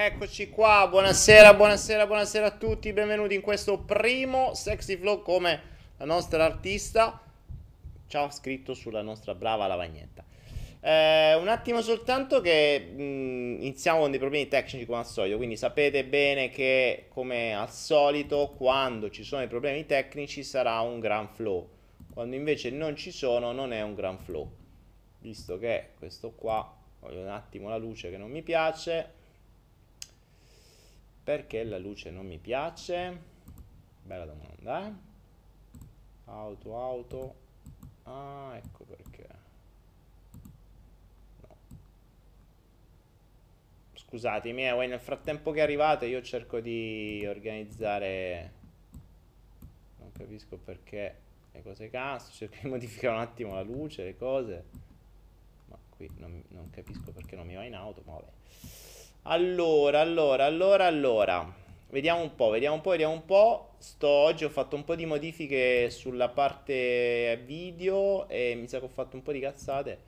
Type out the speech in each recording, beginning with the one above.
Eccoci qua, buonasera, buonasera, buonasera a tutti, benvenuti in questo primo Sexy Flow come la nostra artista ci ha scritto sulla nostra brava lavagnetta. Eh, un attimo soltanto che mh, iniziamo con dei problemi tecnici come al solito, quindi sapete bene che come al solito quando ci sono i problemi tecnici sarà un gran flow, quando invece non ci sono non è un gran flow, visto che questo qua, voglio un attimo la luce che non mi piace. Perché la luce non mi piace? Bella domanda, eh? Auto, auto. Ah, ecco perché. No. Scusatemi, eh, nel frattempo che arrivate io cerco di organizzare... Non capisco perché le cose cazzo, cerco di modificare un attimo la luce, le cose. Ma qui non, non capisco perché non mi va in auto, ma vabbè. Allora, allora, allora, allora. Vediamo un po', vediamo un po', vediamo un po'. Sto, oggi ho fatto un po' di modifiche sulla parte video e mi sa che ho fatto un po' di cazzate.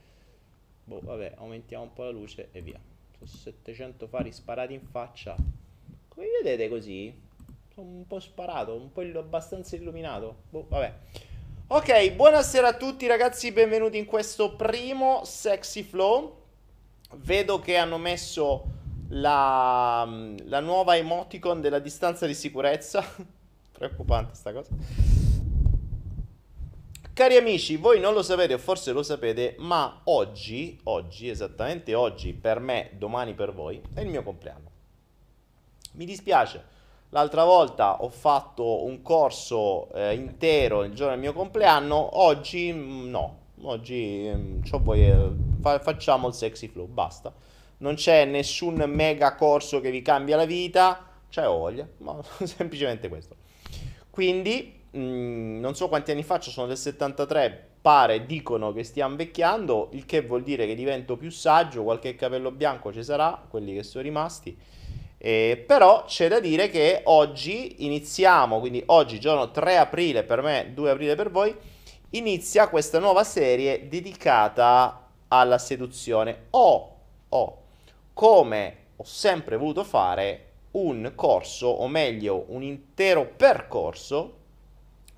Boh, vabbè, aumentiamo un po' la luce e via. Sono 700 fari sparati in faccia. Come vedete così? Sono un po' sparato, un po' abbastanza illuminato. Boh, vabbè. Ok, buonasera a tutti ragazzi, benvenuti in questo primo Sexy Flow. Vedo che hanno messo la, la nuova emoticon della distanza di sicurezza. Preoccupante sta cosa. Cari amici, voi non lo sapete o forse lo sapete, ma oggi, oggi, esattamente oggi, per me, domani per voi, è il mio compleanno. Mi dispiace, l'altra volta ho fatto un corso eh, intero il giorno del mio compleanno, oggi mm, no, oggi mm, voi, eh, fa- facciamo il sexy flow, basta. Non c'è nessun mega corso che vi cambia la vita, c'è voglia, ma semplicemente questo. Quindi Mm, non so quanti anni faccio, sono del 73, pare, dicono che stiamo invecchiando, il che vuol dire che divento più saggio, qualche capello bianco ci sarà, quelli che sono rimasti. Eh, però c'è da dire che oggi iniziamo, quindi oggi giorno 3 aprile per me, 2 aprile per voi, inizia questa nuova serie dedicata alla seduzione. Ho, ho, come ho sempre voluto fare, un corso, o meglio un intero percorso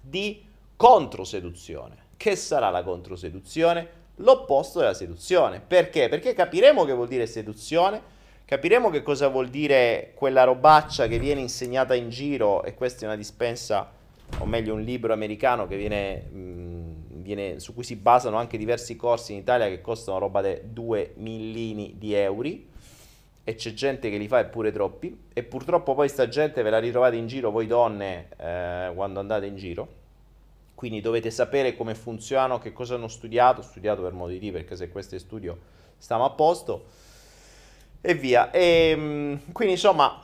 di controseduzione. Che sarà la controseduzione? L'opposto della seduzione. Perché? Perché capiremo che vuol dire seduzione, capiremo che cosa vuol dire quella robaccia che viene insegnata in giro e questa è una dispensa, o meglio un libro americano che viene, mh, viene, su cui si basano anche diversi corsi in Italia che costano roba di 2 millini di euro e c'è gente che li fa e pure troppi. E purtroppo poi sta gente ve la ritrovate in giro voi donne eh, quando andate in giro. Quindi dovete sapere come funzionano, che cosa hanno studiato, studiato per modo di dire perché se questo è studio stiamo a posto. E via. E ehm, quindi insomma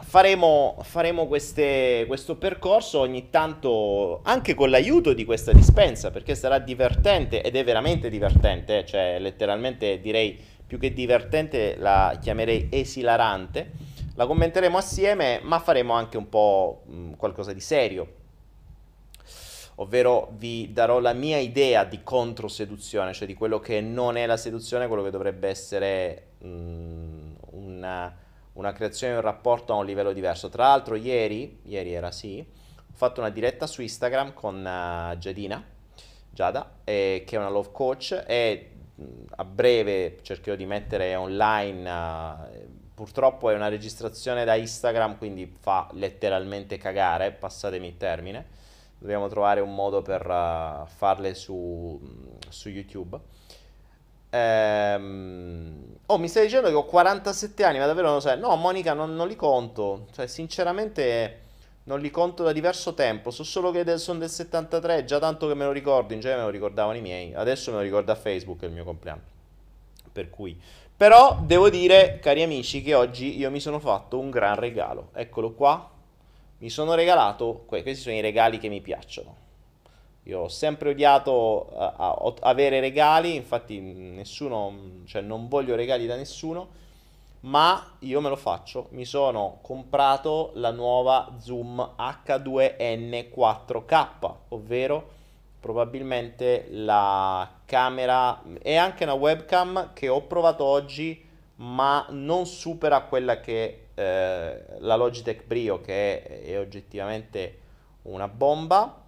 faremo, faremo queste, questo percorso ogni tanto anche con l'aiuto di questa dispensa perché sarà divertente ed è veramente divertente cioè letteralmente direi più che divertente la chiamerei esilarante. La commenteremo assieme, ma faremo anche un po' mh, qualcosa di serio. Ovvero vi darò la mia idea di controseduzione, cioè di quello che non è la seduzione, quello che dovrebbe essere mh, una, una creazione di un rapporto a un livello diverso. Tra l'altro ieri, ieri era sì, ho fatto una diretta su Instagram con uh, Giadina, Giada, eh, che è una love coach, e a breve cercherò di mettere online. Uh, purtroppo è una registrazione da Instagram, quindi fa letteralmente cagare, passatemi il termine. Dobbiamo trovare un modo per uh, farle su, su YouTube. Ehm... Oh, mi stai dicendo che ho 47 anni, ma davvero non lo sai? No, Monica, non, non li conto. Cioè, sinceramente non li conto da diverso tempo, so solo che sono del 73, già tanto che me lo ricordo, in genere me lo ricordavano i miei, adesso me lo ricorda Facebook il mio compleanno. Per cui, però devo dire, cari amici, che oggi io mi sono fatto un gran regalo. Eccolo qua. Mi sono regalato, questi sono i regali che mi piacciono. Io ho sempre odiato uh, avere regali, infatti nessuno, cioè non voglio regali da nessuno ma io me lo faccio. Mi sono comprato la nuova Zoom H2N 4K, ovvero probabilmente la camera e anche una webcam che ho provato oggi, ma non supera quella che eh, la Logitech Brio, che è, è oggettivamente una bomba.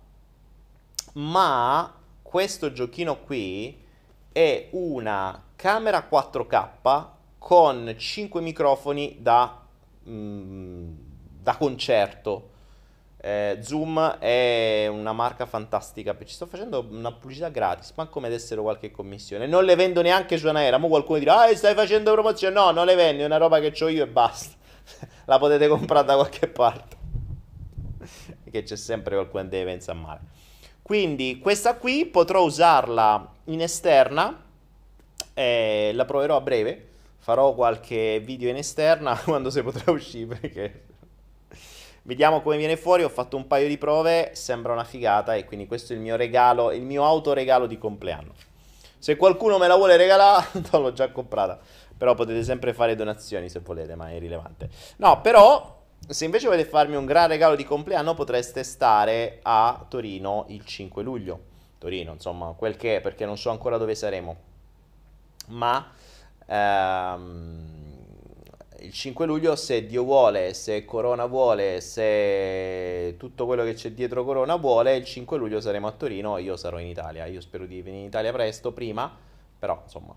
Ma questo giochino qui è una camera 4K con 5 microfoni da, mm, da concerto. Eh, Zoom è una marca fantastica. Ci sto facendo una pubblicità gratis, ma come ad essere qualche commissione. Non le vendo neanche su Anaera. Mo qualcuno dirà: Ah, stai facendo promozione. No, non le vendo, è una roba che ho io e basta. La potete comprare da qualche parte. che c'è sempre qualcuno che deve pensare male. Quindi, questa qui potrò usarla in esterna. Eh, la proverò a breve farò qualche video in esterna quando si potrà uscire perché vediamo come viene fuori. Ho fatto un paio di prove sembra una figata e quindi questo è il mio regalo il mio autoregalo di compleanno. Se qualcuno me la vuole regalare l'ho già comprata. Però potete sempre fare donazioni se volete ma è irrilevante. No però se invece volete farmi un gran regalo di compleanno potreste stare a Torino il 5 luglio. Torino insomma quel che è perché non so ancora dove saremo. Ma Ehm, il 5 luglio, se Dio vuole, se Corona vuole, se tutto quello che c'è dietro Corona vuole, il 5 luglio saremo a Torino, io sarò in Italia. Io spero di venire in Italia presto, prima, però insomma.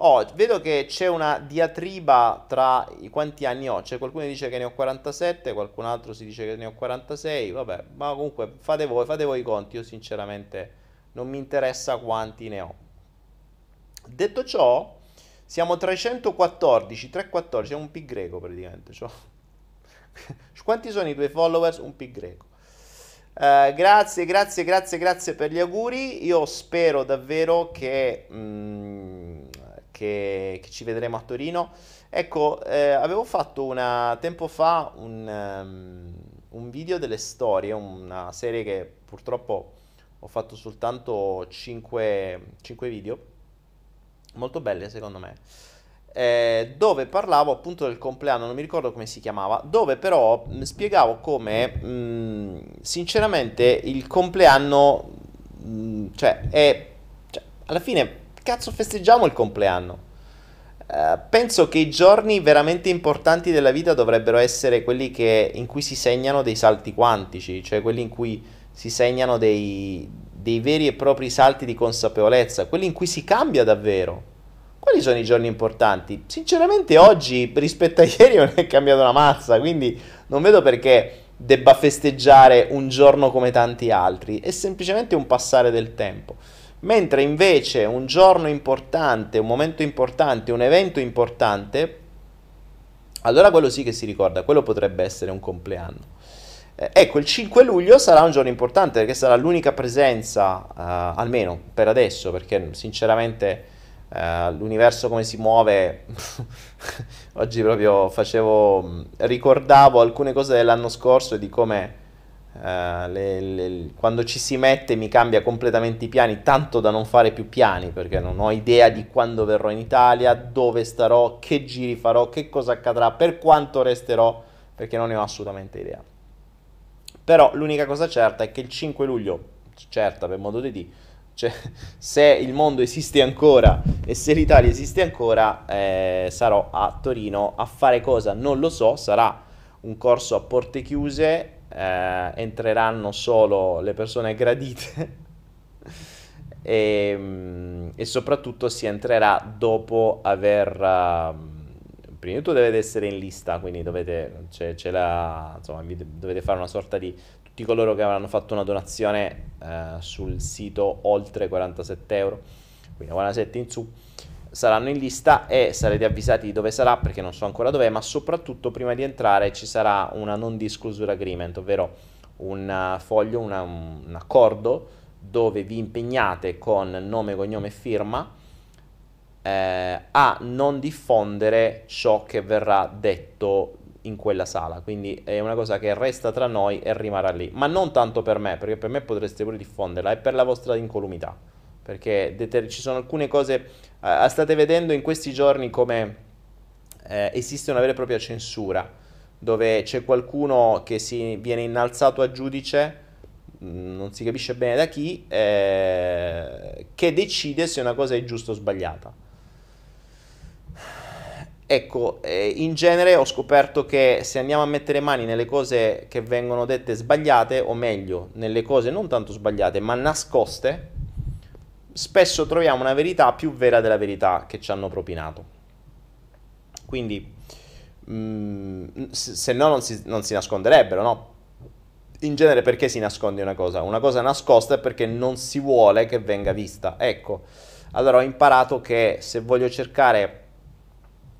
Oh, vedo che c'è una diatriba tra i quanti anni ho. C'è qualcuno che dice che ne ho 47, qualcun altro si dice che ne ho 46. Vabbè, ma comunque fate voi, fate voi i conti. Io sinceramente non mi interessa quanti ne ho. Detto ciò, siamo 314, 314, è un pi greco praticamente. Cioè. Quanti sono i tuoi followers? Un pi greco. Uh, grazie, grazie, grazie, grazie per gli auguri. Io spero davvero che, mm, che, che ci vedremo a Torino. Ecco, eh, avevo fatto una, tempo fa un, um, un video delle storie, una serie che purtroppo ho fatto soltanto 5, 5 video, molto belle secondo me, eh, dove parlavo appunto del compleanno, non mi ricordo come si chiamava, dove però mh, spiegavo come mh, sinceramente il compleanno, mh, cioè è, cioè, alla fine cazzo festeggiamo il compleanno. Uh, penso che i giorni veramente importanti della vita dovrebbero essere quelli che, in cui si segnano dei salti quantici, cioè quelli in cui si segnano dei, dei veri e propri salti di consapevolezza, quelli in cui si cambia davvero. Quali sono i giorni importanti? Sinceramente oggi rispetto a ieri non è cambiata una mazza, quindi non vedo perché debba festeggiare un giorno come tanti altri, è semplicemente un passare del tempo. Mentre invece un giorno importante, un momento importante, un evento importante, allora quello sì che si ricorda, quello potrebbe essere un compleanno. Eh, ecco, il 5 luglio sarà un giorno importante perché sarà l'unica presenza, uh, almeno per adesso, perché sinceramente uh, l'universo come si muove, oggi proprio facevo, ricordavo alcune cose dell'anno scorso e di come uh, le, le, quando ci si mette mi cambia completamente i piani, tanto da non fare più piani, perché non ho idea di quando verrò in Italia, dove starò, che giri farò, che cosa accadrà, per quanto resterò, perché non ne ho assolutamente idea. Però l'unica cosa certa è che il 5 luglio, certa per modo di dire, cioè, se il mondo esiste ancora e se l'Italia esiste ancora, eh, sarò a Torino a fare cosa? Non lo so, sarà un corso a porte chiuse, eh, entreranno solo le persone gradite e, e, soprattutto si entrerà dopo aver... Uh, prima di tutto dovete essere in lista, quindi dovete, c'è, c'è la, insomma, dovete fare una sorta di tutti coloro che avranno fatto una donazione eh, sul sito oltre 47 euro, quindi 47 in su, saranno in lista e sarete avvisati di dove sarà perché non so ancora dov'è, ma soprattutto prima di entrare ci sarà una non disclosure agreement, ovvero un foglio, una, un accordo dove vi impegnate con nome, cognome e firma eh, a non diffondere ciò che verrà detto in quella sala. Quindi è una cosa che resta tra noi e rimarrà lì. Ma non tanto per me, perché per me potreste pure diffonderla, è per la vostra incolumità. Perché deter- ci sono alcune cose. Eh, state vedendo in questi giorni come eh, esiste una vera e propria censura, dove c'è qualcuno che si viene innalzato a giudice mm, non si capisce bene da chi, eh, che decide se una cosa è giusta o sbagliata. Ecco, eh, in genere ho scoperto che se andiamo a mettere mani nelle cose che vengono dette sbagliate, o meglio, nelle cose non tanto sbagliate, ma nascoste, spesso troviamo una verità più vera della verità che ci hanno propinato. Quindi, mh, mm, se no non si, non si nasconderebbero, no? In genere perché si nasconde una cosa? Una cosa nascosta è perché non si vuole che venga vista. Ecco, allora ho imparato che se voglio cercare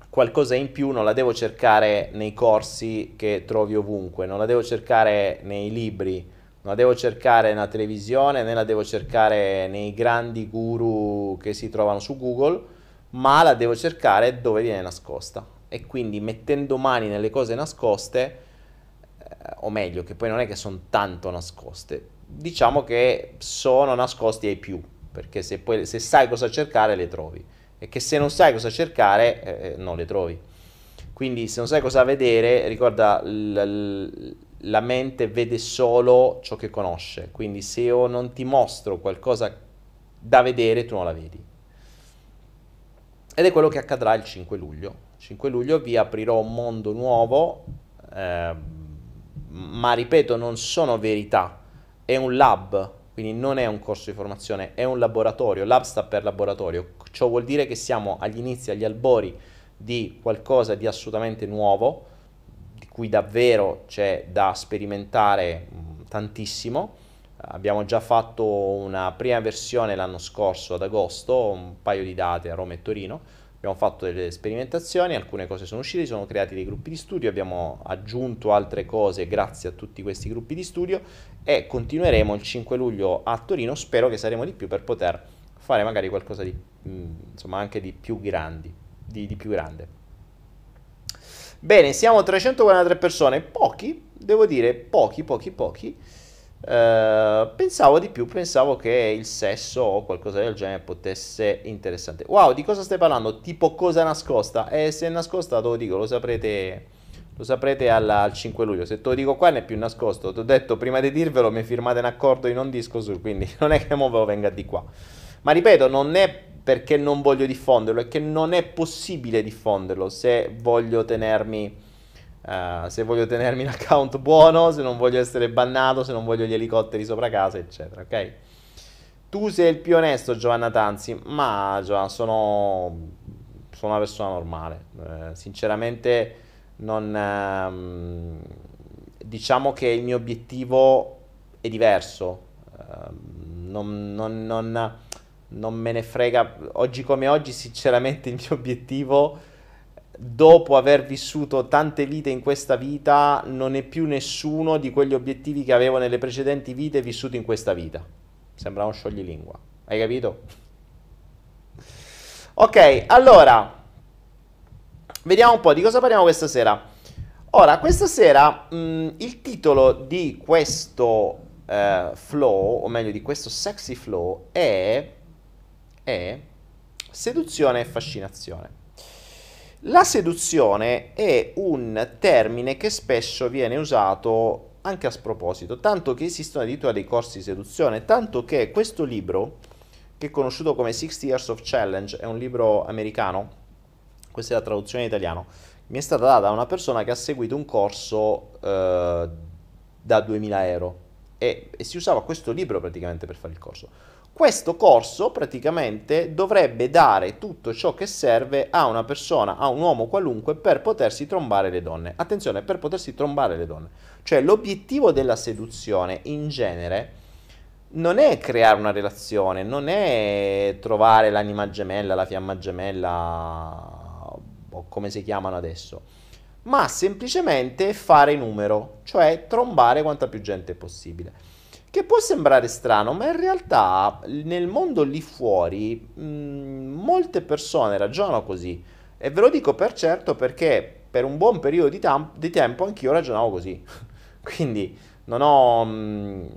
qualcosa in più non la devo cercare nei corsi che trovi ovunque, non la devo cercare nei libri, non la devo cercare nella televisione, né la devo cercare nei grandi guru che si trovano su Google, ma la devo cercare dove viene nascosta. E quindi mettendo mani nelle cose nascoste, eh, o meglio, che poi non è che sono tanto nascoste, diciamo che sono nascosti ai più, perché se, poi, se sai cosa cercare le trovi e che se non sai cosa cercare eh, eh, non le trovi. Quindi se non sai cosa vedere, ricorda, l- la mente vede solo ciò che conosce, quindi se io non ti mostro qualcosa da vedere, tu non la vedi. Ed è quello che accadrà il 5 luglio. 5 luglio vi aprirò un mondo nuovo, eh, ma ripeto, non sono verità, è un lab, quindi non è un corso di formazione, è un laboratorio, lab sta per laboratorio, ciò vuol dire che siamo agli inizi, agli albori di qualcosa di assolutamente nuovo, di cui davvero c'è da sperimentare tantissimo. Abbiamo già fatto una prima versione l'anno scorso ad agosto, un paio di date a Roma e Torino abbiamo fatto delle sperimentazioni, alcune cose sono uscite, sono creati dei gruppi di studio, abbiamo aggiunto altre cose grazie a tutti questi gruppi di studio e continueremo il 5 luglio a Torino, spero che saremo di più per poter fare magari qualcosa di, mm, insomma, anche di più grandi, di, di più grande. Bene, siamo 343 persone, pochi, devo dire pochi, pochi, pochi. Uh, pensavo di più, pensavo che il sesso o qualcosa del genere potesse interessante. Wow, di cosa stai parlando? Tipo cosa nascosta? Eh, se è nascosta te lo dico, lo saprete, lo saprete alla, al 5 luglio. Se te lo dico qua non è più nascosto. Ti ho detto prima di dirvelo mi firmate un accordo di non disclosure, quindi non è che mo ve lo venga di qua. Ma ripeto, non è perché non voglio diffonderlo, è che non è possibile diffonderlo se voglio tenermi Uh, se voglio tenermi l'account buono, se non voglio essere bannato, se non voglio gli elicotteri sopra casa, eccetera, ok? Tu sei il più onesto, Giovanna Tanzi, ma Giovanna, sono, sono una persona normale. Uh, sinceramente, non, uh, diciamo che il mio obiettivo è diverso. Ehm, non, non, non, non me ne frega. Oggi come oggi, sinceramente, il mio obiettivo dopo aver vissuto tante vite in questa vita, non è più nessuno di quegli obiettivi che avevo nelle precedenti vite vissuti in questa vita. Sembra un scioglilingua. Hai capito? Ok, allora, vediamo un po' di cosa parliamo questa sera. Ora, questa sera mh, mm, il titolo di questo uh, flow, o meglio di questo sexy flow, è, è seduzione e fascinazione. La seduzione è un termine che spesso viene usato anche a sproposito, tanto che esistono addirittura dei corsi di seduzione, tanto che questo libro, che è conosciuto come 60 Years of Challenge, è un libro americano, questa è la traduzione in italiano, mi è stata data da una persona che ha seguito un corso eh, da 2000 euro e, e si usava questo libro praticamente per fare il corso. Questo corso praticamente dovrebbe dare tutto ciò che serve a una persona, a un uomo qualunque per potersi trombare le donne. Attenzione, per potersi trombare le donne. Cioè l'obiettivo della seduzione in genere non è creare una relazione, non è trovare l'anima gemella, la fiamma gemella o come si chiamano adesso, ma semplicemente fare numero, cioè trombare quanta più gente possibile. Che può sembrare strano, ma in realtà nel mondo lì fuori mh, mm, molte persone ragionano così. E ve lo dico per certo perché per un buon periodo di, tam- di tempo anch'io ragionavo così. Quindi non ho... Mh, mm,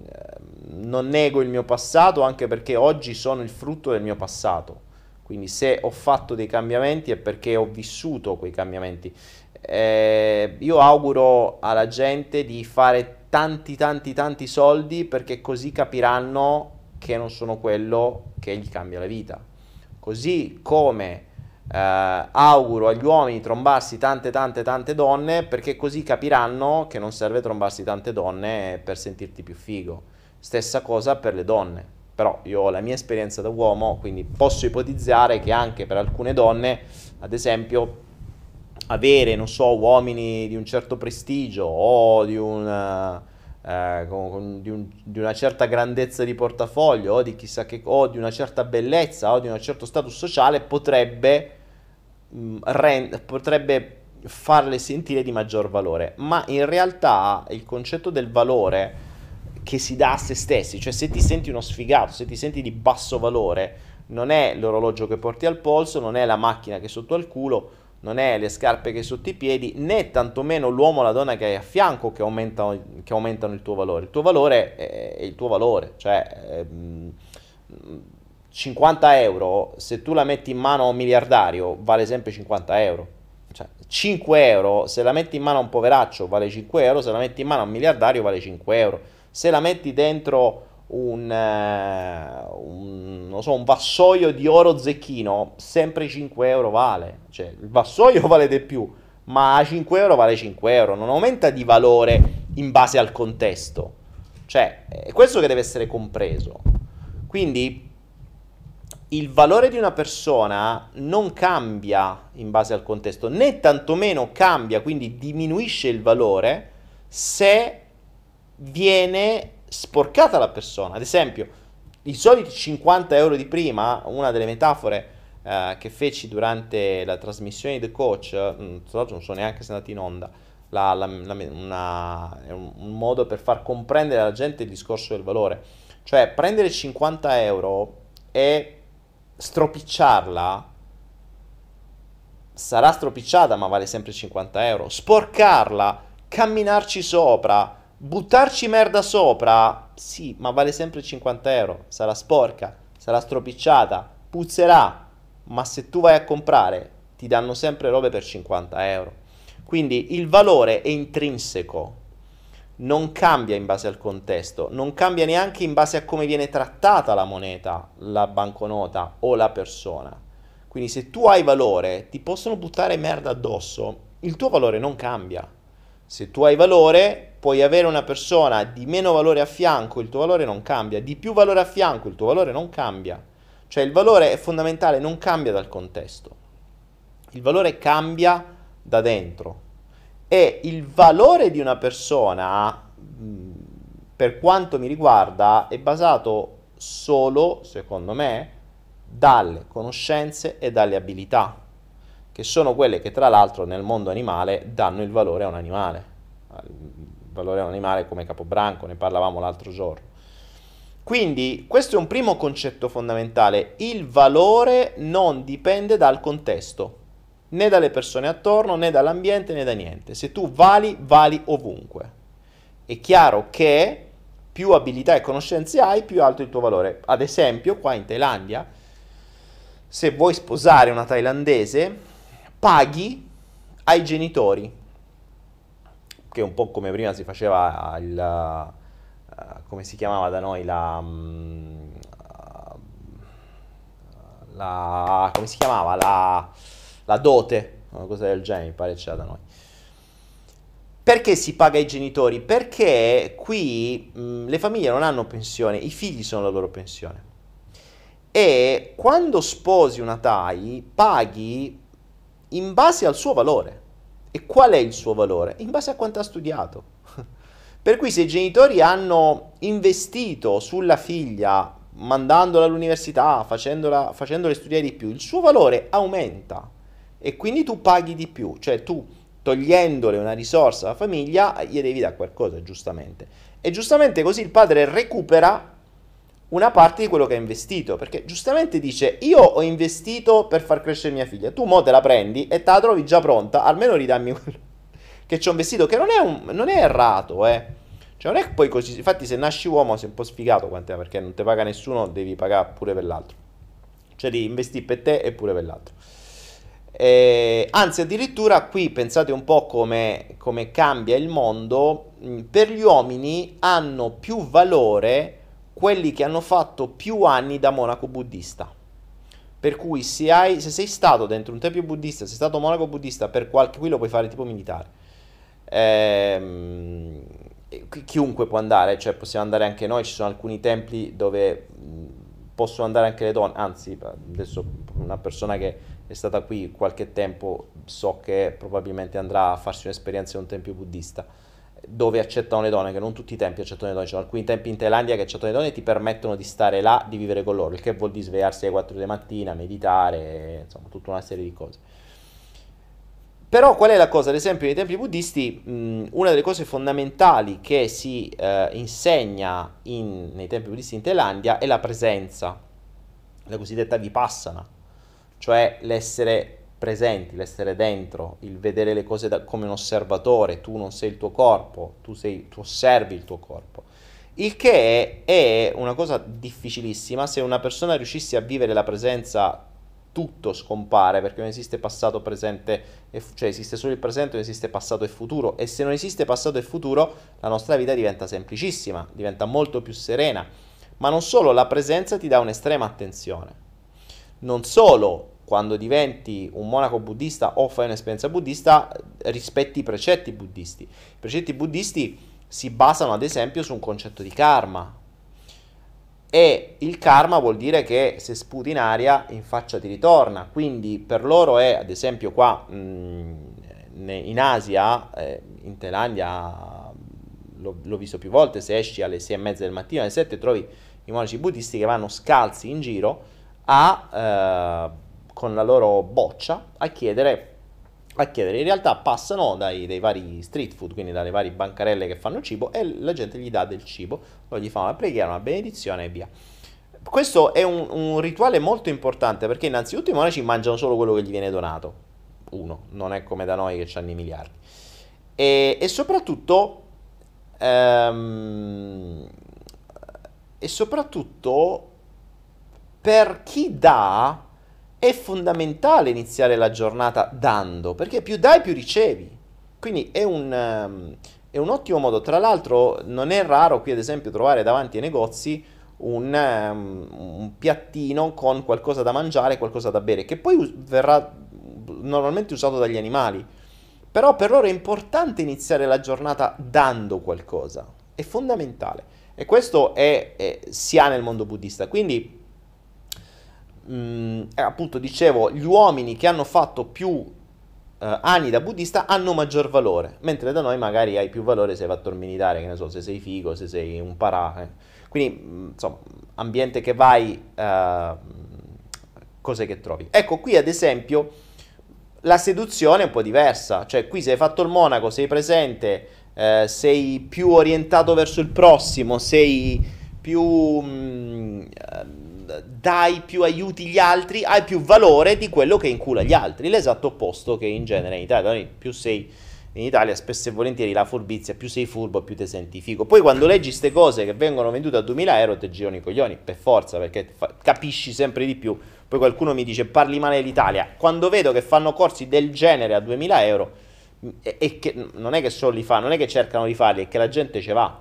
non nego il mio passato anche perché oggi sono il frutto del mio passato. Quindi se ho fatto dei cambiamenti è perché ho vissuto quei cambiamenti. Eh, io auguro alla gente di fare tanti tanti tanti soldi perché così capiranno che non sono quello che gli cambia la vita. Così come eh, auguro agli uomini trombarsi tante tante tante donne perché così capiranno che non serve trombarsi tante donne per sentirti più figo. Stessa cosa per le donne. Però io ho la mia esperienza da uomo, quindi posso ipotizzare che anche per alcune donne, ad esempio, avere, non so, uomini di un certo prestigio o di, un, eh, con, con, di, un, di una certa grandezza di portafoglio o di chissà che o di una certa bellezza o di un certo status sociale potrebbe, mh, mm, rend, potrebbe farle sentire di maggior valore. Ma in realtà il concetto del valore che si dà a se stessi, cioè se ti senti uno sfigato, se ti senti di basso valore, non è l'orologio che porti al polso, non è la macchina che è sotto al culo, non è le scarpe che hai sotto i piedi, né tantomeno l'uomo o la donna che hai a fianco che aumentano, che aumentano, il tuo valore. Il tuo valore è il tuo valore, cioè 50 ehm, euro, se tu la metti in mano a un miliardario, vale sempre 50 euro. Cioè, 5 euro, se la metti in mano a un poveraccio, vale 5 euro, se la metti in mano a un miliardario, vale 5 euro. Se la metti dentro un, uh, un, so, un, vassoio di oro zecchino, sempre 5 euro vale. Cioè, il vassoio vale di più, ma a 5 euro vale 5 euro, non aumenta di valore in base al contesto. Cioè, è questo che deve essere compreso. Quindi il valore di una persona non cambia in base al contesto, né tantomeno cambia, quindi diminuisce il valore se viene sporcata la persona. Ad esempio, i soliti 50 euro di prima, una delle metafore eh, che feci durante la trasmissione di The Coach, mm, tra l'altro non so neanche se è andato in onda, la, la, la, una, un modo per far comprendere alla gente il discorso del valore. Cioè, prendere 50 euro e stropicciarla sarà stropicciata, ma vale sempre 50 euro. Sporcarla, camminarci sopra, buttarci merda sopra, sì, ma vale sempre 50 euro. Sarà sporca, sarà stropicciata, puzzerà, ma se tu vai a comprare ti danno sempre robe per 50 euro. Quindi il valore è intrinseco, non cambia in base al contesto, non cambia neanche in base a come viene trattata la moneta, la banconota o la persona. Quindi se tu hai valore, ti possono buttare merda addosso, il tuo valore non cambia. Se tu hai valore, puoi avere una persona di meno valore a fianco, il tuo valore non cambia, di più valore a fianco, il tuo valore non cambia. Cioè il valore è fondamentale, non cambia dal contesto. Il valore cambia da dentro. E il valore di una persona, per quanto mi riguarda, è basato solo, secondo me, dalle conoscenze e dalle abilità, che sono quelle che tra l'altro nel mondo animale danno il valore a un animale. Valore animale come capobranco, ne parlavamo l'altro giorno. Quindi questo è un primo concetto fondamentale, il valore non dipende dal contesto né dalle persone attorno, né dall'ambiente, né da niente. Se tu vali, vali ovunque. È chiaro che più abilità e conoscenze hai, più alto il tuo valore. Ad esempio, qua in Thailandia, se vuoi sposare una thailandese, paghi ai genitori, che un po' come prima si faceva il... Uh, come si chiamava da noi la... Um, la come si chiamava la la dote, una cosa del genere, mi pare c'era da noi. Perché si paga ai genitori? Perché qui mh, le famiglie non hanno pensione, i figli sono la loro pensione. E quando sposi una TAI paghi in base al suo valore. E qual è il suo valore? In base a quanto ha studiato. per cui se i genitori hanno investito sulla figlia, mandandola all'università, facendola, facendole studiare di più, il suo valore aumenta e quindi tu paghi di più, cioè tu togliendole una risorsa alla famiglia gli devi dare qualcosa, giustamente. E giustamente così il padre recupera una parte di quello che ha investito, perché giustamente dice io ho investito per far crescere mia figlia, tu mo te la prendi e te la trovi già pronta, almeno ridammi quello che ci ho investito, che non è, un, non è errato, eh. Cioè non è poi così, infatti se nasci uomo sei un po' sfigato quant'è, perché non ti paga nessuno, devi pagare pure per l'altro. Cioè devi investire per te e pure per l'altro. Eh, anzi, addirittura qui pensate un po' come, come cambia il mondo. Per gli uomini hanno più valore quelli che hanno fatto più anni da monaco buddista. Per cui se, hai, se sei stato dentro un tempio buddista, sei stato monaco buddista per qualche... qui lo puoi fare tipo militare. Ehm, chiunque può andare, cioè possiamo andare anche noi, ci sono alcuni templi dove possono andare anche le donne, anzi adesso una persona che è stata qui qualche tempo, so che probabilmente andrà a farsi un'esperienza in un tempio buddista dove accettano le donne, che non tutti i tempi accettano le donne, ci sono alcuni tempi in Thailandia che accettano le donne e ti permettono di stare là, di vivere con loro, il che vuol dire svegliarsi alle 4 di mattina, meditare, insomma tutta una serie di cose. Però qual è la cosa? Ad esempio nei templi buddisti mh, una delle cose fondamentali che si eh, insegna in, nei templi buddisti in Thailandia è la presenza, la cosiddetta vipassana cioè l'essere presenti, l'essere dentro, il vedere le cose da, come un osservatore, tu non sei il tuo corpo, tu, sei, tu osservi il tuo corpo. Il che è, una cosa difficilissima, se una persona riuscisse a vivere la presenza tutto scompare perché non esiste passato, presente, e, cioè esiste solo il presente, non esiste passato e futuro e se non esiste passato e futuro la nostra vita diventa semplicissima, diventa molto più serena Ma non solo, la presenza ti dà un'estrema attenzione. Non solo quando diventi un monaco buddista o fai un'esperienza buddista, rispetti i precetti buddisti. I precetti buddisti si basano ad esempio su un concetto di karma. E il karma vuol dire che se sputi in aria in faccia ti ritorna. Quindi per loro è, ad esempio qua mh, mm, in Asia, eh, in Thailandia, l'ho, l'ho, visto più volte, se esci alle 6 e mezza del mattino, alle 7 trovi i monaci buddisti che vanno scalzi in giro a... Eh, con la loro boccia a chiedere, a chiedere. In realtà passano dai, dai, vari street food, quindi dalle varie bancarelle che fanno cibo e la gente gli dà del cibo, poi gli fa una preghiera, una benedizione e via. Questo è un, un rituale molto importante perché innanzitutto i monaci mangiano solo quello che gli viene donato. Uno, non è come da noi che hanno i miliardi. E, e soprattutto... Um, e soprattutto per chi dà è fondamentale iniziare la giornata dando, perché più dai più ricevi. Quindi è un, um, è un ottimo modo. Tra l'altro non è raro qui ad esempio trovare davanti ai negozi un, um, un piattino con qualcosa da mangiare, qualcosa da bere, che poi verrà normalmente usato dagli animali. Però per loro è importante iniziare la giornata dando qualcosa, è fondamentale. E questo è, è, si ha nel mondo buddista. Quindi mh, mm, eh, appunto dicevo, gli uomini che hanno fatto più Uh, anni da buddista hanno maggior valore, mentre da noi magari hai più valore se vai a torminitare, che ne so, se sei figo, se sei un parà. Eh. Quindi, mm, insomma, ambiente che vai, uh, cose che trovi. Ecco, qui ad esempio la seduzione è un po' diversa, cioè qui se hai fatto il monaco, sei presente, uh, sei più orientato verso il prossimo, sei più... Mh, dai più aiuti gli altri, hai più valore di quello che incula gli altri. L'esatto opposto che in genere in Italia, più sei in Italia spesso e volentieri la furbizia, più sei furbo, più ti senti figo. Poi quando leggi queste cose che vengono vendute a 2000 euro, ti girano i coglioni, per forza, perché fa- capisci sempre di più. Poi qualcuno mi dice parli male dell'Italia. Quando vedo che fanno corsi del genere a 2000 euro, e, e che non è che solo li fanno, non è che cercano di farli, è che la gente ce va.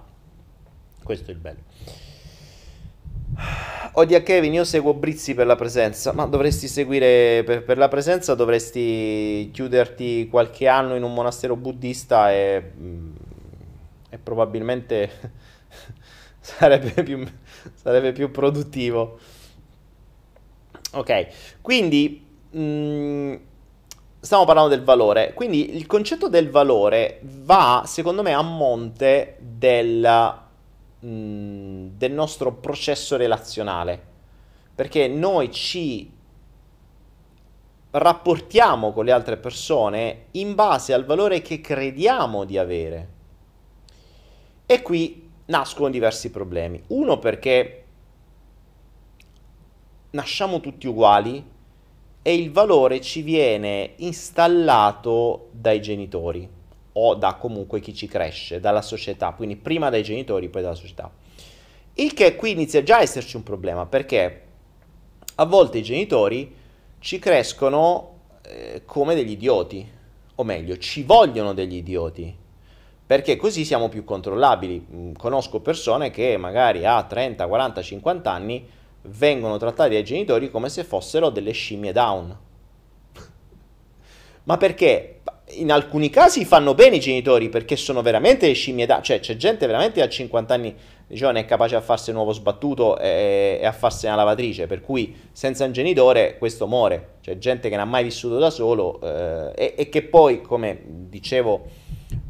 Questo è il bello. Odia Kevin, io seguo Brizzi per la presenza, ma dovresti seguire per, per, la presenza, dovresti chiuderti qualche anno in un monastero buddista e, mm, e probabilmente sarebbe, più, sarebbe più produttivo. Ok, quindi mh, mm, stiamo parlando del valore, quindi il concetto del valore va secondo me a monte della mh, del nostro processo relazionale, perché noi ci rapportiamo con le altre persone in base al valore che crediamo di avere. E qui nascono diversi problemi. Uno perché nasciamo tutti uguali e il valore ci viene installato dai genitori o da comunque chi ci cresce, dalla società, quindi prima dai genitori, poi dalla società. Il che qui inizia già a esserci un problema, perché a volte i genitori ci crescono eh, come degli idioti, o meglio, ci vogliono degli idioti, perché così siamo più controllabili. Mm, conosco persone che magari a 30, 40, 50 anni vengono trattati dai genitori come se fossero delle scimmie down. Ma perché? In alcuni casi fanno bene i genitori perché sono veramente scimmie da... Cioè c'è gente veramente a 50 anni giovane è capace a farsi un nuovo sbattuto e, e a farsi una lavatrice, per cui senza un genitore questo muore. C'è gente che non ha mai vissuto da solo eh, e, e, che poi, come dicevo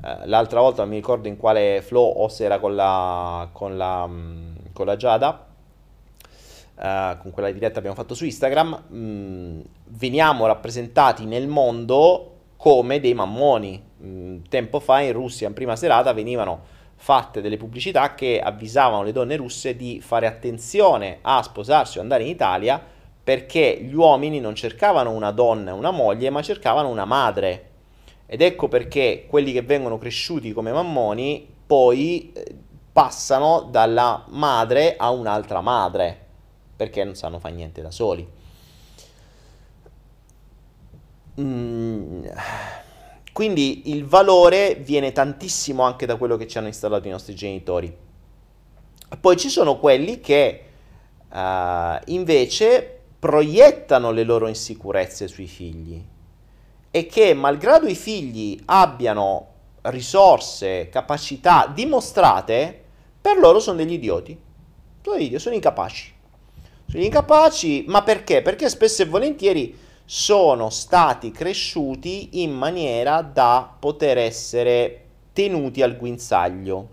eh, l'altra volta, non mi ricordo in quale flow o se era con la, con la, mm, con la Giada, Uh, con quella diretta abbiamo fatto su Instagram, mh, mm, veniamo rappresentati nel mondo come dei mammoni. Mm, tempo fa in Russia, in prima serata, venivano fatte delle pubblicità che avvisavano le donne russe di fare attenzione a sposarsi o andare in Italia perché gli uomini non cercavano una donna e una moglie, ma cercavano una madre. Ed ecco perché quelli che vengono cresciuti come mammoni poi eh, passano dalla madre a un'altra madre, perché non sanno fare niente da soli. Mm, quindi il valore viene tantissimo anche da quello che ci hanno installato i nostri genitori. Poi ci sono quelli che uh, invece proiettano le loro insicurezze sui figli e che malgrado i figli abbiano risorse, capacità dimostrate, per loro sono degli idioti. Sono idioti, sono incapaci. Sono incapaci, ma perché? Perché spesso e volentieri sono stati cresciuti in maniera da poter essere tenuti al guinzaglio.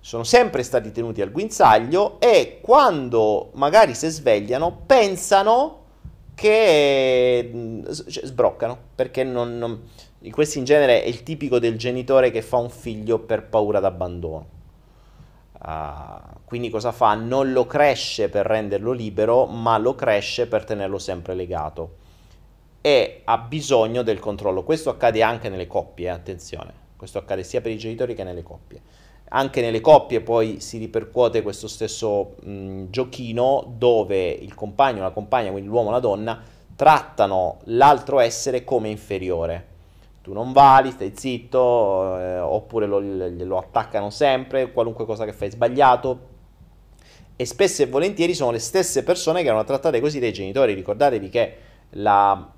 Sono sempre stati tenuti al guinzaglio e quando magari si svegliano pensano che mm, cioè, sbroccano perché non, non, questo in genere è il tipico del genitore che fa un figlio per paura d'abbandono. Uh, quindi cosa fa? Non lo cresce per renderlo libero, ma lo cresce per tenerlo sempre legato. E ha bisogno del controllo. Questo accade anche nelle coppie, attenzione. Questo accade sia per i genitori che nelle coppie. Anche nelle coppie poi si ripercuote questo stesso mh, giochino dove il compagno, la compagna, quindi l'uomo e la donna, trattano l'altro essere come inferiore tu non vali, stai zitto, eh, oppure lo, lo, attaccano sempre, qualunque cosa che fai sbagliato. E spesso e volentieri sono le stesse persone che erano trattate così dai genitori. Ricordatevi che la,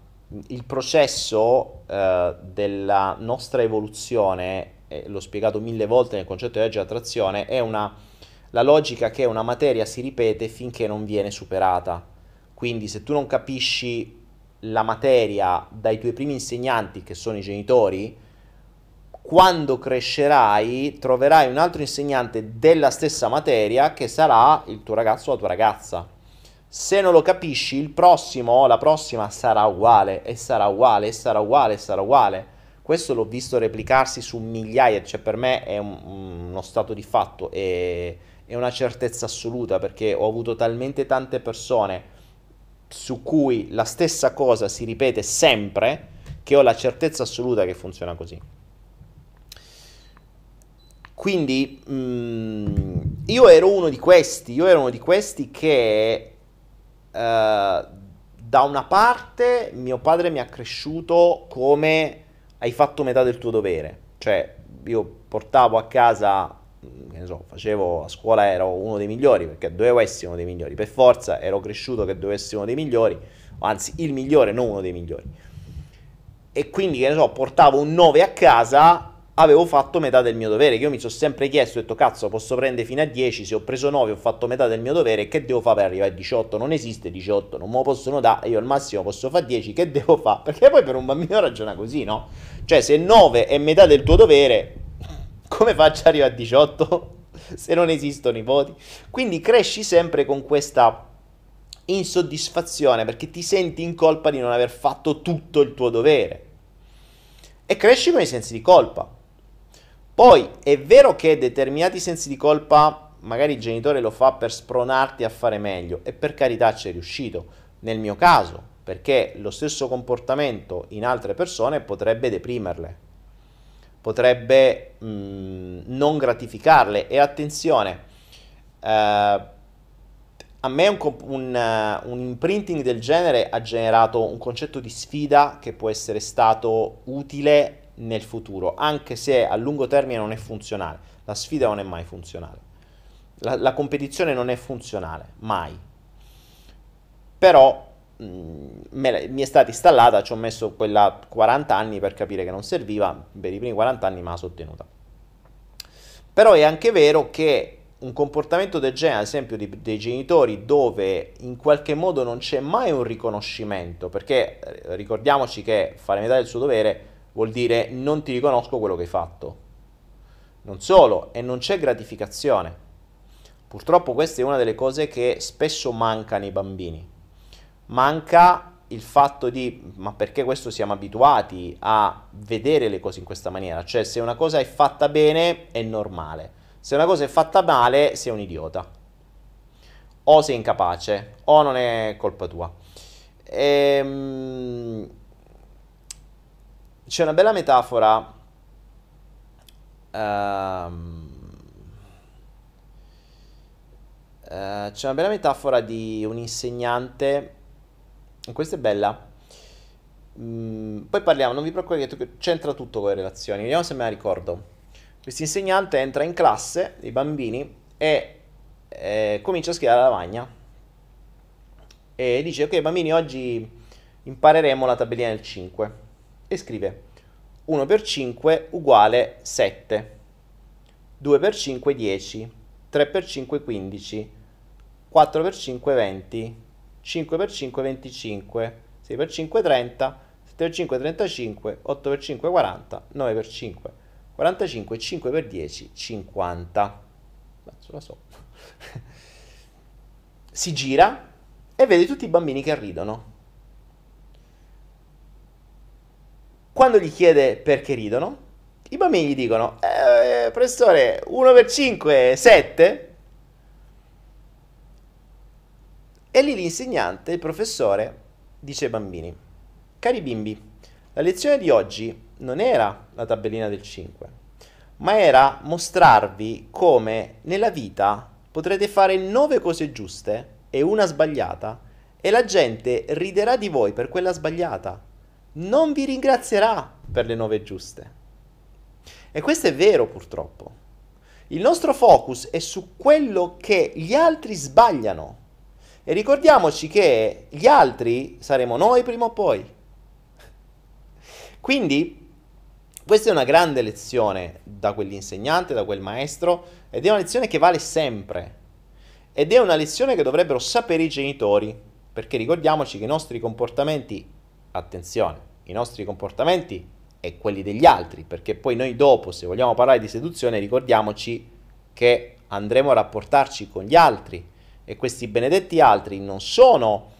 il processo eh, della nostra evoluzione, eh, l'ho spiegato mille volte nel concetto di legge attrazione, è una, la logica che una materia si ripete finché non viene superata. Quindi se tu non capisci la materia dai tuoi primi insegnanti, che sono i genitori, quando crescerai troverai un altro insegnante della stessa materia che sarà il tuo ragazzo o la tua ragazza. Se non lo capisci, il prossimo o la prossima sarà uguale, e sarà uguale, e sarà uguale, e sarà uguale. Questo l'ho visto replicarsi su migliaia, cioè per me è un, uno stato di fatto, è, è una certezza assoluta, perché ho avuto talmente tante persone su cui la stessa cosa si ripete sempre, che ho la certezza assoluta che funziona così. Quindi mh, mm, io ero uno di questi, io ero uno di questi che da una parte mio padre mi ha cresciuto come hai fatto metà del tuo dovere, cioè io portavo a casa che ne so, facevo a scuola ero uno dei migliori perché dovevo essere uno dei migliori, per forza ero cresciuto che dovevo essere uno dei migliori, anzi il migliore, non uno dei migliori. E quindi, che ne so, portavo un 9 a casa, avevo fatto metà del mio dovere, io mi sono sempre chiesto, ho detto cazzo, posso prendere fino a 10, se ho preso 9 ho fatto metà del mio dovere, che devo fare per arrivare a 18? Non esiste 18, non me lo possono dare, io al massimo posso fare 10, che devo fare? Perché poi per un bambino ragiona così, no? Cioè se 9 è metà del tuo dovere, come faccio ad arrivare a 18 se non esistono i voti? Quindi cresci sempre con questa insoddisfazione perché ti senti in colpa di non aver fatto tutto il tuo dovere. E cresci con i sensi di colpa. Poi è vero che determinati sensi di colpa magari il genitore lo fa per spronarti a fare meglio e per carità ci è riuscito. Nel mio caso, perché lo stesso comportamento in altre persone potrebbe deprimerle potrebbe mh, mm, non gratificarle. E attenzione, eh, a me un, un, uh, un, imprinting del genere ha generato un concetto di sfida che può essere stato utile nel futuro, anche se a lungo termine non è funzionale. La sfida non è mai funzionale. La, la competizione non è funzionale, mai. Però Mm, me, mi è stata installata, ci ho messo quella 40 anni per capire che non serviva, per i primi 40 anni me la sono tenuta. Però è anche vero che un comportamento del genere, ad esempio di, dei genitori, dove in qualche modo non c'è mai un riconoscimento, perché eh, ricordiamoci che fare metà del suo dovere vuol dire non ti riconosco quello che hai fatto. Non solo, e non c'è gratificazione. Purtroppo questa è una delle cose che spesso mancano ai bambini manca il fatto di ma perché questo siamo abituati a vedere le cose in questa maniera, cioè se una cosa è fatta bene è normale, se una cosa è fatta male sei un idiota, o sei incapace, o non è colpa tua. Ehm, c'è una bella metafora. Um, uh, c'è una bella metafora di un insegnante questa è bella. Mm, poi parliamo, non vi preoccupate c'entra tutto con le relazioni. Vediamo se me la ricordo. Questo insegnante entra in classe dei bambini e eh, comincia a scrivere la lavagna e dice ok bambini oggi impareremo la tabellina del 5 e scrive 1 per 5 uguale 7, 2 per 5 10, 3 per 5 15, 4 per 5 20, 5 per 5 25, 6 per 5 30, 7 per 5 35, 8 per 5 40, 9 per 5 45, 5 per 10 50. Penso la so. si gira e vede tutti i bambini che ridono. Quando gli chiede perché ridono, i bambini gli dicono, eh, professore, 1 per 5 è 7? E lì l'insegnante, il professore, dice ai bambini, cari bimbi, la lezione di oggi non era la tabellina del 5, ma era mostrarvi come nella vita potrete fare 9 cose giuste e una sbagliata e la gente riderà di voi per quella sbagliata non vi ringrazierà per le nove giuste. E questo è vero purtroppo. Il nostro focus è su quello che gli altri sbagliano. E ricordiamoci che gli altri saremo noi prima o poi. Quindi questa è una grande lezione da quell'insegnante, da quel maestro, ed è una lezione che vale sempre. Ed è una lezione che dovrebbero sapere i genitori, perché ricordiamoci che i nostri comportamenti, attenzione, i nostri comportamenti e quelli degli altri, perché poi noi dopo, se vogliamo parlare di seduzione, ricordiamoci che andremo a rapportarci con gli altri e questi benedetti altri non sono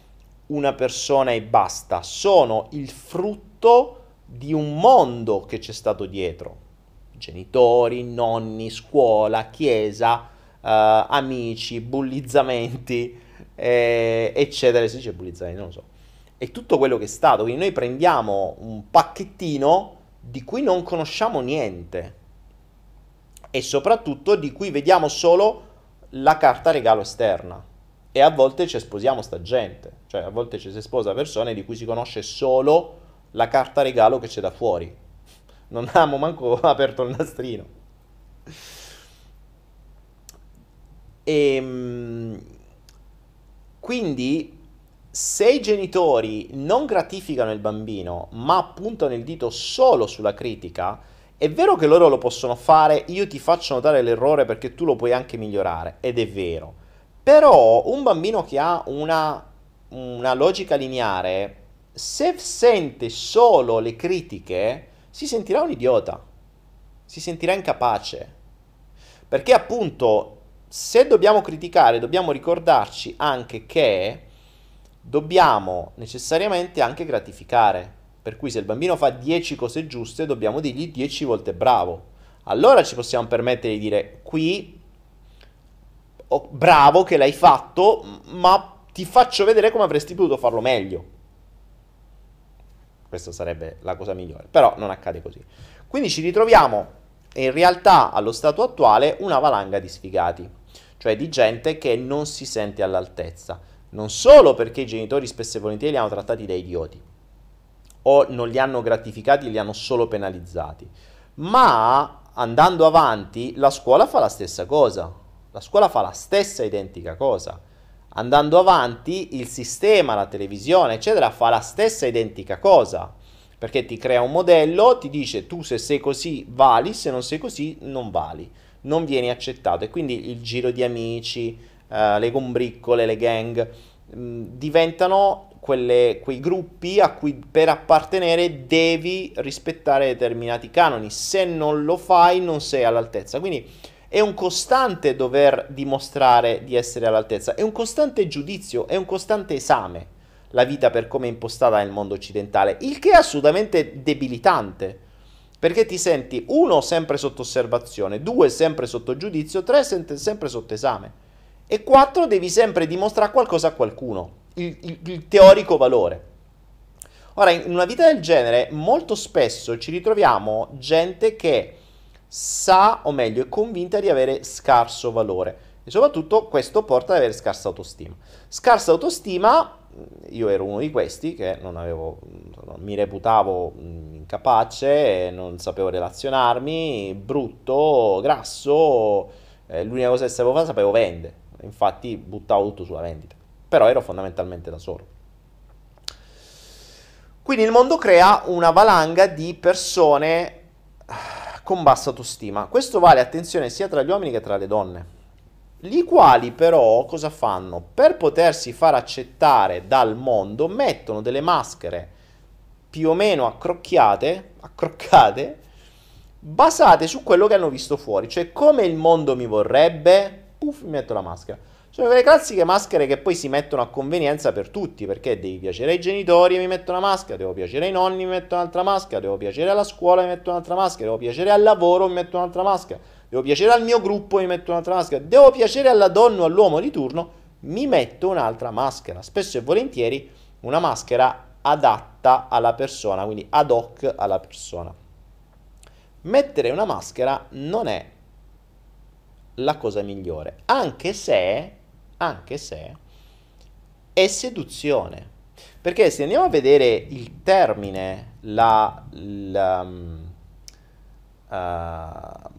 una persona e basta, sono il frutto di un mondo che c'è stato dietro. Genitori, nonni, scuola, chiesa, eh, amici, bullizzamenti, eh, eccetera. Si dice bullizzamenti, non lo so è tutto quello che è stato. Quindi noi prendiamo un pacchettino di cui non conosciamo niente e soprattutto di cui vediamo solo la carta regalo esterna. E a volte ci sposiamo sta gente, cioè a volte ci si sposa persone di cui si conosce solo la carta regalo che c'è da fuori. Non abbiamo manco aperto il nastrino. E ehm, quindi se i genitori non gratificano il bambino, ma puntano il dito solo sulla critica, è vero che loro lo possono fare, io ti faccio notare l'errore perché tu lo puoi anche migliorare, ed è vero. Però un bambino che ha una, una logica lineare, se sente solo le critiche, si sentirà un idiota, si sentirà incapace. Perché appunto, se dobbiamo criticare, dobbiamo ricordarci anche che dobbiamo necessariamente anche gratificare. Per cui se il bambino fa 10 cose giuste, dobbiamo dirgli 10 volte bravo. Allora ci possiamo permettere di dire qui, oh, bravo che l'hai fatto, ma ti faccio vedere come avresti potuto farlo meglio. Questa sarebbe la cosa migliore, però non accade così. Quindi ci ritroviamo in realtà allo stato attuale una valanga di sfigati, cioè di gente che non si sente all'altezza non solo perché i genitori spesso e volentieri li hanno trattati da idioti o non li hanno gratificati li hanno solo penalizzati, ma andando avanti la scuola fa la stessa cosa, la scuola fa la stessa identica cosa. Andando avanti il sistema, la televisione, eccetera, fa la stessa identica cosa, perché ti crea un modello, ti dice tu se sei così vali, se non sei così non vali, non vieni accettato e quindi il giro di amici, uh, le combriccole, le gang, mh, mm, diventano quelle, quei gruppi a cui per appartenere devi rispettare determinati canoni. Se non lo fai non sei all'altezza. Quindi è un costante dover dimostrare di essere all'altezza, è un costante giudizio, è un costante esame la vita per come è impostata nel mondo occidentale, il che è assolutamente debilitante, perché ti senti uno sempre sotto osservazione, due sempre sotto giudizio, tre sempre sotto esame. E 4 devi sempre dimostrare qualcosa a qualcuno, il, il, il teorico valore. Ora, in una vita del genere, molto spesso ci ritroviamo gente che sa, o meglio, è convinta di avere scarso valore. E soprattutto questo porta ad avere scarsa autostima. Scarsa autostima, io ero uno di questi che non avevo, mi reputavo incapace, non sapevo relazionarmi, brutto, grasso, eh, l'unica cosa che sapevo fare sapevo vendere infatti buttavo tutto sulla vendita, però ero fondamentalmente da solo. Quindi il mondo crea una valanga di persone con bassa autostima. Questo vale, attenzione, sia tra gli uomini che tra le donne. Gli quali però cosa fanno? Per potersi far accettare dal mondo mettono delle maschere più o meno accrocchiate, accroccate, basate su quello che hanno visto fuori, cioè come il mondo mi vorrebbe, puff, mi metto la maschera. Sono quelle classiche maschere che poi si mettono a convenienza per tutti, perché devi piacere ai genitori e mi metto una maschera, devo piacere ai nonni mi metto un'altra maschera, devo piacere alla scuola mi metto un'altra maschera, devo piacere al lavoro mi metto un'altra maschera, devo piacere al mio gruppo mi metto un'altra maschera, devo piacere alla donna o all'uomo di turno, mi metto un'altra maschera. Spesso e volentieri una maschera adatta alla persona, quindi ad hoc alla persona. Mettere una maschera non è la cosa migliore, anche se anche se è seduzione. Perché se andiamo a vedere il termine, la, la, uh,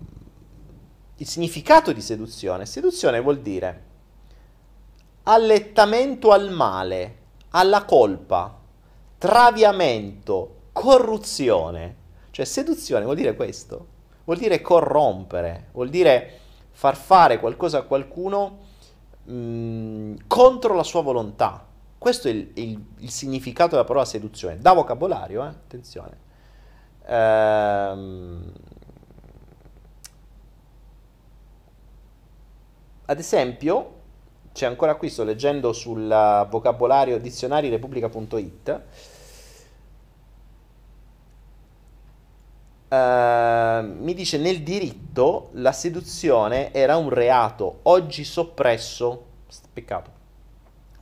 il significato di seduzione, seduzione vuol dire allettamento al male, alla colpa, traviamento, corruzione. Cioè seduzione vuol dire questo, vuol dire corrompere, vuol dire far fare qualcosa a qualcuno mh, contro la sua volontà. Questo è il, il, il, significato della parola seduzione. Da vocabolario, eh? attenzione. Ehm, ad esempio, c'è ancora qui, sto leggendo sul vocabolario dizionarierepubblica.it. Uh, mi dice nel diritto la seduzione era un reato, oggi soppresso, peccato,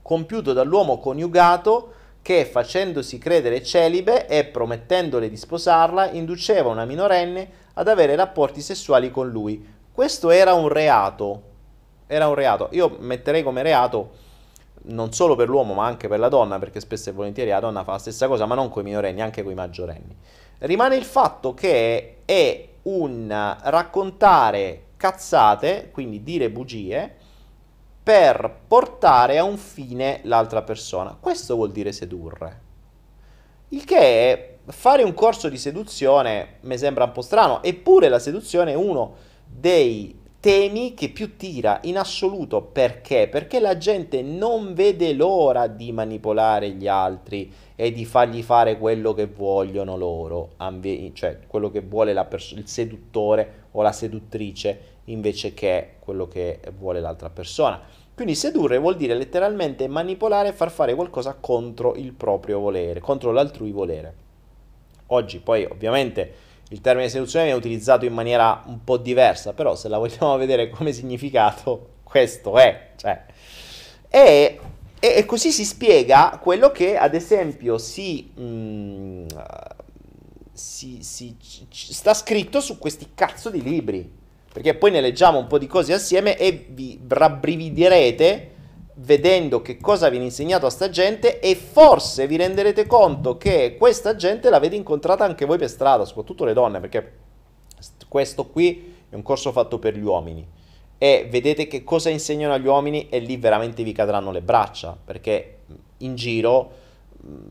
compiuto dall'uomo coniugato che facendosi credere celibe e promettendole di sposarla induceva una minorenne ad avere rapporti sessuali con lui. Questo era un reato, era un reato. Io metterei come reato non solo per l'uomo ma anche per la donna, perché spesso e volentieri la donna fa la stessa cosa, ma non con i minorenni, anche con i maggiorenni. Rimane il fatto che è un raccontare cazzate, quindi dire bugie, per portare a un fine l'altra persona. Questo vuol dire sedurre. Il che è fare un corso di seduzione mi sembra un po' strano, eppure la seduzione è uno dei temi che più tira in assoluto perché? Perché la gente non vede l'ora di manipolare gli altri e di fargli fare quello che vogliono loro, cioè quello che vuole pers- il seduttore o la seduttrice invece che quello che vuole l'altra persona. Quindi sedurre vuol dire letteralmente manipolare e far fare qualcosa contro il proprio volere, contro l'altrui volere. Oggi poi ovviamente il termine seduzione viene utilizzato in maniera un po' diversa, però se la vogliamo vedere come significato, questo è. Cioè. E, e, così si spiega quello che ad esempio si, mh, mm, si, si, sta scritto su questi cazzo di libri. Perché poi ne leggiamo un po' di cose assieme e vi rabbrividirete vedendo che cosa viene insegnato a sta gente e forse vi renderete conto che questa gente l'avete incontrata anche voi per strada, soprattutto le donne, perché questo qui è un corso fatto per gli uomini. E vedete che cosa insegnano agli uomini e lì veramente vi cadranno le braccia, perché in giro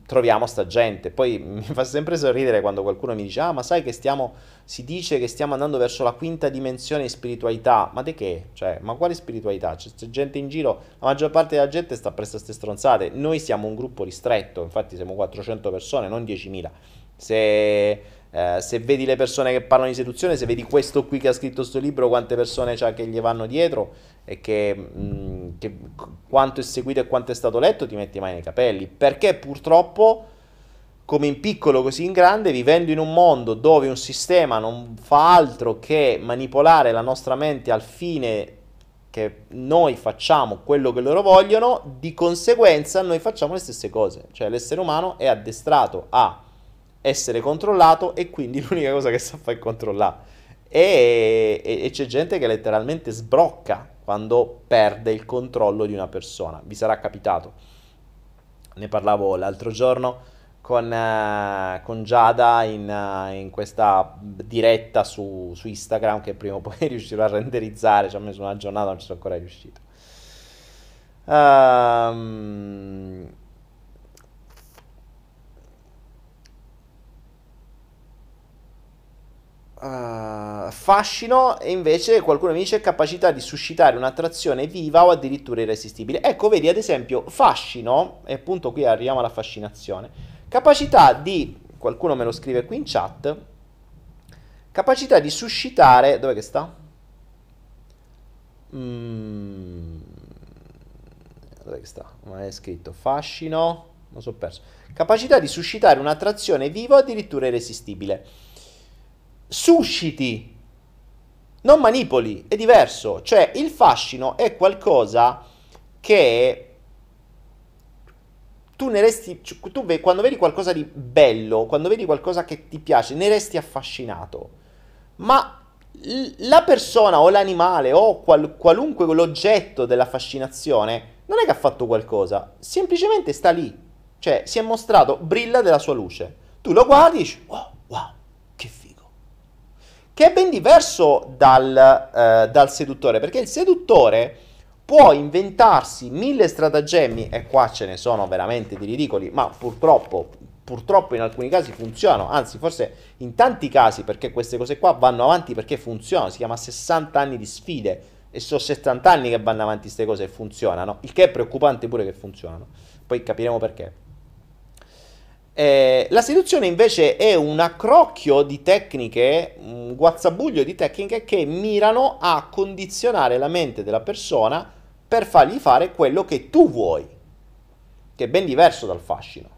troviamo sta gente. Poi mi fa sempre sorridere quando qualcuno mi dice: Ah, ma sai che stiamo. Si dice che stiamo andando verso la quinta dimensione di spiritualità. Ma di che? Cioè, ma quale spiritualità? C'è, c'è gente in giro, la maggior parte della gente sta presso queste stronzate. Noi siamo un gruppo ristretto, infatti siamo 400 persone, non 10.000. Se eh, se vedi le persone che parlano di seduzione, se vedi questo qui che ha scritto questo libro, quante persone c'ha che gli vanno dietro e che, mh, mm, che quanto è seguito e quanto è stato letto, ti metti mai nei capelli. Perché purtroppo, come in piccolo così in grande, vivendo in un mondo dove un sistema non fa altro che manipolare la nostra mente al fine che noi facciamo quello che loro vogliono, di conseguenza noi facciamo le stesse cose. Cioè l'essere umano è addestrato a essere controllato e quindi l'unica cosa che sa fare è controllare. E, e, e, c'è gente che letteralmente sbrocca quando perde il controllo di una persona. Vi sarà capitato. Ne parlavo l'altro giorno con, uh, con Giada in, uh, in, questa diretta su, su, Instagram che prima o poi riuscirò a renderizzare. Ci ho messo una giornata, non ci sono ancora riuscito. Um, Uh, fascino e invece qualcuno mi dice capacità di suscitare un'attrazione viva o addirittura irresistibile. Ecco, vedi ad esempio fascino, e appunto qui arriviamo alla fascinazione, capacità di, qualcuno me lo scrive qui in chat, capacità di suscitare, dove che sta? Mm, dove che sta? Non è scritto fascino, non so perso. Capacità di suscitare un'attrazione viva o addirittura irresistibile susciti, non manipoli, è diverso. Cioè il fascino è qualcosa che tu ne resti, tu quando vedi qualcosa di bello, quando vedi qualcosa che ti piace, ne resti affascinato. Ma la persona o l'animale o qual, qualunque l'oggetto della fascinazione non è che ha fatto qualcosa, semplicemente sta lì. Cioè si è mostrato, brilla della sua luce. Tu lo guardi e dici, wow, che è ben diverso dal, eh, dal seduttore, perché il seduttore può inventarsi mille stratagemmi, e qua ce ne sono veramente di ridicoli, ma purtroppo, purtroppo in alcuni casi funzionano, anzi forse in tanti casi, perché queste cose qua vanno avanti perché funzionano, si chiama 60 anni di sfide, e sono 70 anni che vanno avanti queste cose e funzionano, il che è preoccupante pure che funzionano, poi capiremo perché. Eh, la seduzione invece è un accrocchio di tecniche, un guazzabuglio di tecniche che mirano a condizionare la mente della persona per fargli fare quello che tu vuoi, che è ben diverso dal fascino.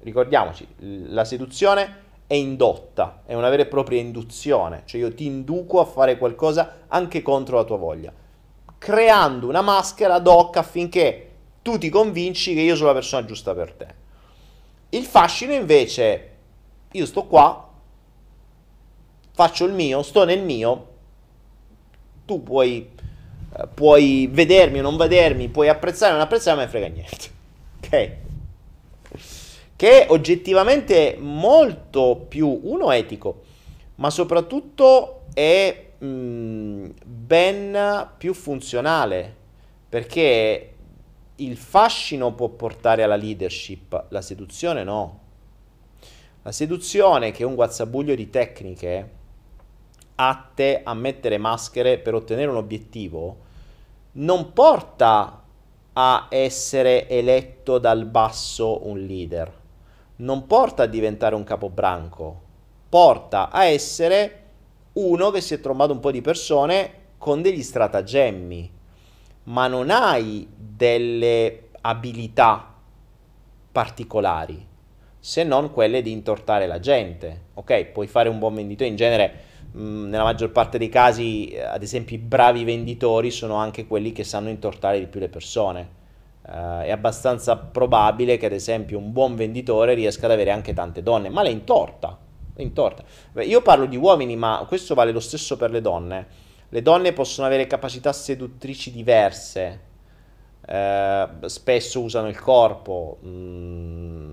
Ricordiamoci, la seduzione è indotta, è una vera e propria induzione, cioè io ti induco a fare qualcosa anche contro la tua voglia, creando una maschera ad hoc affinché tu ti convinci che io sono la persona giusta per te. Il fascino invece, io sto qua, faccio il mio, sto nel mio, tu puoi, eh, puoi vedermi o non vedermi, puoi apprezzare o non apprezzare, ma me frega niente. Ok? Che è oggettivamente molto più, uno, etico, ma soprattutto è mh, mm, ben più funzionale, perché il fascino può portare alla leadership, la seduzione no. La seduzione, che è un guazzabuglio di tecniche atte a mettere maschere per ottenere un obiettivo, non porta a essere eletto dal basso un leader, non porta a diventare un capobranco, porta a essere uno che si è trombato un po' di persone con degli stratagemmi, ma non hai delle abilità particolari, se non quelle di intortare la gente. Ok, puoi fare un buon venditore, in genere mm, nella maggior parte dei casi, ad esempio, i bravi venditori sono anche quelli che sanno intortare di più le persone. Uh, è abbastanza probabile che, ad esempio, un buon venditore riesca ad avere anche tante donne, ma le intorta. Le intorta. Beh, io parlo di uomini, ma questo vale lo stesso per le donne. Le donne possono avere capacità seduttrici diverse, eh, spesso usano il corpo, mh, mm,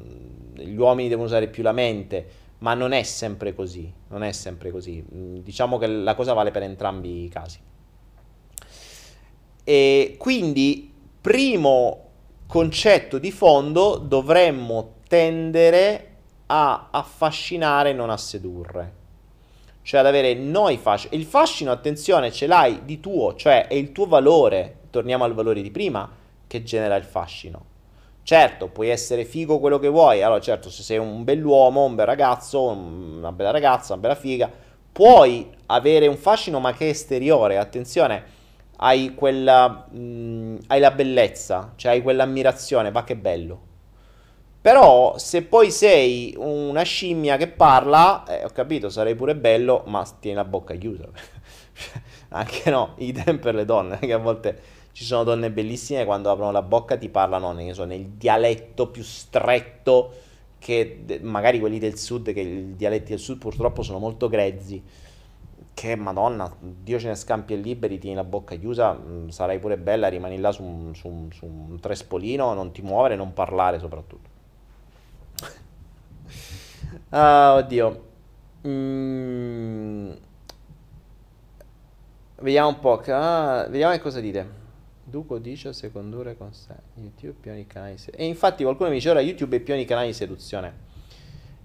gli uomini devono usare più la mente, ma non è sempre così, non è sempre così. Mm, diciamo che la cosa vale per entrambi i casi. E quindi, primo concetto di fondo, dovremmo tendere a affascinare, non a sedurre cioè ad avere noi fascino. Il fascino, attenzione, ce l'hai di tuo, cioè è il tuo valore, torniamo al valore di prima, che genera il fascino. Certo, puoi essere figo quello che vuoi, allora certo, se sei un bell'uomo, un bel ragazzo, una bella ragazza, una bella figa, puoi avere un fascino ma che è esteriore, attenzione, hai quella, mh, hai la bellezza, cioè hai quell'ammirazione, ma che bello. Però se poi sei una scimmia che parla, eh, ho capito, sarei pure bello, ma tieni la bocca chiusa. Anche no, idem per le donne, che a volte ci sono donne bellissime quando aprono la bocca ti parlano ne so, nel dialetto più stretto che magari quelli del sud, che i dialetti del sud purtroppo sono molto grezzi. Che madonna, Dio ce ne scampi e liberi, tieni la bocca chiusa, mh, mm, sarai pure bella, rimani là su un, su, un, su un trespolino, non ti muovere, non parlare soprattutto. Ah, oddio. Mm. Vediamo un po'. Ah, vediamo che cosa dite. Duco dice secondure con sé. YouTube pioni canali di. E infatti qualcuno mi dice ora YouTube è pioni canali di seduzione.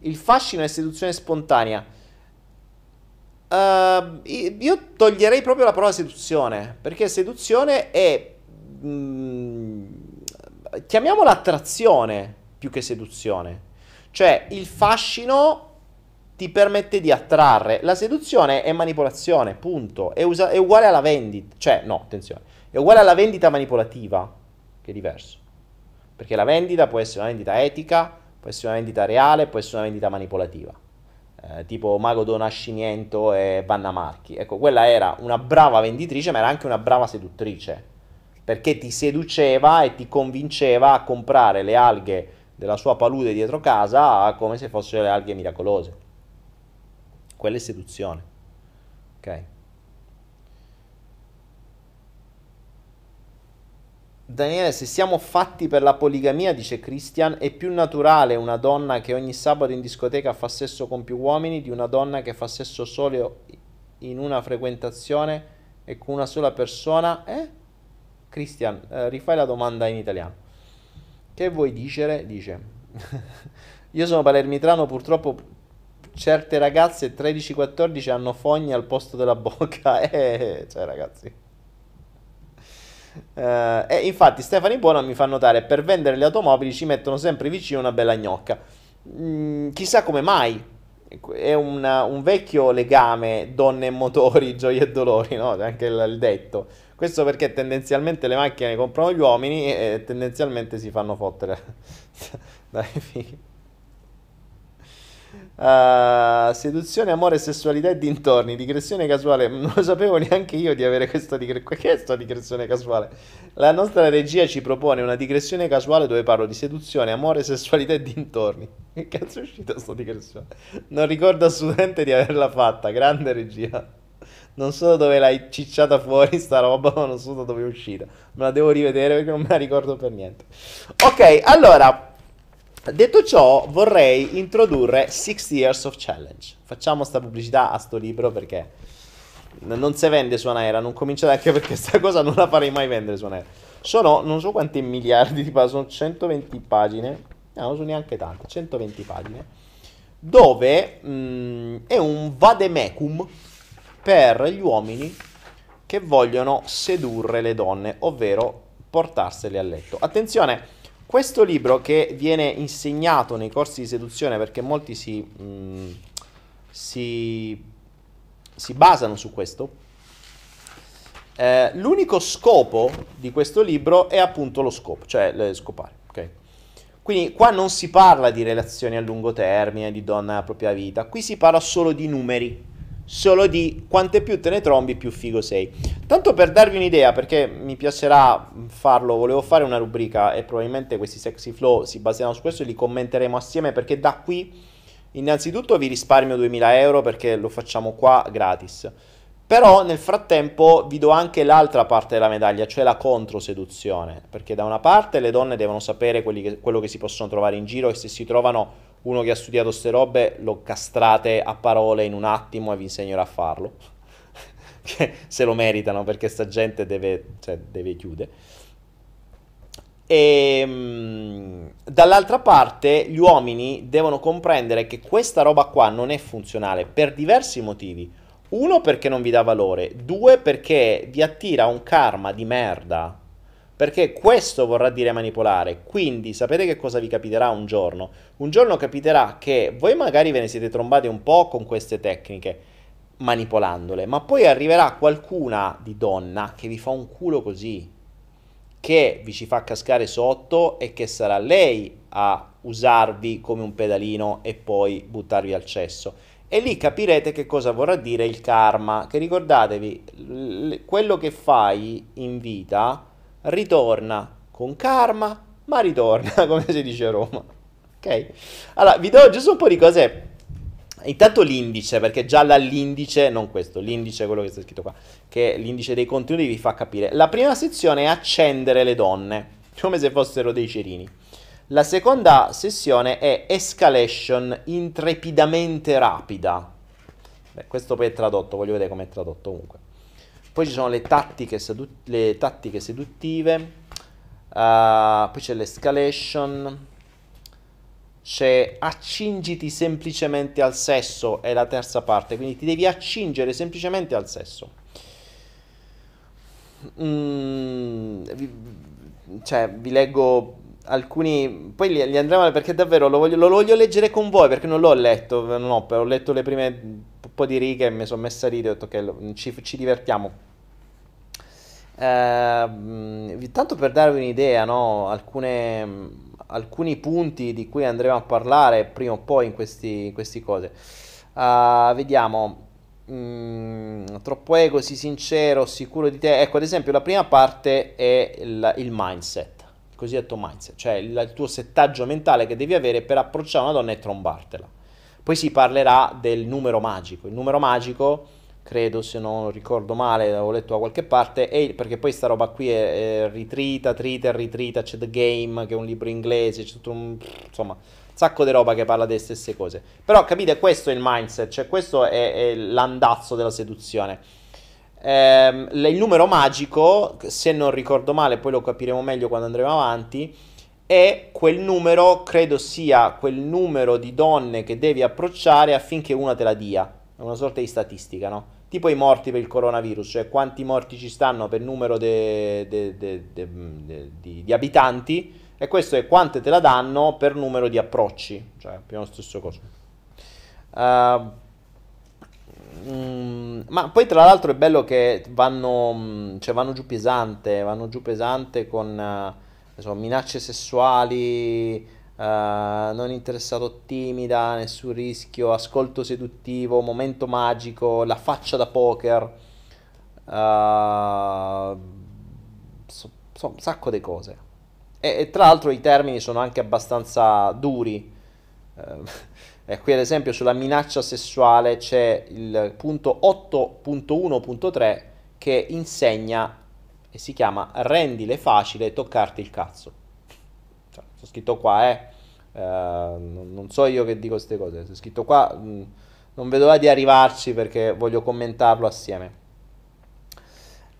Il fascino è seduzione spontanea. Uh, io toglierei proprio la parola seduzione. Perché seduzione è. Mm, chiamiamola attrazione più che seduzione. Cioè il fascino ti permette di attrarre. La seduzione è manipolazione, punto. È, usa- è uguale alla vendita. Cioè, no, attenzione è uguale alla vendita manipolativa, che è diverso. Perché la vendita può essere una vendita etica, può essere una vendita reale, può essere una vendita manipolativa. Eh, tipo Mago do Nascimento e Vanna Marchi. Ecco, quella era una brava venditrice, ma era anche una brava seduttrice. Perché ti seduceva e ti convinceva a comprare le alghe della sua palude dietro casa come se fossero le alghe miracolose. Quella è seduzione. Ok? Daniele, se siamo fatti per la poligamia, dice Christian, è più naturale una donna che ogni sabato in discoteca fa sesso con più uomini di una donna che fa sesso solo in una frequentazione e con una sola persona? Eh? Christian, eh, rifai la domanda in italiano. Che vuoi dicere? Dice, io sono palermitrano, purtroppo certe ragazze 13-14 hanno fogni al posto della bocca. Eh, cioè ragazzi. Uh, e infatti Stefani Buono mi fa notare per vendere le automobili ci mettono sempre vicino una bella gnocca. Mm, chissà come mai. È una, un vecchio legame donne e motori, gioie e dolori, no? Anche il, il, detto. Questo perché tendenzialmente le macchine comprano gli uomini e tendenzialmente si fanno fottere dai figli. Uh, seduzione, amore, sessualità e dintorni. Digressione casuale. Non lo sapevo neanche io di avere questa digressione. Che è questa digressione casuale? La nostra regia ci propone una digressione casuale dove parlo di seduzione, amore, sessualità e dintorni. Che cazzo è uscita questa digressione? Non ricordo assolutamente di averla fatta. Grande regia. Non so dove l'hai cicciata fuori sta roba, ma non so da dove è uscita. Me la devo rivedere perché non me la ricordo per niente. Ok, allora. Detto ciò, vorrei introdurre 60 Years of Challenge. Facciamo sta pubblicità a sto libro perché non si vende su Anaera, non cominciate anche perché questa cosa non la farei mai vendere su Anaera. Sono non so quanti miliardi di pagine, sono 120 pagine, no, non sono neanche tante, 120 pagine, dove mh, mm, è un vademecum per gli uomini che vogliono sedurre le donne, ovvero portarsele a letto. Attenzione, questo libro che viene insegnato nei corsi di seduzione perché molti si, mh, mm, si, si basano su questo, eh, l'unico scopo di questo libro è appunto lo scopo, cioè le scopare. Okay? Quindi qua non si parla di relazioni a lungo termine, di donna nella propria vita, qui si parla solo di numeri solo di quante più te ne trombi più figo sei. Tanto per darvi un'idea, perché mi piacerà farlo, volevo fare una rubrica e probabilmente questi sexy flow si baseranno su questo e li commenteremo assieme perché da qui innanzitutto vi risparmio 2000 euro perché lo facciamo qua gratis. Però nel frattempo vi do anche l'altra parte della medaglia, cioè la controseduzione, perché da una parte le donne devono sapere che, quello che si possono trovare in giro e se si trovano uno che ha studiato ste robe lo castrate a parole in un attimo e vi insegnerò a farlo. che se lo meritano perché sta gente deve, cioè, deve chiudere. E ehm, dall'altra parte gli uomini devono comprendere che questa roba qua non è funzionale per diversi motivi. Uno perché non vi dà valore, due perché vi attira un karma di merda perché questo vorrà dire manipolare. Quindi sapete che cosa vi capiterà un giorno? Un giorno capiterà che voi magari ve ne siete trombati un po' con queste tecniche, manipolandole, ma poi arriverà qualcuna di donna che vi fa un culo così, che vi ci fa cascare sotto e che sarà lei a usarvi come un pedalino e poi buttarvi al cesso. E lì capirete che cosa vorrà dire il karma, che ricordatevi, quello che fai in vita ritorna con karma, ma ritorna, come si dice a Roma. Ok? Allora, vi do giusto un po' di cose. Intanto l'indice, perché già dall'indice, non questo, l'indice, quello che sta scritto qua, che è l'indice dei contenuti vi fa capire. La prima sezione è accendere le donne, come se fossero dei cerini. La seconda sessione è escalation intrepidamente rapida. Beh, questo poi è tradotto, voglio vedere come è tradotto comunque. Poi ci sono le tattiche, sedu- le tattiche seduttive, uh, poi c'è l'escalation, c'è accingiti semplicemente al sesso, è la terza parte, quindi ti devi accingere semplicemente al sesso. Mm, vi, cioè, vi leggo alcuni poi li, li andremo perché davvero lo voglio, lo voglio, leggere con voi perché non l'ho letto non ho, letto le prime po' di righe e mi sono messa a ridere ho detto che ci, ci, divertiamo eh, tanto per darvi un'idea no? Alcune, alcuni punti di cui andremo a parlare prima o poi in questi, in queste cose uh, vediamo Mm, troppo ego, sii sincero, sicuro di te. Ecco, ad esempio, la prima parte è il, il mindset cosiddetto mindset, cioè il, il, tuo settaggio mentale che devi avere per approcciare una donna e trombartela. Poi si parlerà del numero magico. Il numero magico, credo se non ricordo male, l'avevo letto da qualche parte, è, perché poi sta roba qui è, è ritrita, trita, ritrita, c'è The Game, che è un libro inglese, c'è tutto un... insomma, sacco di roba che parla delle stesse cose. Però capite, questo è il mindset, cioè questo è, è l'andazzo della seduzione ehm, il numero magico, se non ricordo male, poi lo capiremo meglio quando andremo avanti, è quel numero, credo sia quel numero di donne che devi approcciare affinché una te la dia. È una sorta di statistica, no? Tipo i morti per il coronavirus, cioè quanti morti ci stanno per numero de, de, de, di, di, abitanti, e questo è quante te la danno per numero di approcci, cioè più o meno stesso coso. Uh, Mm, ma poi tra l'altro è bello che vanno, mm, cioè vanno giù pesante, vanno giù pesante con uh, so, minacce sessuali, uh, non interessato timida, nessun rischio, ascolto seduttivo, momento magico, la faccia da poker, uh, so, so, un sacco di cose. E, e, tra l'altro i termini sono anche abbastanza duri. Eh, qui ad esempio sulla minaccia sessuale c'è il punto 8.1.3 che insegna e si chiama rendile facile toccarti il cazzo. Cioè, sto scritto qua, eh. eh non so io che dico queste cose, sto scritto qua, mh, mm, non vedo l'ora di arrivarci perché voglio commentarlo assieme.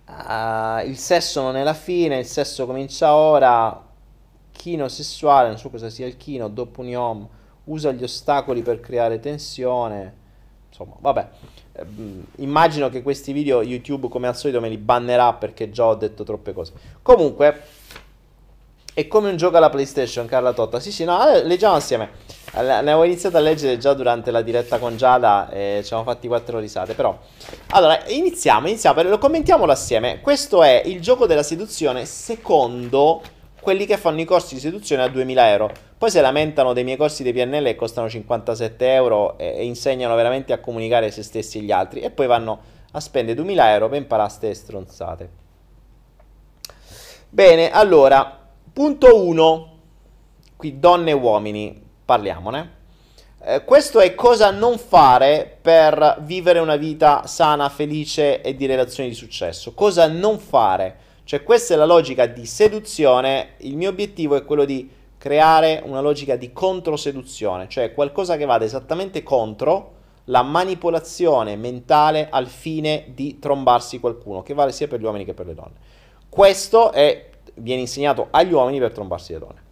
Uh, il sesso non è la fine, il sesso comincia ora. Chino sessuale, non so cosa sia il chino, dopo un yom usa gli ostacoli per creare tensione. Insomma, vabbè. Ehm, immagino che questi video YouTube, come al solito, me li bannerà perché già ho detto troppe cose. Comunque, è come un gioco alla PlayStation, Carla Totta. Sì, sì, no, leggiamo assieme. Ne avevo iniziato a leggere già durante la diretta con Giada e ci siamo fatti quattro risate. Però, allora, iniziamo, iniziamo, lo commentiamolo assieme. Questo è il gioco della seduzione secondo quelli che fanno i corsi di seduzione a 2000 euro. Poi si lamentano dei miei corsi di PNL che costano 57 euro e, e insegnano veramente a comunicare se stessi e gli altri. E poi vanno a spendere 2000 euro per imparare ste stronzate. Bene, allora, punto 1. Qui donne e uomini, parliamone. Eh, questo è cosa non fare per vivere una vita sana, felice e di relazioni di successo. Cosa non fare. Cioè questa è la logica di seduzione. Il mio obiettivo è quello di creare una logica di controseduzione, cioè qualcosa che vada esattamente contro la manipolazione mentale al fine di trombarsi qualcuno, che vale sia per gli uomini che per le donne. Questo è, viene insegnato agli uomini per trombarsi le donne.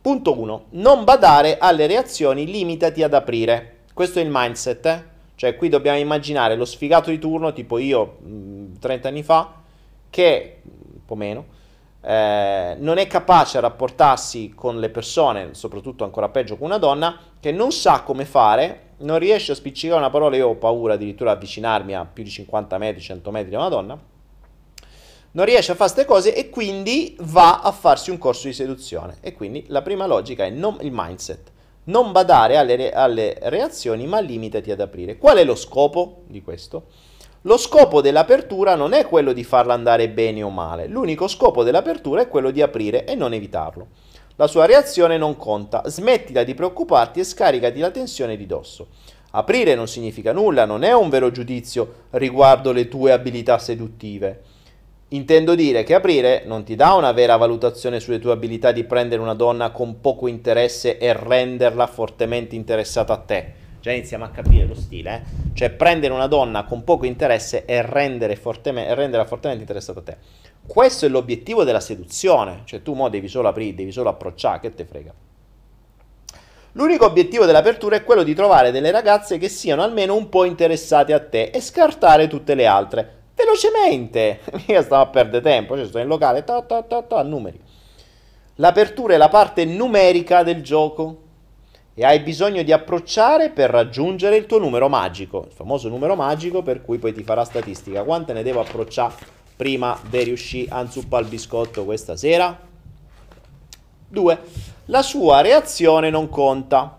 Punto 1. Non badare alle reazioni, limitati ad aprire. Questo è il mindset, eh? cioè qui dobbiamo immaginare lo sfigato di turno, tipo io mh, 30 anni fa, che un po' meno, eh, non è capace a rapportarsi con le persone, soprattutto ancora peggio con una donna, che non sa come fare, non riesce a spiccicare una parola, io ho paura addirittura di avvicinarmi a più di 50 metri, 100 metri da una donna, non riesce a fare queste cose e quindi va a farsi un corso di seduzione. E quindi la prima logica è non, il mindset. Non badare alle, alle reazioni, ma limitati ad aprire. Qual è lo scopo di questo? Lo scopo dell'apertura non è quello di farla andare bene o male, l'unico scopo dell'apertura è quello di aprire e non evitarlo. La sua reazione non conta, smettila di preoccuparti e scaricati la tensione di dosso. Aprire non significa nulla, non è un vero giudizio riguardo le tue abilità seduttive. Intendo dire che aprire non ti dà una vera valutazione sulle tue abilità di prendere una donna con poco interesse e renderla fortemente interessata a te Già iniziamo a capire lo stile, eh? cioè prendere una donna con poco interesse e rendere fortemente, renderla fortemente interessata a te. Questo è l'obiettivo della seduzione, cioè tu mo devi solo aprire, devi solo approcciare, che te frega. L'unico obiettivo dell'apertura è quello di trovare delle ragazze che siano almeno un po' interessate a te e scartare tutte le altre. Velocemente! Mica stiamo a perdere tempo, cioè sto in locale, ta ta ta ta, numeri. L'apertura è la parte numerica del gioco e hai bisogno di approcciare per raggiungere il tuo numero magico, il famoso numero magico per cui poi ti farà statistica. Quante ne devo approcciare prima di riuscire a inzuppare il biscotto questa sera? Due. La sua reazione non conta.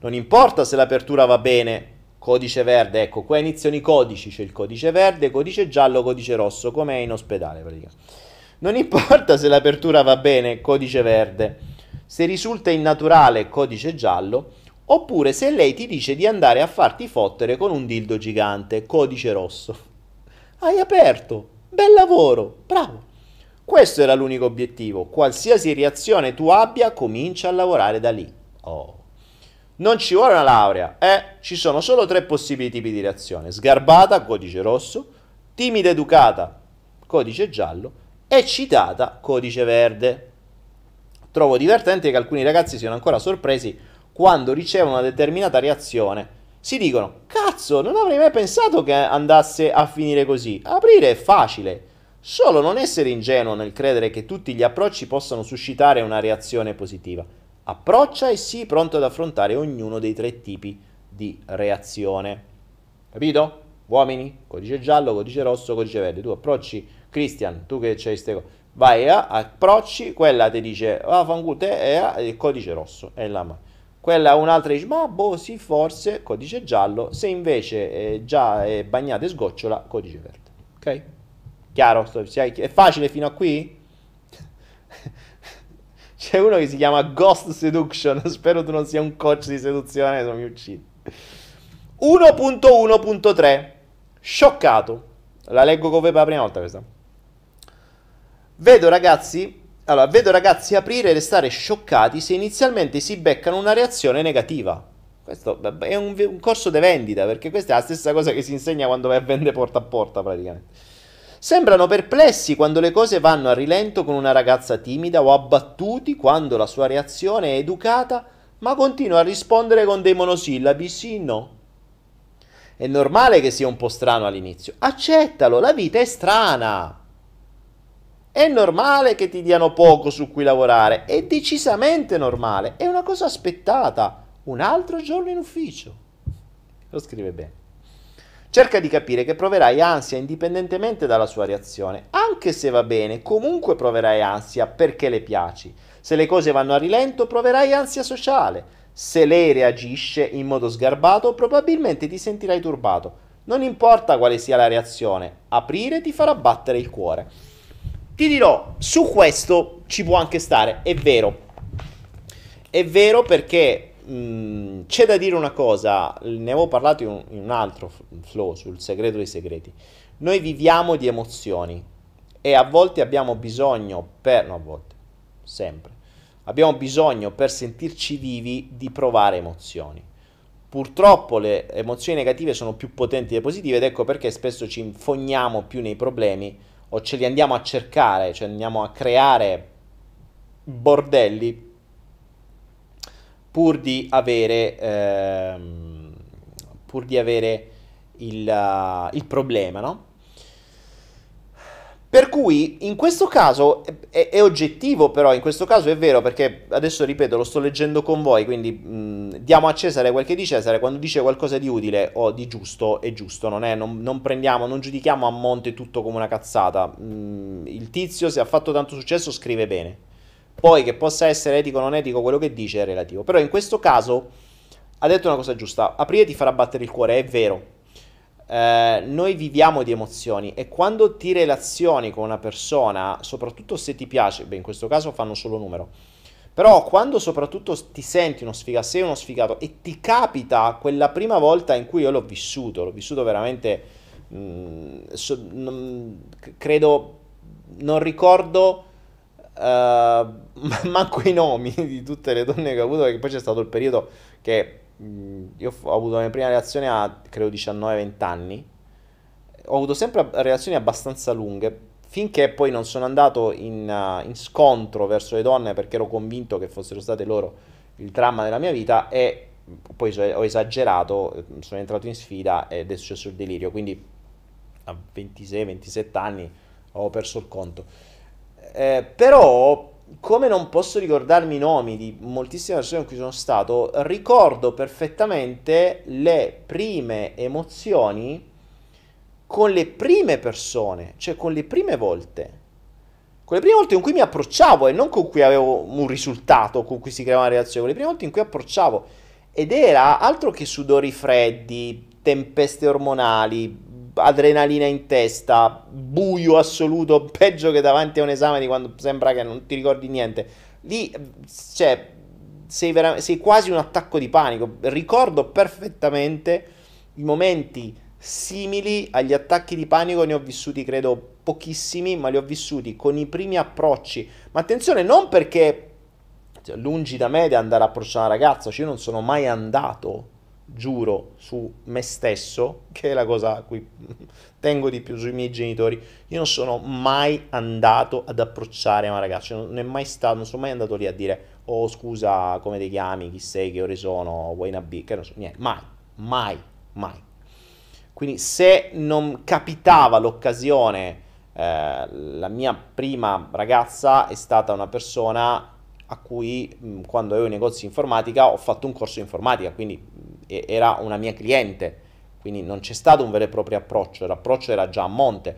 Non importa se l'apertura va bene, codice verde, ecco, qua iniziano i codici, c'è il codice verde, codice giallo, codice rosso, come è in ospedale praticamente. Non importa se l'apertura va bene, codice verde se risulta innaturale codice giallo, oppure se lei ti dice di andare a farti fottere con un dildo gigante, codice rosso. Hai aperto, bel lavoro, bravo. Questo era l'unico obiettivo. Qualsiasi reazione tu abbia, comincia a lavorare da lì. Oh. Non ci vuole una laurea, eh? Ci sono solo tre possibili tipi di reazione. Sgarbata, codice rosso, timida educata, codice giallo, eccitata, codice verde. Trovo divertente che alcuni ragazzi siano ancora sorpresi quando ricevono una determinata reazione. Si dicono, cazzo, non avrei mai pensato che andasse a finire così. Aprire è facile. Solo non essere ingenuo nel credere che tutti gli approcci possano suscitare una reazione positiva. Approccia e sii pronto ad affrontare ognuno dei tre tipi di reazione. Capito? Uomini, codice giallo, codice rosso, codice verde. Tu approcci, Christian, tu che c'hai queste cose vai a approcci, quella ti dice ah fanculo te è il codice rosso, è la ma. Quella un'altra dice ma boh sì forse, codice giallo, se invece è già è bagnata e sgocciola, codice verde. Ok? Chiaro? È facile fino a qui? C'è uno che si chiama Ghost Seduction, spero tu non sia un coach di seduzione, non mi uccidi. 1.1.3 Scioccato. La leggo come per la prima volta questa. Vedo ragazzi, allora, vedo ragazzi aprire e restare scioccati se inizialmente si beccano una reazione negativa. Questo è un, un corso di vendita, perché questa è la stessa cosa che si insegna quando vai a vendere porta a porta praticamente. Sembrano perplessi quando le cose vanno a rilento con una ragazza timida o abbattuti quando la sua reazione è educata, ma continua a rispondere con dei monosillabi sì, no. È normale che sia un po' strano all'inizio. Accettalo, la vita è strana. È normale che ti diano poco su cui lavorare, è decisamente normale, è una cosa aspettata. Un altro giorno in ufficio. Lo scrive bene. Cerca di capire che proverai ansia indipendentemente dalla sua reazione. Anche se va bene, comunque proverai ansia perché le piaci. Se le cose vanno a rilento, proverai ansia sociale. Se lei reagisce in modo sgarbato, probabilmente ti sentirai turbato. Non importa quale sia la reazione, aprire ti farà battere il cuore. Ti dirò, su questo ci può anche stare, è vero. È vero perché mh, c'è da dire una cosa, ne avevo parlato in un, in un altro flow sul segreto dei segreti. Noi viviamo di emozioni e a volte abbiamo bisogno per no a volte, sempre. Abbiamo bisogno per sentirci vivi di provare emozioni. Purtroppo le emozioni negative sono più potenti delle positive ed ecco perché spesso ci infogniamo più nei problemi o ce li andiamo a cercare, cioè andiamo a creare bordelli pur di avere, ehm, pur di avere il, uh, il problema, no? Per cui in questo caso è, è, oggettivo, però in questo caso è vero perché adesso ripeto, lo sto leggendo con voi, quindi mh, diamo a Cesare quel che di Cesare, quando dice qualcosa di utile o di giusto è giusto, non, è, non, non prendiamo, non giudichiamo a monte tutto come una cazzata. Mh, il tizio se ha fatto tanto successo scrive bene. Poi che possa essere etico o non etico quello che dice è relativo. Però in questo caso ha detto una cosa giusta, aprire ti farà battere il cuore, è vero eh, noi viviamo di emozioni e quando ti relazioni con una persona, soprattutto se ti piace, beh in questo caso fanno solo numero, però quando soprattutto ti senti uno sfigato, sei uno sfigato e ti capita quella prima volta in cui io l'ho vissuto, l'ho vissuto veramente, mh, mm, so, non, credo, non ricordo uh, manco i nomi di tutte le donne che ho avuto, perché poi c'è stato il periodo che io ho avuto la mia prima relazione a credo 19-20 anni, ho avuto sempre relazioni abbastanza lunghe, finché poi non sono andato in, uh, in, scontro verso le donne perché ero convinto che fossero state loro il dramma della mia vita e poi ho esagerato, sono entrato in sfida ed è successo il delirio, quindi a 26-27 anni ho perso il conto. Eh, però, come non posso ricordarmi i nomi di moltissime persone con cui sono stato, ricordo perfettamente le prime emozioni con le prime persone, cioè con le prime volte. Con le prime volte in cui mi approcciavo e non con cui avevo un risultato, con cui si creava una reazione, con le prime volte in cui approcciavo. Ed era altro che sudori freddi, tempeste ormonali, adrenalina in testa, buio assoluto, peggio che davanti a un esame di quando sembra che non ti ricordi niente. Lì, cioè, sei, vera- sei quasi un attacco di panico. Ricordo perfettamente i momenti simili agli attacchi di panico, ne ho vissuti credo pochissimi, ma li ho vissuti con i primi approcci. Ma attenzione, non perché cioè, lungi da me di andare a approcciare una ragazza, cioè io non sono mai andato giuro su me stesso, che è la cosa a cui tengo di più sui miei genitori, io non sono mai andato ad approcciare una ragazza, non è mai stato, non sono mai andato lì a dire "Oh, scusa, come ti chiami? Chi sei? Che ore sono? Vuoi una B?" Che non so, niente, mai, mai, mai. Quindi se non capitava l'occasione eh, la mia prima ragazza è stata una persona a cui mh, quando avevo i negozi informatica ho fatto un corso informatica, quindi era una mia cliente, quindi non c'è stato un vero e proprio approccio, l'approccio era già a monte.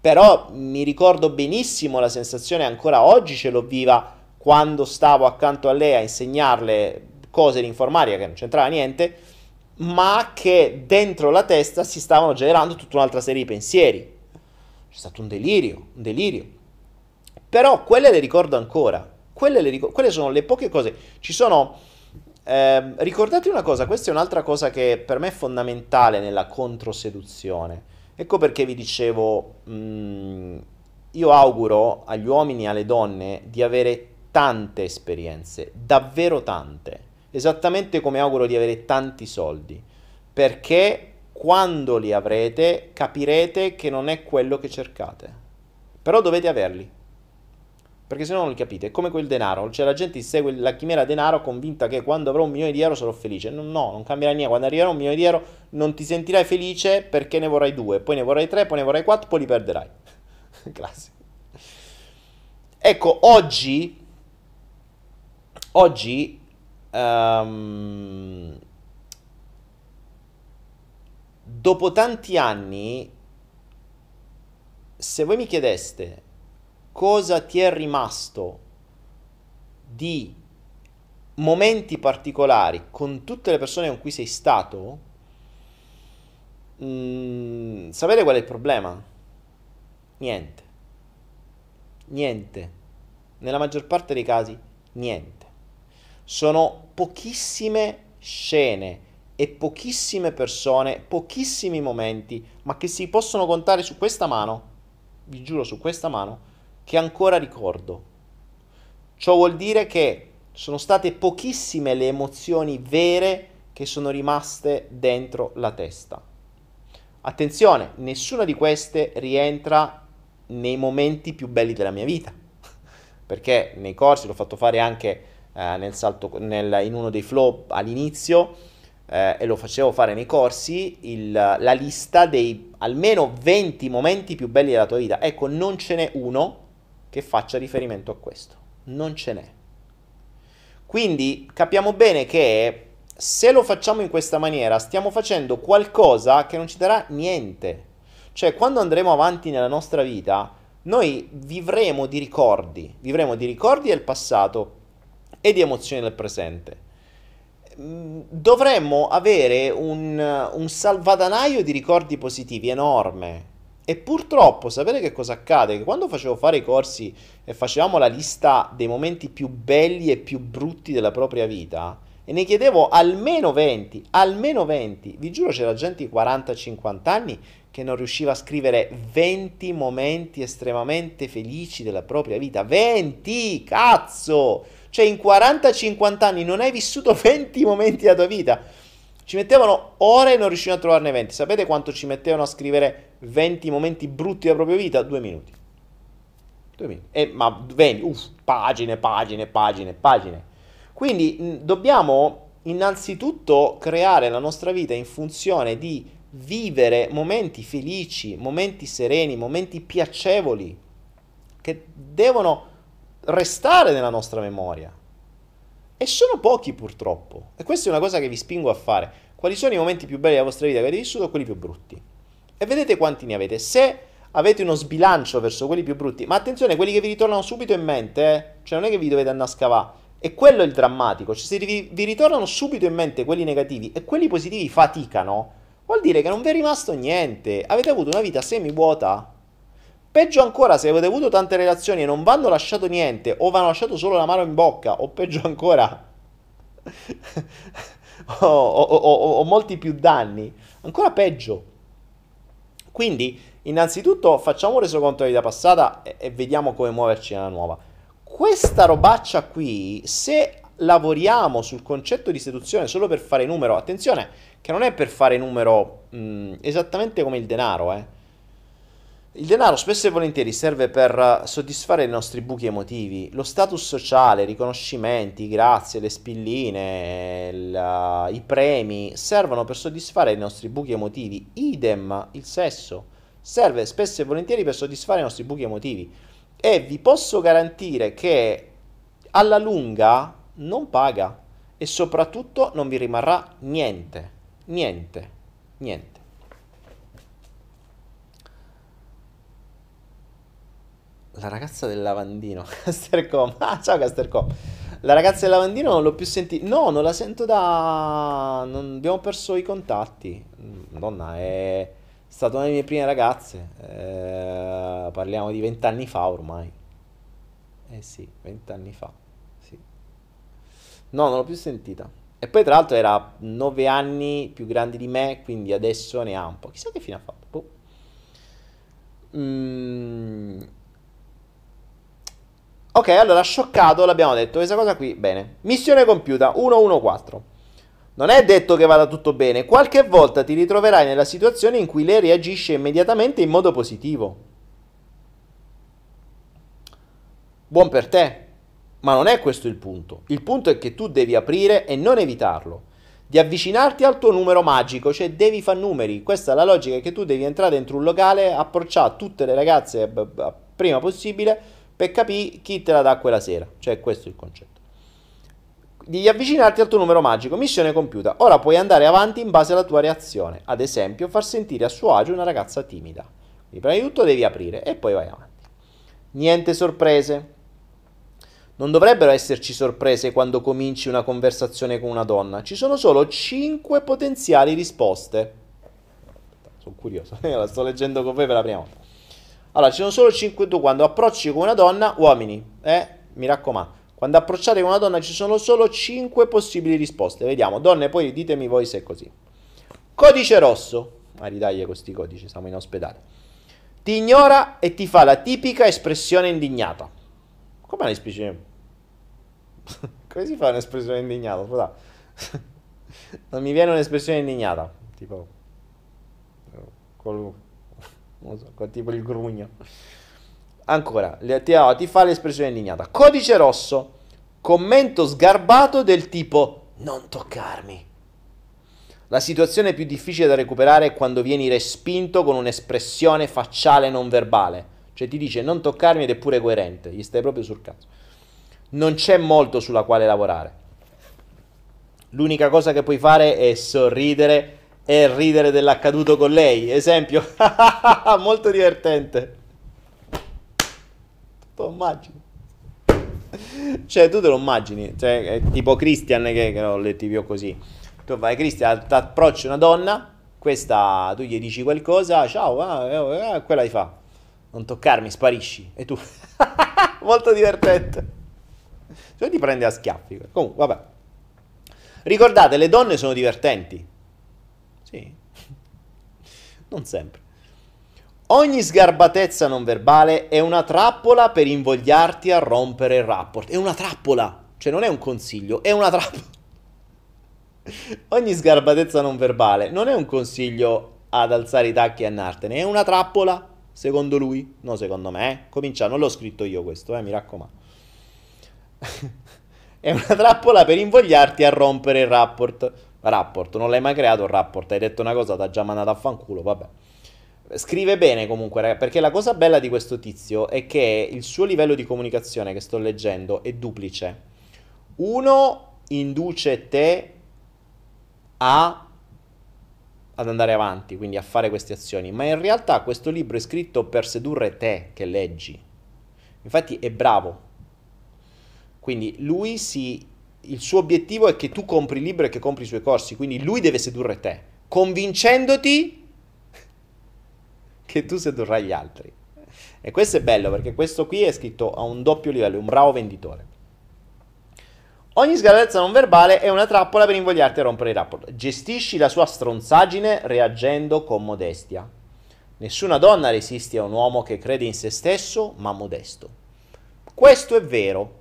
Però mi ricordo benissimo la sensazione, ancora oggi ce l'ho viva, quando stavo accanto a lei a insegnarle cose di informatica che non c'entrava niente, ma che dentro la testa si stavano generando tutta un'altra serie di pensieri. C'è stato un delirio, un delirio. Però quelle le ricordo ancora. Quelle, le ricordo, quelle sono le poche cose. Ci sono eh, ricordate una cosa, questa è un'altra cosa che per me è fondamentale nella controseduzione. Ecco perché vi dicevo, mh, mm, io auguro agli uomini e alle donne di avere tante esperienze, davvero tante, esattamente come auguro di avere tanti soldi, perché quando li avrete capirete che non è quello che cercate, però dovete averli perché se no non capite. È come quel denaro. Cioè la gente segue la chimera denaro convinta che quando avrò un milione di euro sarò felice. No, no, non cambierà niente. Quando arriverà un milione di euro non ti sentirai felice perché ne vorrai due, poi ne vorrai tre, poi ne vorrai quattro, poi li perderai. Classico. Ecco, oggi... Oggi... Um, dopo tanti anni, se voi mi chiedeste cosa ti è rimasto di momenti particolari con tutte le persone con cui sei stato, mm, sapete qual è il problema? Niente. Niente. Nella maggior parte dei casi, niente. Sono pochissime scene e pochissime persone, pochissimi momenti, ma che si possono contare su questa mano, vi giuro su questa mano, che ancora ricordo. Ciò vuol dire che sono state pochissime le emozioni vere che sono rimaste dentro la testa. Attenzione, nessuna di queste rientra nei momenti più belli della mia vita, perché nei corsi l'ho fatto fare anche eh, nel salto, nel, in uno dei flow all'inizio eh, e lo facevo fare nei corsi, il, la lista dei almeno 20 momenti più belli della tua vita. Ecco, non ce n'è uno che faccia riferimento a questo. Non ce n'è. Quindi capiamo bene che se lo facciamo in questa maniera stiamo facendo qualcosa che non ci darà niente. Cioè quando andremo avanti nella nostra vita noi vivremo di ricordi, vivremo di ricordi del passato e di emozioni del presente. Mm, dovremmo avere un, un salvadanaio di ricordi positivi enorme, e purtroppo, sapete che cosa accade? Che quando facevo fare i corsi e facevamo la lista dei momenti più belli e più brutti della propria vita, e ne chiedevo almeno 20, almeno 20, vi giuro c'era gente di 40-50 anni che non riusciva a scrivere 20 momenti estremamente felici della propria vita. 20, cazzo! Cioè in 40-50 anni non hai vissuto 20 momenti della tua vita. Ci mettevano ore e non riuscivano a trovarne 20. Sapete quanto ci mettevano a scrivere 20 momenti brutti della propria vita? Due minuti. Due minuti. E, ma 20, uff, pagine, pagine, pagine, pagine. Quindi dobbiamo innanzitutto creare la nostra vita in funzione di vivere momenti felici, momenti sereni, momenti piacevoli, che devono restare nella nostra memoria. E sono pochi purtroppo. E questa è una cosa che vi spingo a fare. Quali sono i momenti più belli della vostra vita che avete vissuto e quelli più brutti? E vedete quanti ne avete. Se avete uno sbilancio verso quelli più brutti, ma attenzione, quelli che vi ritornano subito in mente, eh? cioè non è che vi dovete andare a scavare. E quello è il drammatico. Cioè, se vi, vi ritornano subito in mente quelli negativi e quelli positivi faticano, vuol dire che non vi è rimasto niente. Avete avuto una vita semi vuota. Peggio ancora, se avete avuto tante relazioni e non vi hanno lasciato niente, o vi hanno lasciato solo la mano in bocca, o peggio ancora, o, o, o, o, molti più danni, ancora peggio. Quindi, innanzitutto, facciamo un resoconto della vita passata e, e vediamo come muoverci nella nuova. Questa robaccia qui, se lavoriamo sul concetto di seduzione solo per fare numero, attenzione, che non è per fare numero mh, esattamente come il denaro, eh il denaro spesso e volentieri serve per soddisfare i nostri buchi emotivi, lo status sociale, i riconoscimenti, grazie, le spilline, il, i premi servono per soddisfare i nostri buchi emotivi. Idem, il sesso. Serve spesso e volentieri per soddisfare i nostri buchi emotivi. E vi posso garantire che alla lunga non paga e soprattutto non vi rimarrà niente, niente, niente. La ragazza del lavandino, Castercom. Ah, ciao Castercom. La ragazza del lavandino non l'ho più sentita. No, non la sento da. Non... Abbiamo perso i contatti. Madonna, è stata una delle mie prime ragazze. Eh, parliamo di vent'anni fa ormai. Eh sì, vent'anni fa. Sì. No, non l'ho più sentita. E poi, tra l'altro, era nove anni più grandi di me, quindi adesso ne ha un po'. Chissà che fine ha fatto. Boh. Mm, Ok, allora scioccato l'abbiamo detto, questa cosa qui, bene. Missione compiuta 114. Non è detto che vada tutto bene, qualche volta ti ritroverai nella situazione in cui lei reagisce immediatamente in modo positivo. Buon per te, ma non è questo il punto. Il punto è che tu devi aprire e non evitarlo. Di avvicinarti al tuo numero magico, cioè devi fare numeri. Questa è la logica che tu devi entrare dentro un locale, approcciare tutte le ragazze prima possibile per capire chi te la dà quella sera. Cioè, questo è il concetto. Di avvicinarti al tuo numero magico, missione compiuta. Ora puoi andare avanti in base alla tua reazione. Ad esempio, far sentire a suo agio una ragazza timida. Quindi, prima di tutto devi aprire e poi vai avanti. Niente sorprese. Non dovrebbero esserci sorprese quando cominci una conversazione con una donna. Ci sono solo 5 potenziali risposte. Sono curioso, la sto leggendo con voi per la prima volta. Allora, ci sono solo 5 tu quando approcci con una donna, uomini, eh? Mi raccomando. Quando approcciate con una donna ci sono solo 5 possibili risposte. Vediamo, donne, poi ditemi voi se è così. Codice rosso. Ma ridaglie questi codici, siamo in ospedale. Ti ignora e ti fa la tipica espressione indignata. Come l'espressione? Come si fa un'espressione indignata? non mi viene un'espressione indignata. Tipo... Non so, tipo il grugno. Ancora, ti, oh, ti fa l'espressione indignata. Codice rosso, commento sgarbato del tipo non toccarmi. La situazione più difficile da recuperare è quando vieni respinto con un'espressione facciale non verbale. Cioè ti dice non toccarmi ed è pure coerente, gli stai proprio sul cazzo. Non c'è molto sulla quale lavorare. L'unica cosa che puoi fare è sorridere e ridere dell'accaduto con lei. Esempio, molto divertente. Tu immagini? Cioè, tu te lo immagini? Cioè, tipo Christian che, che l'ho letti più così. Tu vai, Christian, ti approcci una donna, questa, tu gli dici qualcosa, ciao, ah, eh, quella ti fa. Non toccarmi, sparisci. E tu, molto divertente. Cioè, ti prende a schiaffi. Comunque, vabbè. Ricordate, le donne sono divertenti. Sì. Non sempre. Ogni sgarbatezza non verbale è una trappola per invogliarti a rompere il rapport. È una trappola. cioè non è un consiglio, è una trappola. Ogni sgarbatezza non verbale non è un consiglio ad alzare i tacchi e andartene, è una trappola, secondo lui, no secondo me, eh? comincia, non l'ho scritto io questo, eh, mi raccomando. è una trappola per invogliarti a rompere il rapport. Rapport, non l'hai mai creato il rapport, hai detto una cosa, ti ha già mandato a fanculo, vabbè. Scrive bene comunque, ragazzi, perché la cosa bella di questo tizio è che il suo livello di comunicazione che sto leggendo è duplice. Uno induce te a, ad andare avanti, quindi a fare queste azioni, ma in realtà questo libro è scritto per sedurre te che leggi. Infatti è bravo. Quindi lui si il suo obiettivo è che tu compri il libro e che compri i suoi corsi, quindi lui deve sedurre te, convincendoti che tu sedurrai gli altri. E questo è bello perché questo qui è scritto a un doppio livello, un bravo venditore. Ogni sgarbatezza non verbale è una trappola per invogliarti a rompere il rapporto. Gestisci la sua stronzaggine reagendo con modestia. Nessuna donna resiste a un uomo che crede in se stesso ma modesto. Questo è vero,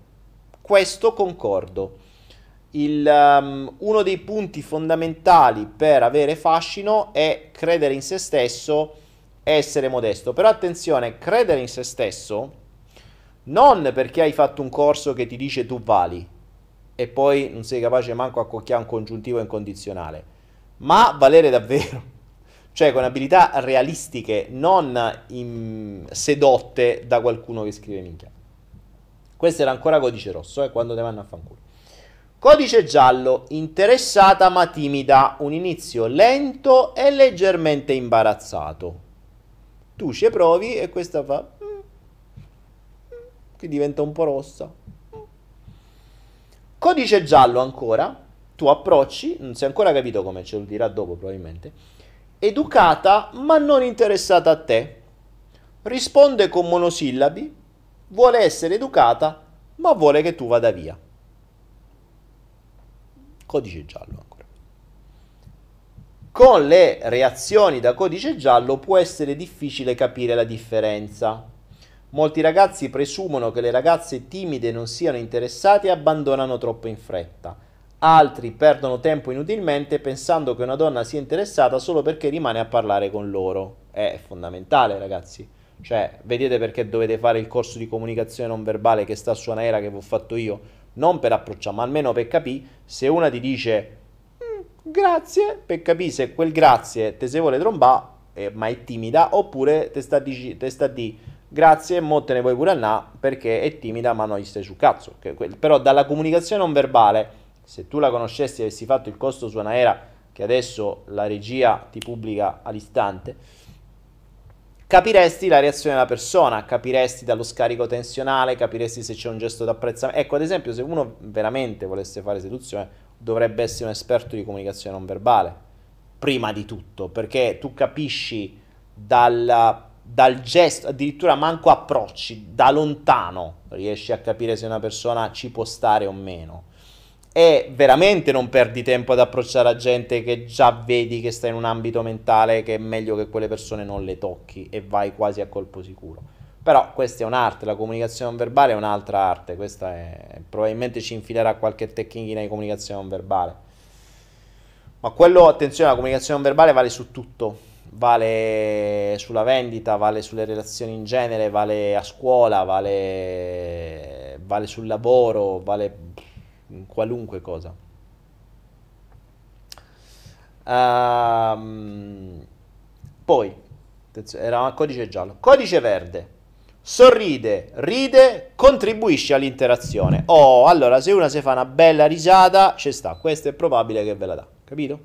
questo concordo. Il, um, uno dei punti fondamentali per avere fascino è credere in se stesso essere modesto. Però attenzione, credere in se stesso non perché hai fatto un corso che ti dice tu vali e poi non sei capace manco a cocchiare un congiuntivo incondizionale, ma valere davvero. Cioè con abilità realistiche, non in... sedotte da qualcuno che scrive minchia. Questo era ancora codice rosso, eh, quando te vanno a fanculo. Codice giallo, interessata ma timida, un inizio lento e leggermente imbarazzato. Tu ci provi e questa fa mm, che diventa un po' rossa. Codice giallo ancora tu approcci non si è ancora capito come ce lo dirà dopo probabilmente educata ma non interessata a te. Risponde con monosillabi vuole essere educata ma vuole che tu vada via codice giallo con le reazioni da codice giallo può essere difficile capire la differenza. Molti ragazzi presumono che le ragazze timide non siano interessate e abbandonano troppo in fretta. Altri perdono tempo inutilmente pensando che una donna sia interessata solo perché rimane a parlare con loro. È fondamentale, ragazzi. Cioè, vedete perché dovete fare il corso di comunicazione non verbale che sta su Anaera che vi ho fatto io? Non per approcciare, ma almeno per capire se una ti dice grazie, per capire se quel grazie te se vuole trombare, eh, ma è timida, oppure te sta di, te sta di grazie, mo te ne vuoi pure a perché è timida, ma non gli stai sul cazzo. Che, però dalla comunicazione non verbale, se tu la conoscessi e avessi fatto il costo su Anaera, che adesso la regia ti pubblica all'istante, capiresti la reazione della persona, capiresti dallo scarico tensionale, capiresti se c'è un gesto d'apprezzamento. Ecco, ad esempio, se uno veramente volesse fare seduzione, dovrebbe essere un esperto di comunicazione non verbale, prima di tutto, perché tu capisci dal, dal gesto, addirittura manco approcci, da lontano riesci a capire se una persona ci può stare o meno. E veramente non perdi tempo ad approcciare a gente che già vedi che sta in un ambito mentale che è meglio che quelle persone non le tocchi e vai quasi a colpo sicuro. Però questa è un'arte, la comunicazione non verbale è un'altra arte, questa è, probabilmente ci infilerà qualche tecnichina di comunicazione non verbale. Ma quello, attenzione, la comunicazione non verbale vale su tutto, vale sulla vendita, vale sulle relazioni in genere, vale a scuola, vale, vale sul lavoro, vale in qualunque cosa. Um, poi, era un codice giallo. Codice verde sorride, ride, contribuisce all'interazione. Oh, allora se una si fa una bella risata, ci sta, questo è probabile che ve la dà, capito?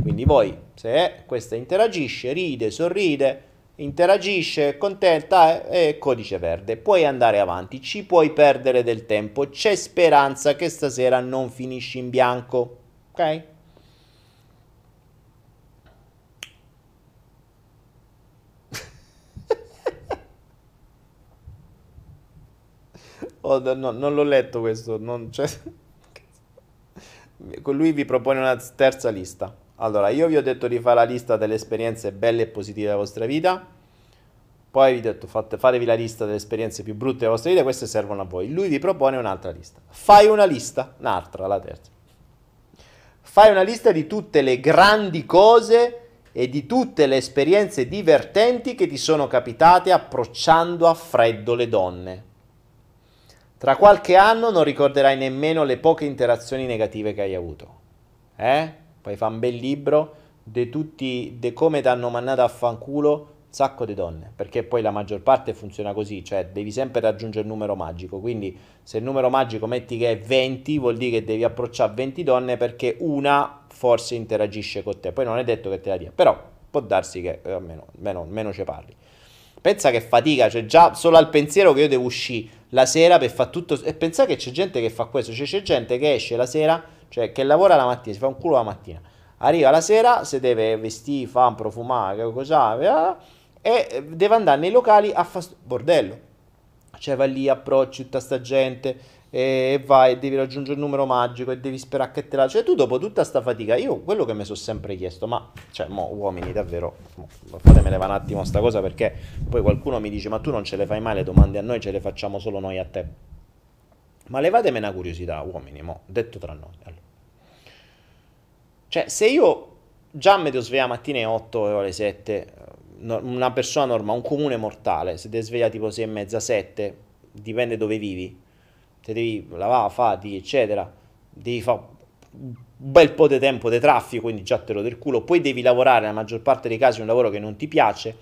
Quindi voi, se questa interagisce, ride, sorride, interagisce, contenta, è, è codice verde. Puoi andare avanti, ci puoi perdere del tempo, c'è speranza che stasera non finisci in bianco, ok? Oh, no, non l'ho letto questo. Non, cioè... Lui vi propone una terza lista. Allora, io vi ho detto di fare la lista delle esperienze belle e positive della vostra vita. Poi vi ho detto, fate, fatevi la lista delle esperienze più brutte della vostra vita, queste servono a voi. Lui vi propone un'altra lista. Fai una lista, un'altra, la terza. Fai una lista di tutte le grandi cose e di tutte le esperienze divertenti che ti sono capitate approcciando a freddo le donne. Tra qualche anno non ricorderai nemmeno le poche interazioni negative che hai avuto. Eh? Poi fa un bel libro di tutti, di come ti hanno mandato a fanculo un sacco di donne, perché poi la maggior parte funziona così, cioè devi sempre raggiungere il numero magico, quindi se il numero magico metti che è 20, vuol dire che devi approcciare 20 donne perché una forse interagisce con te, poi non è detto che te la dia, però può darsi che eh, almeno, meno, meno ci parli. Pensa che fatica, cioè già solo al pensiero che io devo uscire la sera per fare tutto, e pensa che c'è gente che fa questo, cioè c'è gente che esce la sera, cioè che lavora la mattina, si fa un culo la mattina, arriva la sera, si deve vestire, fa profumare, cosa, e deve andare nei locali a fare bordello. Cioè va lì, approcci tutta sta gente, e vai devi raggiungere il numero magico e devi sperare che te la... Cioè tu dopo tutta sta fatica, io quello che mi sono sempre chiesto, ma cioè mo uomini davvero, mo, fatemele un attimo sta cosa perché poi qualcuno mi dice ma tu non ce le fai mai le domande a noi, ce le facciamo solo noi a te. Ma levatemi una curiosità uomini, mo, detto tra noi. Allora. Cioè se io già mi devo svegliare mattina alle 8 o alle 7, una persona normale, un comune mortale, se devi svegliare tipo 6 e mezza, 7, dipende dove vivi te devi lavare, fare, eccetera, devi fare un bel po' di tempo di traffico, quindi già te lo del culo, poi devi lavorare nella maggior parte dei casi un lavoro che non ti piace,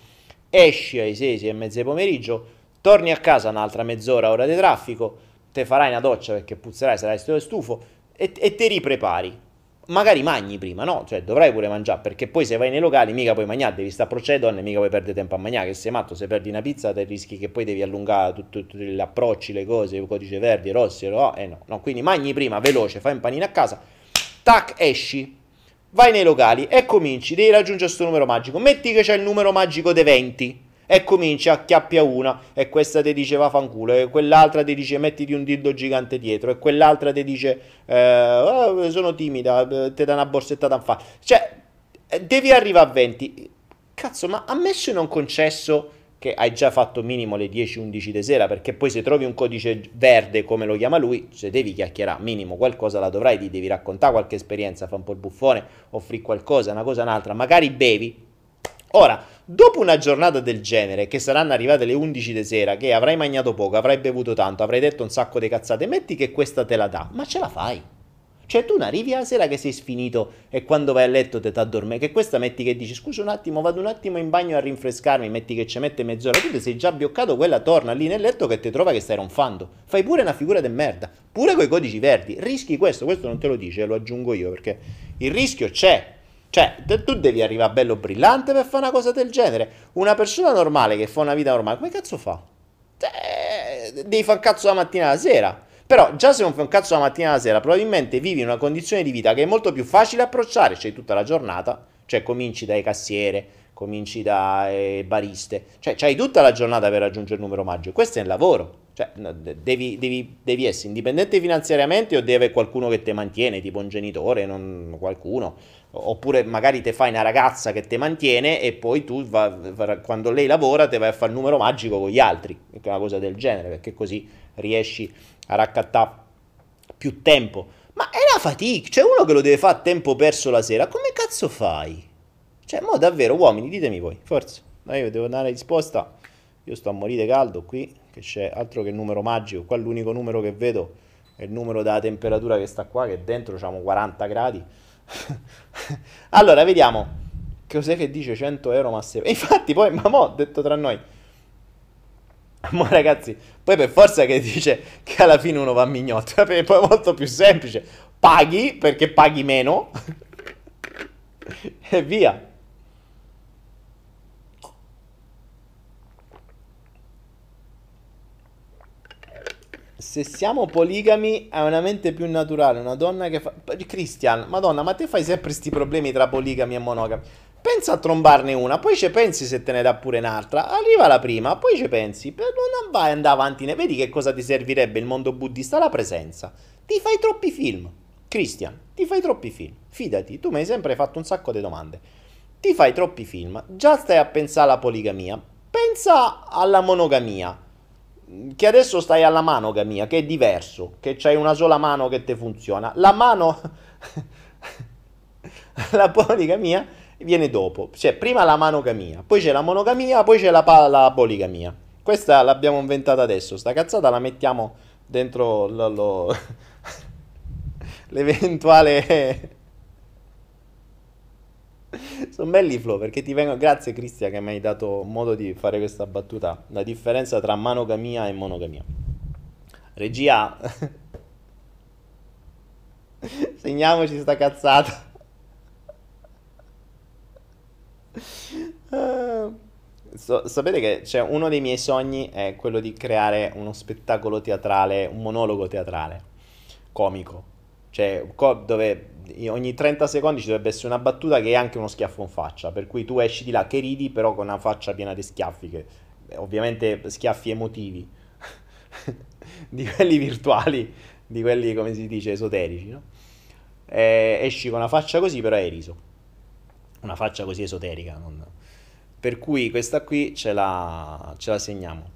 esci ai 6, 6 e mezza di pomeriggio, torni a casa un'altra mezz'ora, ora di traffico, te farai una doccia perché puzzerai, sarai stufo e, e te riprepari magari mangi prima, no? Cioè dovrai pure mangiare, perché poi se vai nei locali mica puoi mangiare, devi stare a procedere, mica puoi perdere tempo a mangiare, che sei matto, se perdi una pizza te rischi che poi devi allungare tutti gli approcci, le cose, il codice verdi, rossi, no? Eh no, no, quindi mangi prima, veloce, fai un panino a casa, tac, esci, vai nei locali e cominci, devi raggiungere questo numero magico, metti che c'è il numero magico dei 20, e cominci a chiappia una e questa ti dice va fanculo e quell'altra ti dice mettiti un dildo gigante dietro e quell'altra ti dice eh, oh, sono timida ti dà una borsettata in fa cioè eh, devi arrivare a 20 cazzo ma ammesso e non concesso che hai già fatto minimo le 10-11 di sera perché poi se trovi un codice verde come lo chiama lui se devi chiacchierare minimo qualcosa la dovrai ti devi raccontare qualche esperienza fa un po' il buffone offri qualcosa una cosa un'altra magari bevi. Ora Dopo una giornata del genere, che saranno arrivate le 11 di sera, che avrai mangiato poco, avrai bevuto tanto, avrai detto un sacco di cazzate, metti che questa te la dà, ma ce la fai. Cioè tu non arrivi la sera che sei sfinito e quando vai a letto te t'addorme, che questa metti che dici scusa un attimo, vado un attimo in bagno a rinfrescarmi, metti che ci mette mezz'ora, tu ti sei già bioccato, quella torna lì nel letto che ti trova che stai ronfando. Fai pure una figura di merda, pure coi codici verdi, rischi questo, questo non te lo dice, lo aggiungo io perché il rischio c'è. Cioè, tu devi arrivare bello brillante per fare una cosa del genere. Una persona normale che fa una vita normale, come cazzo fa? Cioè, devi fare un cazzo la mattina alla sera. Però, già se non fai un cazzo la mattina alla sera, probabilmente vivi una condizione di vita che è molto più facile approcciare. C'hai tutta la giornata, cioè cominci dai cassiere, cominci dai bariste, cioè c'hai tutta la giornata per raggiungere il numero magico. Questo è il lavoro. Cioè, devi, devi, devi, essere indipendente finanziariamente o deve qualcuno che ti mantiene, tipo un genitore, non qualcuno oppure magari te fai una ragazza che ti mantiene e poi tu va, va, quando lei lavora te vai a fare il numero magico con gli altri, una cosa del genere, perché così riesci a raccattare più tempo. Ma è una fatica, c'è uno che lo deve fare a tempo perso la sera, come cazzo fai? Cioè, mo davvero, uomini, ditemi voi, forza, io devo dare risposta, io sto a morire caldo qui, che c'è altro che il numero magico, qua l'unico numero che vedo è il numero della temperatura che sta qua, che dentro diciamo 40 gradi, allora, vediamo. Cos'è che dice 100 euro massimo? Infatti, poi, ma mo, detto tra noi. Ma ragazzi, poi per forza che dice che alla fine uno va a mignotto, poi è molto più semplice. Paghi perché paghi meno e via. Se siamo poligami è una mente più naturale, una donna che fa... Christian, madonna, ma te fai sempre questi problemi tra poligami e monogami. Pensa a trombarne una, poi ci pensi se te ne dà pure un'altra. Arriva la prima, poi ci pensi. Non vai andare avanti, ne vedi che cosa ti servirebbe il mondo buddista? La presenza. Ti fai troppi film. Christian, ti fai troppi film. Fidati, tu mi hai sempre fatto un sacco di domande. Ti fai troppi film, già stai a pensare alla poligamia. pensa alla monogamia, che adesso stai alla manogamia, che è diverso, che c'hai una sola mano che ti funziona. La mano, la poligamia viene dopo, cioè prima la manogamia, poi c'è la monogamia, poi c'è la, la poligamia. Questa l'abbiamo inventata adesso, sta cazzata la mettiamo dentro lo, lo, l'eventuale... Sono belli i flow perché ti vengono... Grazie Cristian che mi hai dato modo di fare questa battuta. La differenza tra monogamia e monogamia. Regia... Segniamoci sta cazzata. So, sapete che c'è uno dei miei sogni è quello di creare uno spettacolo teatrale, un monologo teatrale, comico. Cioè, co- dove ogni 30 secondi ci dovrebbe essere una battuta che è anche uno schiaffo in faccia, per cui tu esci di là che ridi, però con una faccia piena di schiaffi, che ovviamente schiaffi emotivi, di quelli virtuali, di quelli, come si dice, esoterici, no? E esci con una faccia così, però hai riso. Una faccia così esoterica, non... Per cui questa qui ce la, ce la segniamo.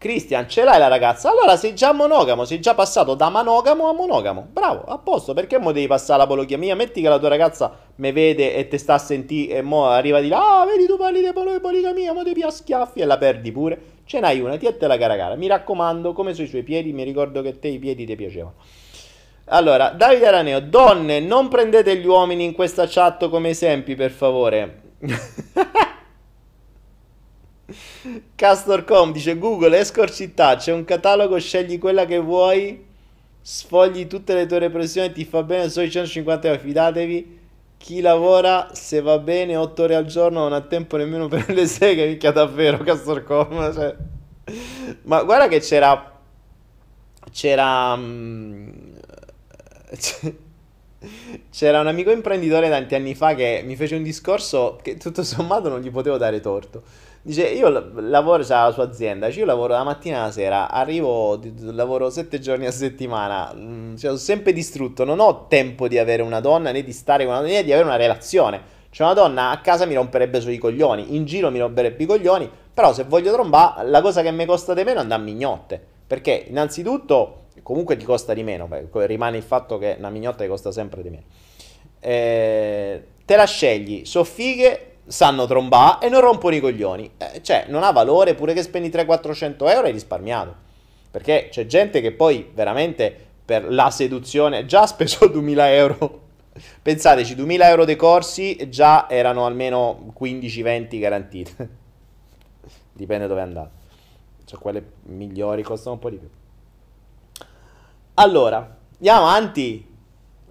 Cristian, ce l'hai la ragazza? Allora sei già monogamo, sei già passato da monogamo a monogamo. Bravo, a posto, perché mo devi passare la poligamia? Metti che la tua ragazza mi vede e te sta a sentire e mo arriva di là, ah, vedi tu parli di poligamia, mo ti pia schiaffi e la perdi pure. Ce n'hai una, ti e te la cara cara. Mi raccomando, come sui suoi piedi, mi ricordo che te i piedi ti piacevano. Allora, Davide Araneo, donne, non prendete gli uomini in questa chat come esempi, per favore. Castor.com dice Google escort città, c'è un catalogo, scegli quella che vuoi, sfogli tutte le tue repressioni, ti fa bene, solo 150 euro, fidatevi. Chi lavora, se va bene, 8 ore al giorno, non ha tempo nemmeno per le seghe, minchia davvero, Castor.com. Cioè. Ma guarda che c'era... C'era... Mm, c'era un amico imprenditore tanti anni fa che mi fece un discorso che tutto sommato non gli potevo dare torto Dice, io lavoro, c'ha la sua azienda, io lavoro la mattina alla sera, arrivo, lavoro sette giorni a settimana, mm, cioè, sono sempre distrutto, non ho tempo di avere una donna, né di stare con una donna, né di avere una relazione. Cioè una donna a casa mi romperebbe sui coglioni, in giro mi romperebbe i coglioni, però se voglio trombare, la cosa che mi costa di meno è andare a mignotte. Perché innanzitutto, comunque ti costa di meno, rimane il fatto che una mignotta ti costa sempre di meno. Eh, te la scegli, so fighe, sanno trombare e non rompono i coglioni. Eh, cioè, non ha valore pure che spendi 300-400 euro hai risparmiato. Perché c'è gente che poi veramente per la seduzione già ha speso 2000 euro. Pensateci, 2000 euro dei corsi già erano almeno 15-20 garantite. Dipende dove andate. Cioè, quelle migliori costano un po' di più. Allora, andiamo avanti.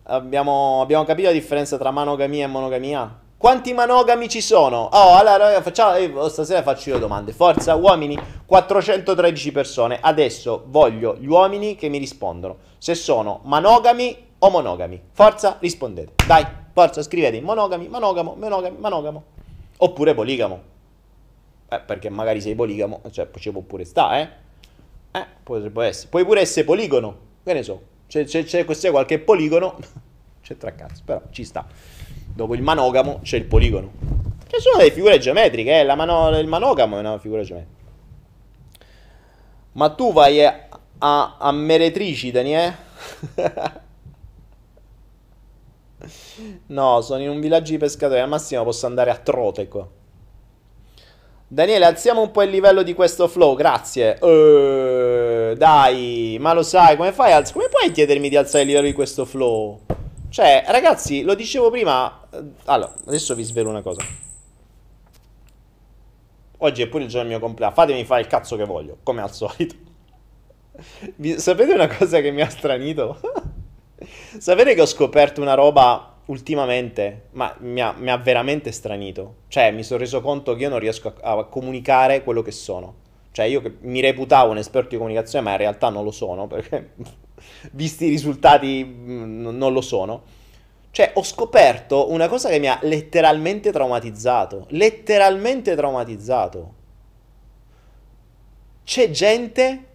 Abbiamo, abbiamo capito la differenza tra monogamia e monogamia? Quanti monogami ci sono? Oh, allora facciamo, eh, stasera faccio io domande. Forza, uomini, 413 persone. Adesso voglio gli uomini che mi rispondono. Se sono monogami o monogami. Forza, rispondete. Dai, forza, scrivete monogami, monogamo, monogami, monogamo. Oppure poligamo. Eh, perché magari sei poligamo, cioè ci può pure stare, eh? Eh, potrebbe essere. Puoi pure essere poligono, che ne so. C'è, c'è, c'è, c'è qualche poligono, c'è tra cazzo, però ci sta. Dopo il manogamo c'è il poligono. Che sono delle figure geometriche, eh? Mano, il manogamo è una figura geometrica. Ma tu vai a, a, a Meretrici, Daniele? no, sono in un villaggio di pescatori. Al massimo posso andare a Trote qua. Daniele, alziamo un po' il livello di questo flow, grazie. Uh, dai, ma lo sai, come fai? Alz- come puoi chiedermi di alzare il livello di questo flow? Cioè, ragazzi, lo dicevo prima. Eh, allora, adesso vi svelo una cosa. Oggi è pure il giorno del mio compleanno. Fatemi fare il cazzo che voglio, come al solito. Vi, sapete una cosa che mi ha stranito? sapete che ho scoperto una roba ultimamente, ma mi ha, mi ha, veramente stranito. Cioè, mi sono reso conto che io non riesco a, a comunicare quello che sono. Cioè, io che mi reputavo un esperto di comunicazione, ma in realtà non lo sono, perché visti i risultati mm, non lo sono. Cioè, ho scoperto una cosa che mi ha letteralmente traumatizzato. Letteralmente traumatizzato. C'è gente,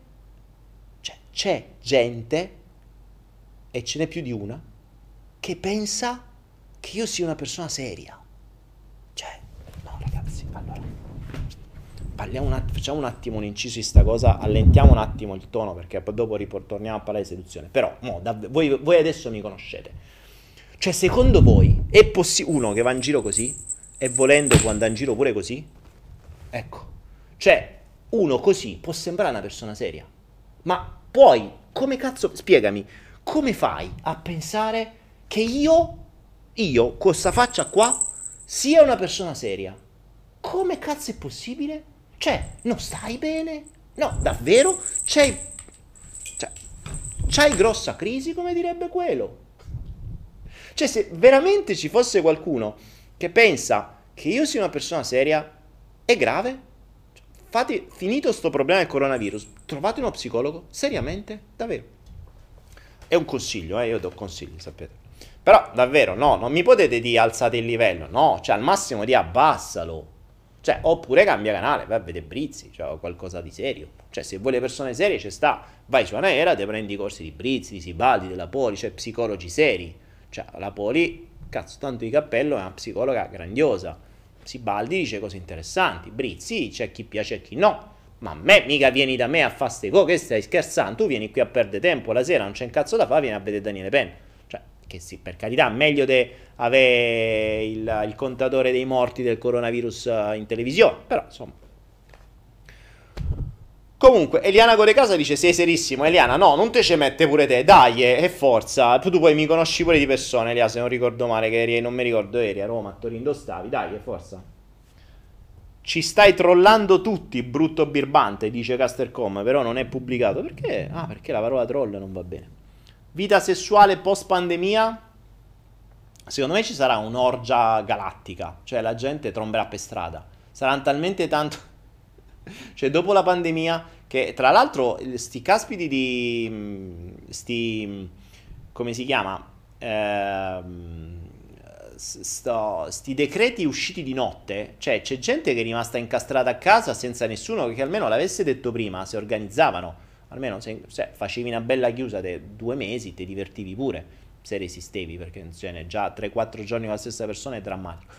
cioè, c'è gente, e ce n'è più di una, che pensa che io sia una persona seria. Cioè, no ragazzi, allora, un facciamo un attimo un inciso in sta cosa, allentiamo un attimo il tono perché poi dopo ritorniamo a parlare di seduzione. Però, mo, dav- voi, voi adesso mi conoscete. Cioè, secondo voi è possibile uno che va in giro così e volendo può andare in giro pure così? Ecco. Cioè, uno così può sembrare una persona seria. Ma poi, come cazzo, spiegami, come fai a pensare che io, io, con questa faccia qua, sia una persona seria? Come cazzo è possibile? Cioè, non stai bene? No, davvero? C'hai... Cioè, c'hai grossa crisi, come direbbe quello. Cioè, se veramente ci fosse qualcuno che pensa che io sia una persona seria, è grave? Fate, finito sto problema del coronavirus, trovate uno psicologo? Seriamente? Davvero? È un consiglio, eh? io do consigli, sapete. Però, davvero, no, non mi potete dire alzate il livello, no, cioè al massimo di abbassalo. Cioè, oppure cambia canale, vai a vedere Brizzi, cioè qualcosa di serio. Cioè, se vuoi le persone serie, ci sta. Vai su Anaera, ti prendi i corsi di Brizzi, di Sibaldi, della Poli, cioè psicologi seri. Cioè, la Poli, cazzo, tanto di cappello, è una psicologa grandiosa. Sibaldi dice cose interessanti. Brizzi, c'è chi piace e chi no. Ma a me mica vieni da me a fare ste cose, che stai scherzando? Tu vieni qui a perdere tempo la sera, non c'è un cazzo da fare, vieni a vedere Daniele Penna. Cioè, che sì, per carità, meglio di avere il, il, contatore dei morti del coronavirus eh, in televisione, però insomma. Comunque, Eliana Corecasa dice: Sei serissimo. Eliana, no, non te ce mette pure te. Dai, e forza. Tu poi mi conosci pure di persona, Elia. Se non ricordo male, che eri, non mi ricordo, eri a Roma, a Torino stavi. Dai, e forza. Ci stai trollando tutti, brutto birbante, dice Castercom. Però non è pubblicato. Perché? Ah, perché la parola troll non va bene. Vita sessuale post pandemia? Secondo me ci sarà un'orgia galattica, cioè la gente tromberà per strada. Saranno talmente tanto... cioè dopo la pandemia, che tra l'altro sti caspiti di... sti... come si chiama? Ehm sto, sti decreti usciti di notte, cioè c'è gente che è rimasta incastrata a casa senza nessuno che almeno l'avesse detto prima, si organizzavano, almeno se, se facevi una bella chiusa di due mesi, ti divertivi pure, se resistevi, perché cioè, già 3-4 giorni con la stessa persona è drammatico.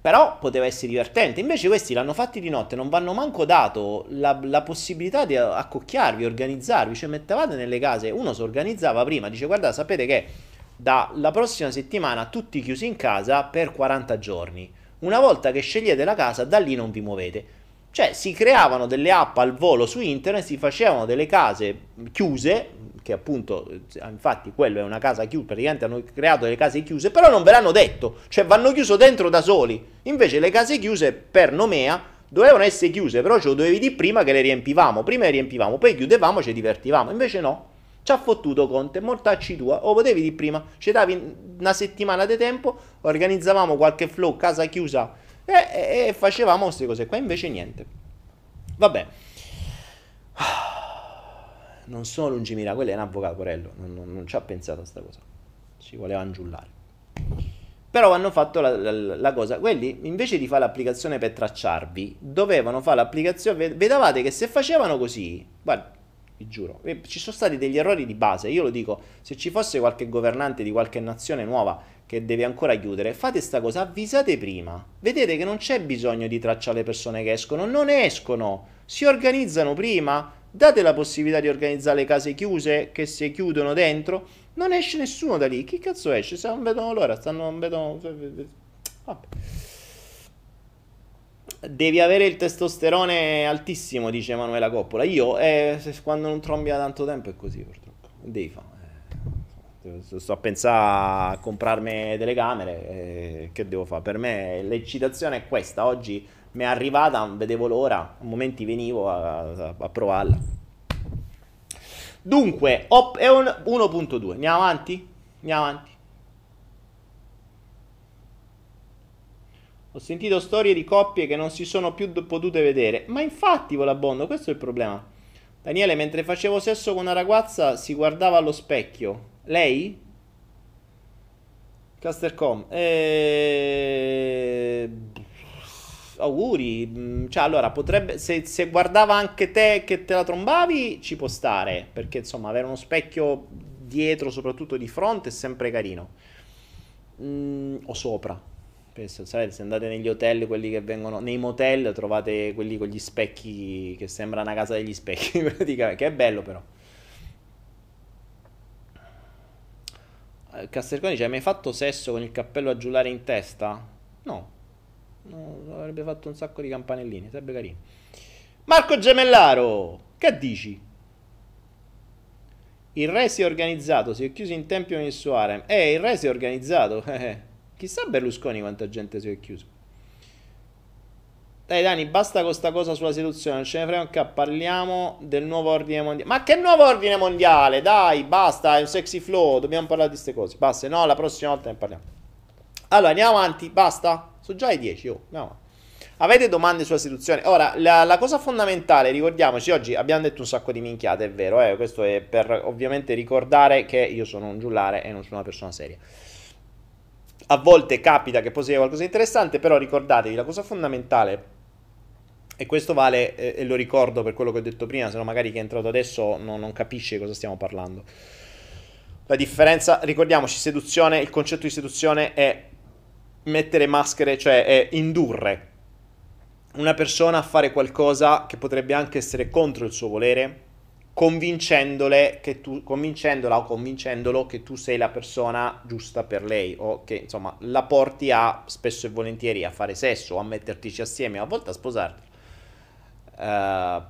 Però poteva essere divertente. Invece questi l'hanno fatti di notte, non vanno manco dato la, la possibilità di accocchiarvi, organizzarvi. Cioè mettevate nelle case, uno si organizzava prima, dice guarda sapete che dalla prossima settimana tutti chiusi in casa per 40 giorni. Una volta che scegliete la casa, da lì non vi muovete. Cioè si creavano delle app al volo su internet, si facevano delle case chiuse, che appunto, infatti quello è una casa chiusa, praticamente hanno creato delle case chiuse, però non ve l'hanno detto, cioè vanno chiuso dentro da soli. Invece le case chiuse per Nomea dovevano essere chiuse, però ce lo dovevi dire prima che le riempivamo, prima le riempivamo, poi chiudevamo, ci divertivamo, invece no. Ci ha fottuto Conte, mortacci tua, o potevi di prima, ci davi una settimana di tempo, organizzavamo qualche flow, casa chiusa e, e, e facevamo queste cose qua, invece niente. Vabbè. Non sono lungimiranza, quello è un avvocato, Porello, non, non, non ci ha pensato a questa cosa, ci voleva angiullare. Però hanno fatto la, la, la, cosa, quelli invece di fare l'applicazione per tracciarvi, dovevano fare l'applicazione, vedevate che se facevano così, guarda, vi giuro. Ci sono stati degli errori di base. Io lo dico, se ci fosse qualche governante di qualche nazione nuova che deve ancora chiudere, fate sta cosa, avvisate prima. Vedete che non c'è bisogno di tracciare le persone che escono, non escono, si organizzano prima. Date la possibilità di organizzare le case chiuse che si chiudono dentro. Non esce nessuno da lì. Chi cazzo esce? Se non vedono l'ora, stanno vedono Vabbè. Devi avere il testosterone altissimo, dice Emanuela Coppola. Io, eh, quando non trombi da tanto tempo, è così purtroppo. Devi fare. Eh. Sto a pensare a comprarmi delle camere. Eh, che devo fare? Per me l'eccitazione è questa. Oggi mi è arrivata, vedevo l'ora. A momenti venivo a, a, provarla. Dunque, op, è un 1.2. Andiamo avanti? Andiamo avanti. Ho sentito storie di coppie che non si sono più potute vedere. Ma infatti, Volabondo, questo è il problema. Daniele, mentre facevo sesso con una ragazza, si guardava allo specchio. Lei? Castercom. Eh... Auguri. Mm, cioè, allora, potrebbe... Se, se guardava anche te che te la trombavi, ci può stare. Perché, insomma, avere uno specchio dietro, soprattutto di fronte, è sempre carino. Mm, o sopra Spesso, sapete, se andate negli hotel, quelli che vengono nei motel, trovate quelli con gli specchi che sembra una casa degli specchi, praticamente, che è bello però. Eh, Casterconi ci hai mai fatto sesso con il cappello a giullare in testa? No. Avrebbe fatto un sacco di campanellini, sarebbe carino. Marco Gemellaro, che dici? Il re si è organizzato, si è chiuso in tempio nel suo harem. Eh, il re si è organizzato. Eh, chissà Berlusconi quanta gente si è chiuso. Dai Dani, basta con sta cosa sulla seduzione, non ce ne frega un capo, parliamo del nuovo ordine mondiale. Ma che nuovo ordine mondiale? Dai, basta, è un sexy flow, dobbiamo parlare di queste cose. Basta, no, la prossima volta ne parliamo. Allora, andiamo avanti, basta. Sono già i 10, oh, avanti. Avete domande sulla seduzione? Ora, la, la, cosa fondamentale, ricordiamoci, oggi abbiamo detto un sacco di minchiate, è vero, eh? questo è per ovviamente ricordare che io sono un giullare e non sono una persona seria. A volte capita che poi sia qualcosa di interessante, però ricordatevi, la cosa fondamentale e questo vale, eh, e lo ricordo per quello che ho detto prima, se no magari chi è entrato adesso non, non capisce di cosa stiamo parlando. La differenza, ricordiamoci, seduzione, il concetto di seduzione è mettere maschere, cioè è indurre una persona a fare qualcosa che potrebbe anche essere contro il suo volere, convincendole che tu, convincendola o convincendolo che tu sei la persona giusta per lei o che insomma la porti a spesso e volentieri a fare sesso a mettertici assieme a volte a sposarti Uh,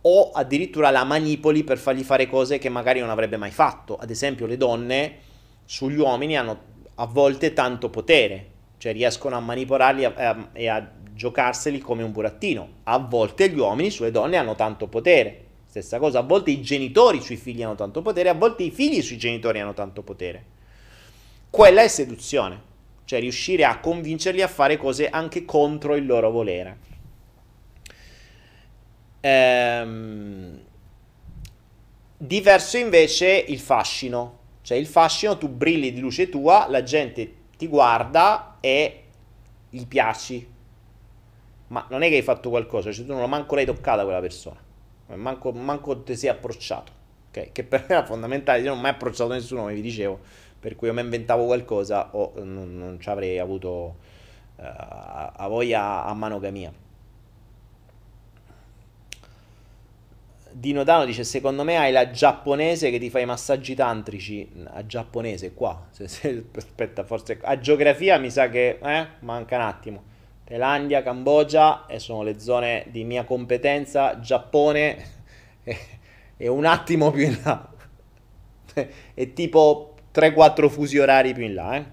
o addirittura la manipoli per fargli fare cose che magari non avrebbe mai fatto. Ad esempio, le donne sugli uomini hanno a volte tanto potere, cioè riescono a manipolarli a, a, e a giocarseli come un burattino. A volte gli uomini sulle donne hanno tanto potere. Stessa cosa, a volte i genitori sui figli hanno tanto potere, a volte i figli sui genitori hanno tanto potere. Quella è seduzione, cioè riuscire a convincerli a fare cose anche contro il loro volere. Ehm, diverso invece il fascino, cioè il fascino tu brilli di luce tua, la gente ti guarda e gli piaci. Ma non è che hai fatto qualcosa, cioè tu non manco l'hai toccata quella persona, manco, manco ti sei approcciato, ok? Che per me era fondamentale, io non ho mai approcciato nessuno, come vi dicevo, per cui io mi inventavo qualcosa o non, non ci avrei avuto uh, a voglia a manogamia. Dino Dano dice: Secondo me hai la giapponese che ti fa i massaggi tantrici. A giapponese qua. Se, se, aspetta, forse a geografia mi sa che eh, manca un attimo. Thailandia, Cambogia e sono le zone di mia competenza. Giappone e, un attimo più in là. e tipo 3-4 fusi orari più in là. Eh.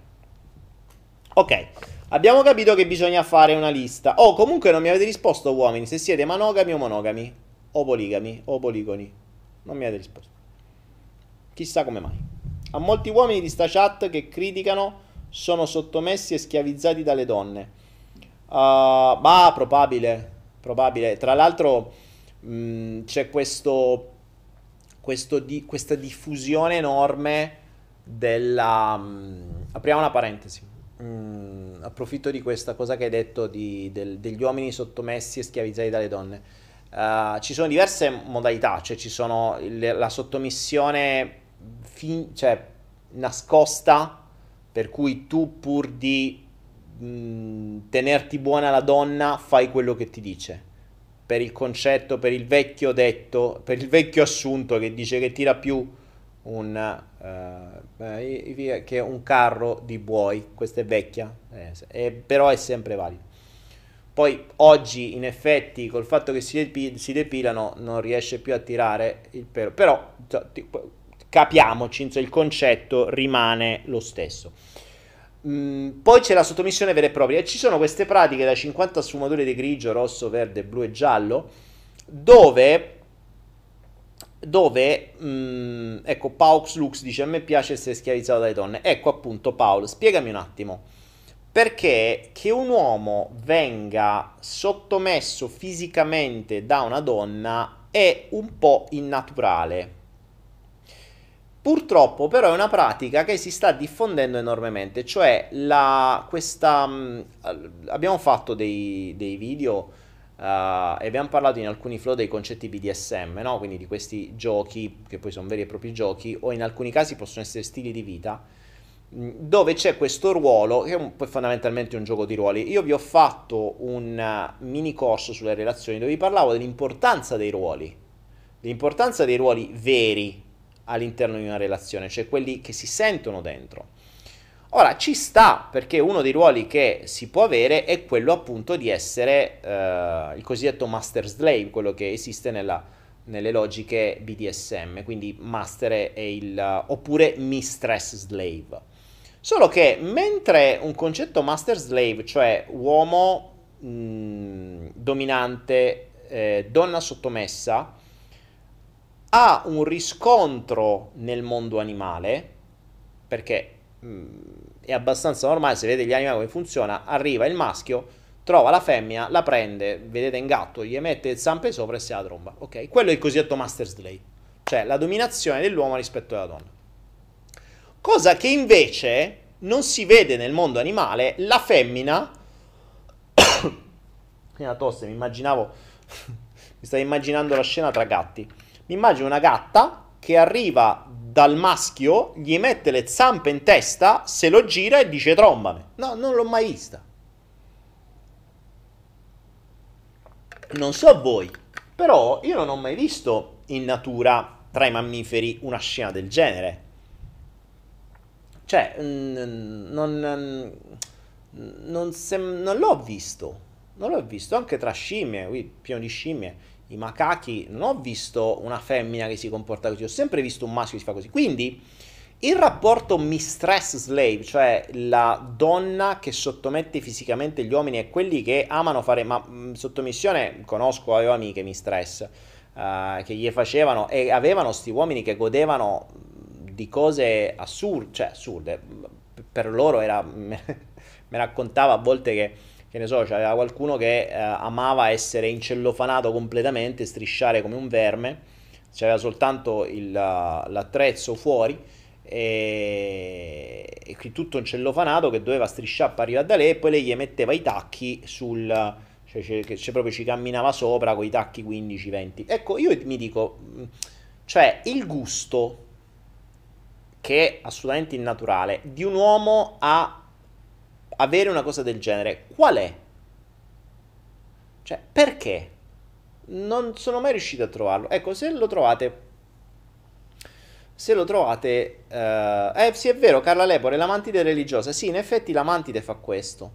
Ok. Abbiamo capito che bisogna fare una lista. Oh, comunque non mi avete risposto, uomini, se siete monogami o monogami o poligami o poligoni. Non mi avete risposto. Chissà come mai. A molti uomini di sta chat che criticano sono sottomessi e schiavizzati dalle donne. Uh, bah, probabile. Probabile. Tra l'altro mh, mm, c'è questo, questo di, questa diffusione enorme della... Mh, mm, apriamo una parentesi. Mm, approfitto di questa cosa che hai detto di, del, degli uomini sottomessi e schiavizzati dalle donne. Uh, ci sono diverse modalità, cioè ci sono il, la sottomissione fin, cioè, nascosta, per cui tu pur di mh, tenerti buona la donna fai quello che ti dice. Per il concetto, per il vecchio detto, per il vecchio assunto che dice che tira più un, uh, che un carro di buoi, questa è vecchia, eh, però è sempre valido. Poi oggi in effetti col fatto che si, depi- si depilano non riesce più a tirare il pelo, però capiamoci, il concetto rimane lo stesso. Mm, poi c'è la sottomissione vera e propria. E ci sono queste pratiche da 50 sfumature di grigio, rosso, verde, blu e giallo dove dove mm, ecco Paux Lux dice a me piace essere schiavizzato dalle donne ecco appunto Paolo spiegami un attimo perché che un uomo venga sottomesso fisicamente da una donna è un po' innaturale. Purtroppo però è una pratica che si sta diffondendo enormemente, cioè la, questa, mm, abbiamo fatto dei, dei video uh, e abbiamo parlato in alcuni flow dei concetti BDSM, no? quindi di questi giochi che poi sono veri e propri giochi o in alcuni casi possono essere stili di vita dove c'è questo ruolo che è un, fondamentalmente un gioco di ruoli. Io vi ho fatto un uh, mini corso sulle relazioni dove vi parlavo dell'importanza dei ruoli, l'importanza dei ruoli veri all'interno di una relazione, cioè quelli che si sentono dentro. Ora ci sta perché uno dei ruoli che si può avere è quello appunto di essere uh, il cosiddetto master slave, quello che esiste nella, nelle logiche BDSM, quindi master è il, uh, oppure mistress slave. Solo che mentre un concetto master slave, cioè uomo mh, mm, dominante, eh, donna sottomessa, ha un riscontro nel mondo animale, perché mh, mm, è abbastanza normale, se vedete gli animali come funziona, arriva il maschio, trova la femmina, la prende, vedete in gatto, gli mette il zampe sopra e si la tromba, ok? Quello è il cosiddetto master slave, cioè la dominazione dell'uomo rispetto alla donna. Cosa che invece non si vede nel mondo animale la femmina. Una tosse, mi immaginavo. mi stavo immaginando la scena tra gatti. Mi immagino una gatta che arriva dal maschio, gli mette le zampe in testa, se lo gira e dice trombame. No, non l'ho mai vista. Non so voi, però io non ho mai visto in natura tra i mammiferi una scena del genere. Cioè, non, non, sem- non l'ho visto. Non l'ho visto anche tra scimmie, qui pieno di scimmie, i macachi. Non ho visto una femmina che si comporta così. Ho sempre visto un maschio che si fa così. Quindi il rapporto mistress-slave, cioè la donna che sottomette fisicamente gli uomini e quelli che amano fare, ma mh, sottomissione, conosco, avevo amiche mistress, uh, che gli facevano e avevano sti uomini che godevano di cose assurde, cioè assurde, per loro era, mi raccontava a volte che, che ne so, c'aveva qualcuno che eh, amava essere incellofanato completamente, strisciare come un verme, c'aveva soltanto il, l'attrezzo fuori e, e tutto incellofanato che doveva strisciare arrivare da lei e poi lei gli metteva i tacchi sul... Cioè, cioè, cioè, proprio ci camminava sopra con i tacchi 15-20. Ecco, io mi dico, cioè il gusto che è assolutamente innaturale, di un uomo a avere una cosa del genere, qual è? Cioè, perché? Non sono mai riuscito a trovarlo. Ecco, se lo trovate... Se lo trovate... Uh, eh sì, è vero, Carla Lepore, l'amantide religiosa. Sì, in effetti l'amantide fa questo.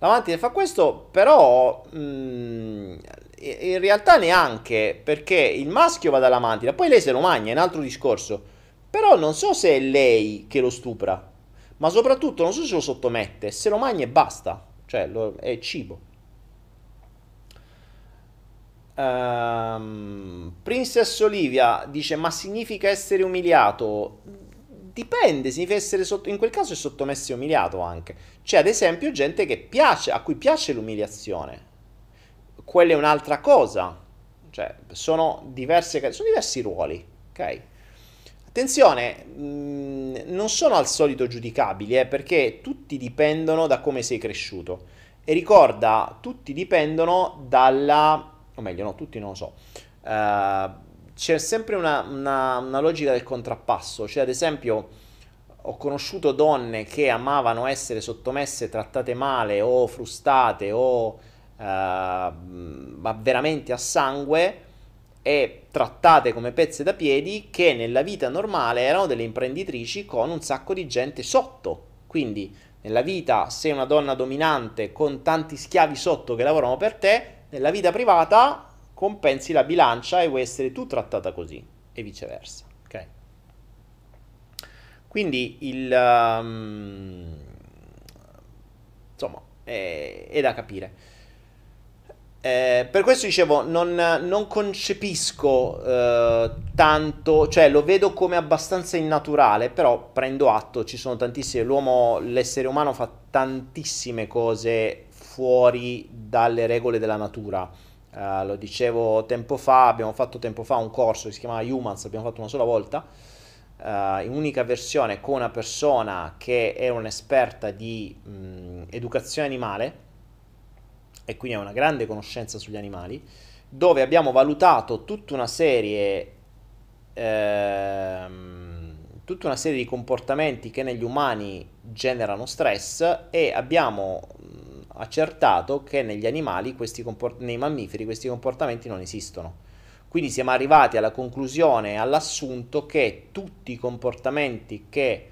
L'amantide fa questo, però... Mh, mm, in realtà neanche, perché il maschio va dall'amantide, poi lei se lo mangia, è un altro discorso. Però non so se è lei che lo stupra, ma soprattutto non so se lo sottomette, se lo mangia e basta, cioè lo, è cibo. Um, Princess Olivia dice: Ma significa essere umiliato? Dipende, significa essere sotto. In quel caso è sottomesso e umiliato anche. C'è ad esempio gente che piace, a cui piace l'umiliazione. Quella è un'altra cosa. Cioè, sono diverse, sono diversi ruoli, ok? Attenzione, mh, mm, non sono al solito giudicabili, eh, perché tutti dipendono da come sei cresciuto. E ricorda, tutti dipendono dalla... o meglio, no, tutti non lo so. Uh, c'è sempre una, una, una logica del contrappasso, cioè ad esempio ho conosciuto donne che amavano essere sottomesse, trattate male o frustate o uh, veramente a sangue e trattate come pezze da piedi che nella vita normale erano delle imprenditrici con un sacco di gente sotto. Quindi nella vita sei una donna dominante con tanti schiavi sotto che lavorano per te, nella vita privata compensi la bilancia e vuoi essere tu trattata così e viceversa. Ok? Quindi il... Um, insomma, è, è da capire. Eh, per questo dicevo, non, non concepisco eh, tanto, cioè lo vedo come abbastanza innaturale, però prendo atto, ci sono tantissime, l'uomo, l'essere umano fa tantissime cose fuori dalle regole della natura. Eh, lo dicevo tempo fa, abbiamo fatto tempo fa un corso che si chiamava Humans, abbiamo fatto una sola volta, eh, in unica versione con una persona che è un'esperta di mh, educazione animale e quindi ha una grande conoscenza sugli animali, dove abbiamo valutato tutta una serie, ehm, tutta una serie di comportamenti che negli umani generano stress e abbiamo accertato che negli animali, comport- nei mammiferi, questi comportamenti non esistono. Quindi siamo arrivati alla conclusione, all'assunto che tutti i comportamenti che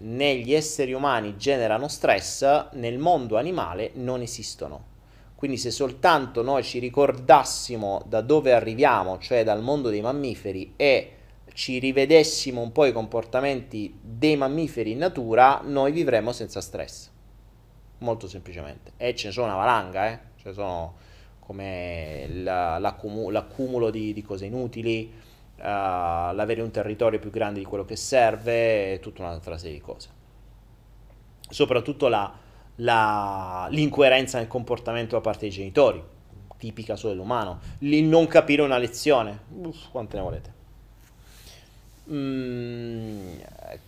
negli esseri umani generano stress, nel mondo animale non esistono. Quindi se soltanto noi ci ricordassimo da dove arriviamo, cioè dal mondo dei mammiferi, e ci rivedessimo un po' i comportamenti dei mammiferi in natura, noi vivremmo senza stress. Molto semplicemente. E ce ne sono una valanga, eh? Ce sono come la, l'accumulo, l'accumulo di, di, cose inutili, uh, l'avere un territorio più grande di quello che serve, e tutta un'altra serie di cose. Soprattutto la, la, l'incoerenza nel comportamento da parte dei genitori, tipica solo dell'umano, il non capire una lezione, Uff, quante ne volete. Mm,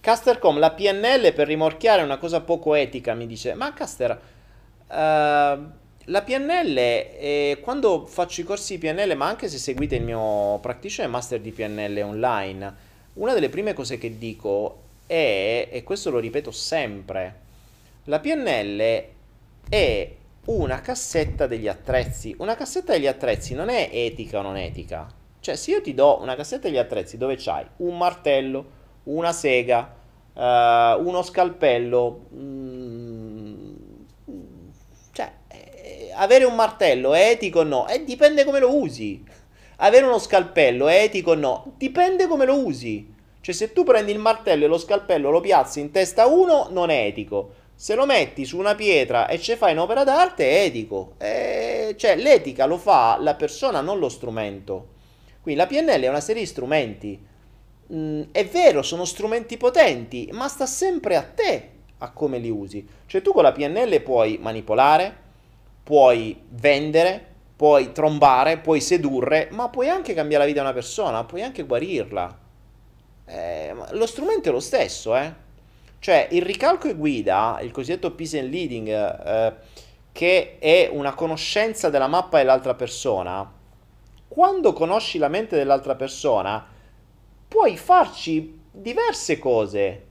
Castercom, la PNL per rimorchiare è una cosa poco etica, mi dice. Ma Caster, uh, la PNL, eh, quando faccio i corsi di PNL, ma anche se seguite il mio practitioner master di PNL online, una delle prime cose che dico è, e questo lo ripeto sempre, la PNL è una cassetta degli attrezzi. Una cassetta degli attrezzi non è etica o non etica cioè, se io ti do una cassetta degli attrezzi dove c'hai un martello, una sega, uh, uno scalpello, mm, cioè, eh, avere un martello è etico o no? Eh, dipende come lo usi. Avere uno scalpello è etico o no? Dipende come lo usi. Cioè, se tu prendi il martello e lo scalpello lo piazzi in testa a uno, non è etico. Se lo metti su una pietra e ci fai un'opera d'arte, è etico. Eh, cioè, l'etica lo fa la persona, non lo strumento. Quindi la PNL è una serie di strumenti. Mm, è vero, sono strumenti potenti, ma sta sempre a te a come li usi. Cioè tu con la PNL puoi manipolare, puoi vendere, puoi trombare, puoi sedurre, ma puoi anche cambiare la vita di una persona, puoi anche guarirla. Eh, lo strumento è lo stesso, eh. Cioè il ricalco e guida, il cosiddetto peace and leading, eh, che è una conoscenza della mappa dell'altra persona, quando conosci la mente dell'altra persona, puoi farci diverse cose.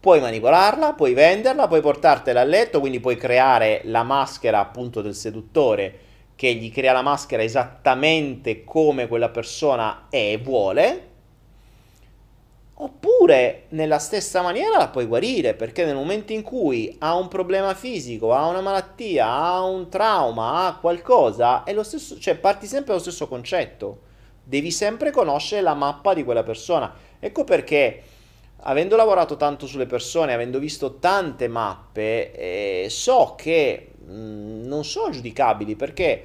Puoi manipolarla, puoi venderla, puoi portartela a letto, quindi puoi creare la maschera appunto del seduttore che gli crea la maschera esattamente come quella persona è e vuole. Oppure nella stessa maniera la puoi guarire perché nel momento in cui ha un problema fisico, ha una malattia, ha un trauma, ha qualcosa, è lo stesso, cioè parti sempre dallo stesso concetto. Devi sempre conoscere la mappa di quella persona. Ecco perché avendo lavorato tanto sulle persone, avendo visto tante mappe, eh, so che mh, mm, non sono giudicabili perché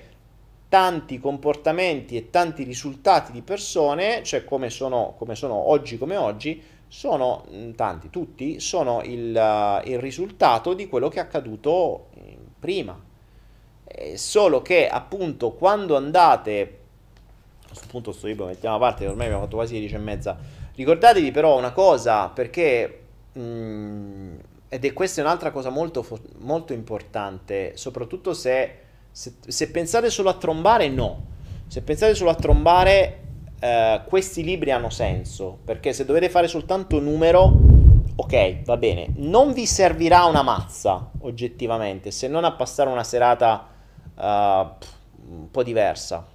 tanti comportamenti e tanti risultati di persone, cioè come sono, come sono oggi come oggi, sono mm, tanti, tutti, sono il, uh, il risultato di quello che è accaduto eh, prima. Eh, solo che appunto quando andate, a questo punto sto libro mettiamo a parte, ormai abbiamo fatto quasi 10 e mezza, ricordatevi però una cosa, perché... Mm, ed è questa è un'altra cosa molto, molto importante, soprattutto se se, se, pensate solo a trombare, no. Se pensate solo a trombare, eh, questi libri hanno senso. Perché se dovete fare soltanto numero, ok, va bene. Non vi servirà una mazza, oggettivamente, se non a passare una serata uh, un po' diversa.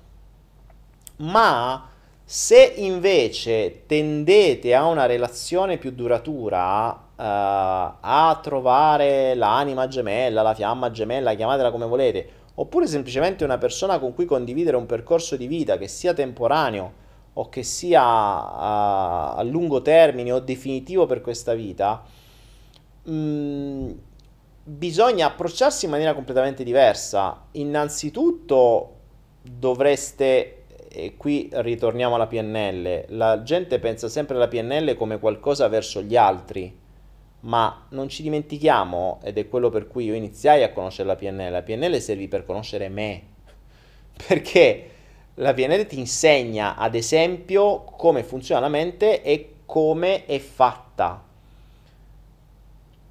Ma se invece tendete a una relazione più duratura, uh, a trovare l'anima gemella, la fiamma gemella, chiamatela come volete, oppure semplicemente una persona con cui condividere un percorso di vita che sia temporaneo o che sia a, a lungo termine o definitivo per questa vita, mh, mm, bisogna approcciarsi in maniera completamente diversa. Innanzitutto dovreste, e qui ritorniamo alla PNL, la gente pensa sempre alla PNL come qualcosa verso gli altri ma non ci dimentichiamo, ed è quello per cui io iniziai a conoscere la PNL, la PNL servì per conoscere me, perché la PNL ti insegna ad esempio come funziona la mente e come è fatta.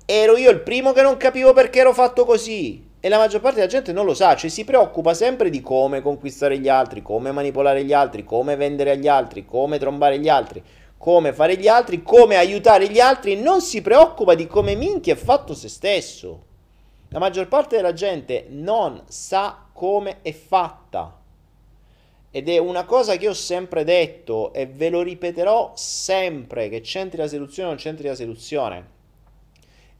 Ero io il primo che non capivo perché ero fatto così. E la maggior parte della gente non lo sa, cioè si preoccupa sempre di come conquistare gli altri, come manipolare gli altri, come vendere agli altri, come trombare gli altri come fare gli altri, come aiutare gli altri, non si preoccupa di come minchia è fatto se stesso. La maggior parte della gente non sa come è fatta. Ed è una cosa che ho sempre detto e ve lo ripeterò sempre, che c'entri la seduzione o non c'entri la seduzione.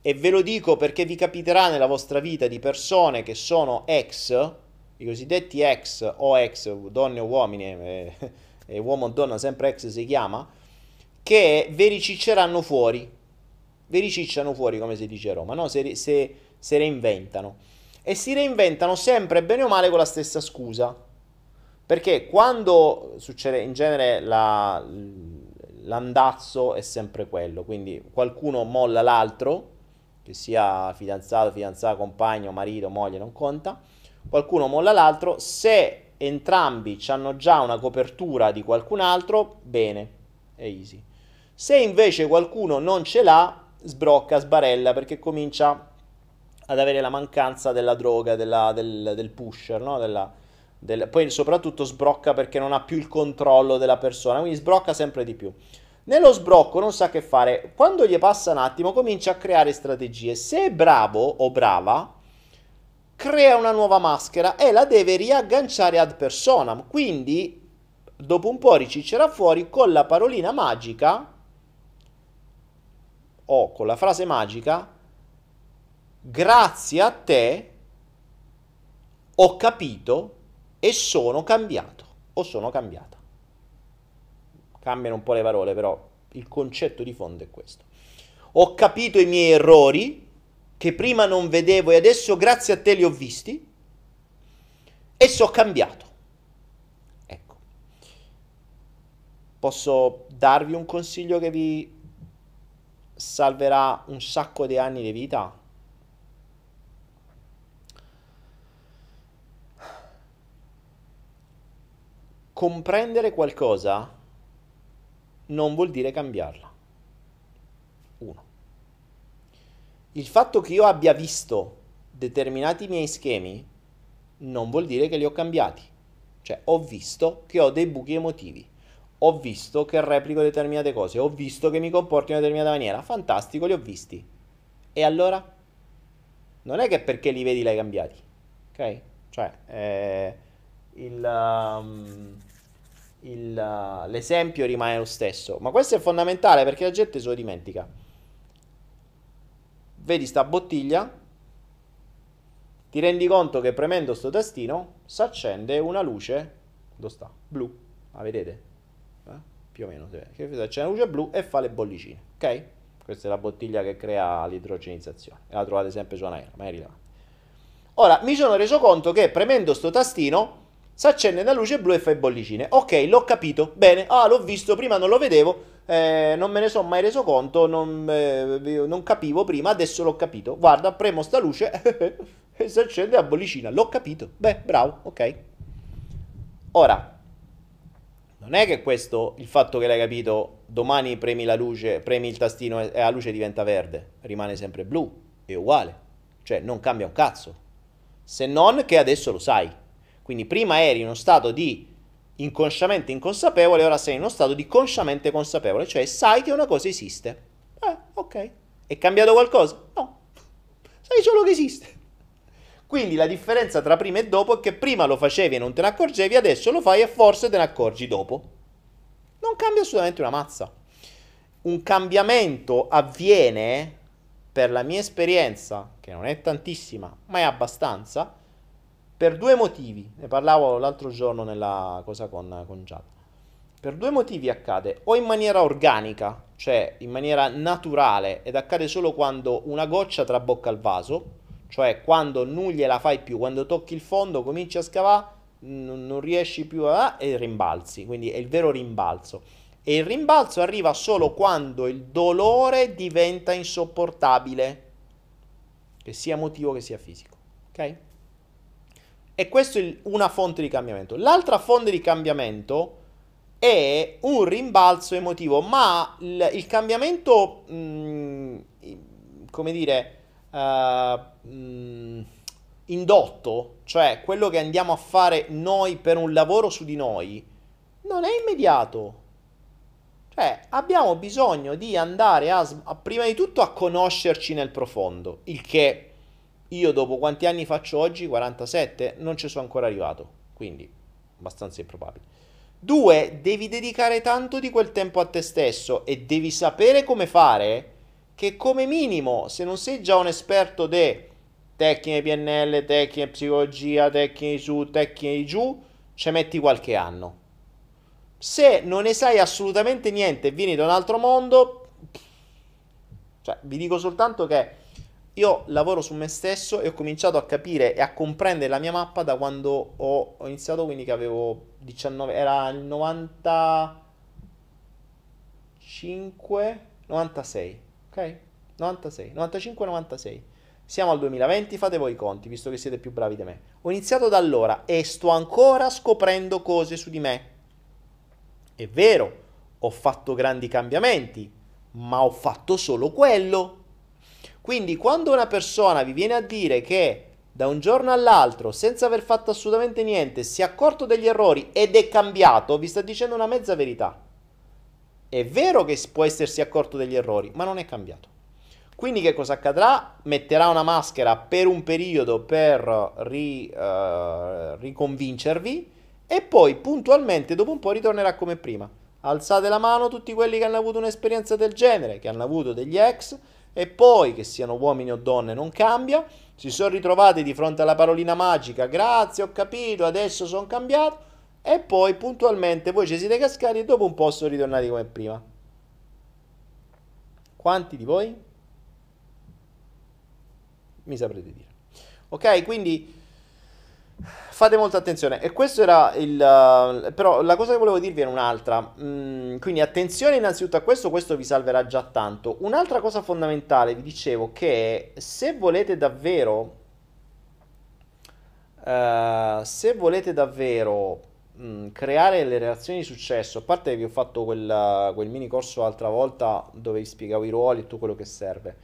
E ve lo dico perché vi capiterà nella vostra vita di persone che sono ex, i cosiddetti ex o ex, donne o uomini, eh, e uomo o donna sempre ex si chiama, che ve ricicceranno fuori. Ve ricicciano fuori, come si dice a Roma, no? Se, se, se reinventano. E si reinventano sempre bene o male con la stessa scusa. Perché quando succede in genere la, l'andazzo è sempre quello, quindi qualcuno molla l'altro che sia fidanzato, fidanzata, compagno, marito, moglie, non conta, qualcuno molla l'altro, se entrambi hanno già una copertura di qualcun altro, bene, è easy. Se invece qualcuno non ce l'ha, sbrocca, sbarella perché comincia ad avere la mancanza della droga, della, del, del, pusher, no? della, del, poi soprattutto sbrocca perché non ha più il controllo della persona, quindi sbrocca sempre di più. Nello sbrocco non sa che fare. Quando gli passa un attimo, comincia a creare strategie. Se è bravo o brava, crea una nuova maschera e la deve riagganciare ad personam. Quindi, dopo un po' riciccerà fuori con la parolina magica o con la frase magica: Grazie a te ho capito e sono cambiato o sono cambiata cambiano un po' le parole, però il concetto di fondo è questo. Ho capito i miei errori che prima non vedevo e adesso grazie a te li ho visti e so cambiato. Ecco. Posso darvi un consiglio che vi salverà un sacco di anni di vita? Comprendere qualcosa non vuol dire cambiarla. Uno. Il fatto che io abbia visto determinati miei schemi non vuol dire che li ho cambiati. Cioè, ho visto che ho dei buchi emotivi. Ho visto che replico determinate cose. Ho visto che mi comporto in una determinata maniera. Fantastico, li ho visti. E allora? Non è che perché li vedi li hai cambiati. Ok? Cioè, eh, il... Um, il, l'esempio rimane lo stesso. Ma questo è fondamentale perché la gente se lo dimentica. Vedi sta bottiglia, ti rendi conto che premendo sto tastino si accende una luce, dove sta? Blu, la vedete? Più o meno. Che accende una luce blu e fa le bollicine, ok? Questa è la bottiglia che crea l'idrogenizzazione. La trovate sempre su Anaera, ma è rilevante. Ora, mi sono reso conto che premendo sto tastino si accende una luce blu e fa i bollicine. Ok, l'ho capito. Bene. Ah, l'ho visto, prima non lo vedevo. Eh, non me ne sono mai reso conto, non, eh, non, capivo prima, adesso l'ho capito. Guarda, premo sta luce e si accende la bollicina. L'ho capito. Beh, bravo, ok. Ora, non è che questo, il fatto che l'hai capito, domani premi la luce, premi il tastino e la luce diventa verde, rimane sempre blu, è uguale. Cioè, non cambia un cazzo. Se non che adesso lo sai. Quindi prima eri in uno stato di inconsciamente inconsapevole, ora sei in uno stato di consciamente consapevole, cioè sai che una cosa esiste. Eh, ok. È cambiato qualcosa? No. Sai solo che esiste. Quindi la differenza tra prima e dopo è che prima lo facevi e non te ne accorgevi, adesso lo fai e forse te ne accorgi dopo. Non cambia assolutamente una mazza. Un cambiamento avviene, per la mia esperienza, che non è tantissima, ma è abbastanza, per due motivi, ne parlavo l'altro giorno nella cosa con, con Giada. Per due motivi accade, o in maniera organica, cioè in maniera naturale, ed accade solo quando una goccia trabocca il vaso, cioè quando non gliela fai più, quando tocchi il fondo, cominci a scavare, n- non riesci più a... e rimbalzi, quindi è il vero rimbalzo. E il rimbalzo arriva solo quando il dolore diventa insopportabile, che sia motivo che sia fisico. Ok? E questa è una fonte di cambiamento. L'altra fonte di cambiamento è un rimbalzo emotivo, ma il, il cambiamento, mh, mm, come dire, uh, indotto, cioè quello che andiamo a fare noi per un lavoro su di noi, non è immediato. Cioè, abbiamo bisogno di andare a, a, prima di tutto a conoscerci nel profondo, il che io dopo quanti anni faccio oggi? 47? Non ci sono ancora arrivato, quindi abbastanza improbabile. Due, devi dedicare tanto di quel tempo a te stesso e devi sapere come fare che come minimo, se non sei già un esperto di tecniche PNL, tecniche psicologia, tecniche su, tecniche giù, ci metti qualche anno. Se non ne sai assolutamente niente e vieni da un altro mondo, cioè vi dico soltanto che io lavoro su me stesso e ho cominciato a capire e a comprendere la mia mappa da quando ho, ho iniziato, quindi che avevo 19, era il 95, 96, ok? 96, 95, 96. Siamo al 2020, fate voi i conti, visto che siete più bravi di me. Ho iniziato da allora e sto ancora scoprendo cose su di me. È vero, ho fatto grandi cambiamenti, ma ho fatto solo quello. Quindi quando una persona vi viene a dire che da un giorno all'altro, senza aver fatto assolutamente niente, si è accorto degli errori ed è cambiato, vi sta dicendo una mezza verità. È vero che può essersi accorto degli errori, ma non è cambiato. Quindi che cosa accadrà? Metterà una maschera per un periodo per ri, uh, riconvincervi e poi puntualmente dopo un po' ritornerà come prima. Alzate la mano tutti quelli che hanno avuto un'esperienza del genere, che hanno avuto degli ex e poi, che siano uomini o donne, non cambia, si sono ritrovati di fronte alla parolina magica, grazie, ho capito, adesso sono cambiato, e poi puntualmente voi ci siete cascati e dopo un po' sono ritornati come prima. Quanti di voi? Mi saprete dire. Ok, quindi Fate molta attenzione. E questo era il... Uh, però la cosa che volevo dirvi è un'altra. Mm, quindi attenzione innanzitutto a questo, questo vi salverà già tanto. Un'altra cosa fondamentale, vi dicevo, che se volete davvero... Uh, se volete davvero mm, creare le relazioni di successo, a parte che vi ho fatto quel, quel mini corso l'altra volta dove vi spiegavo i ruoli e tutto quello che serve,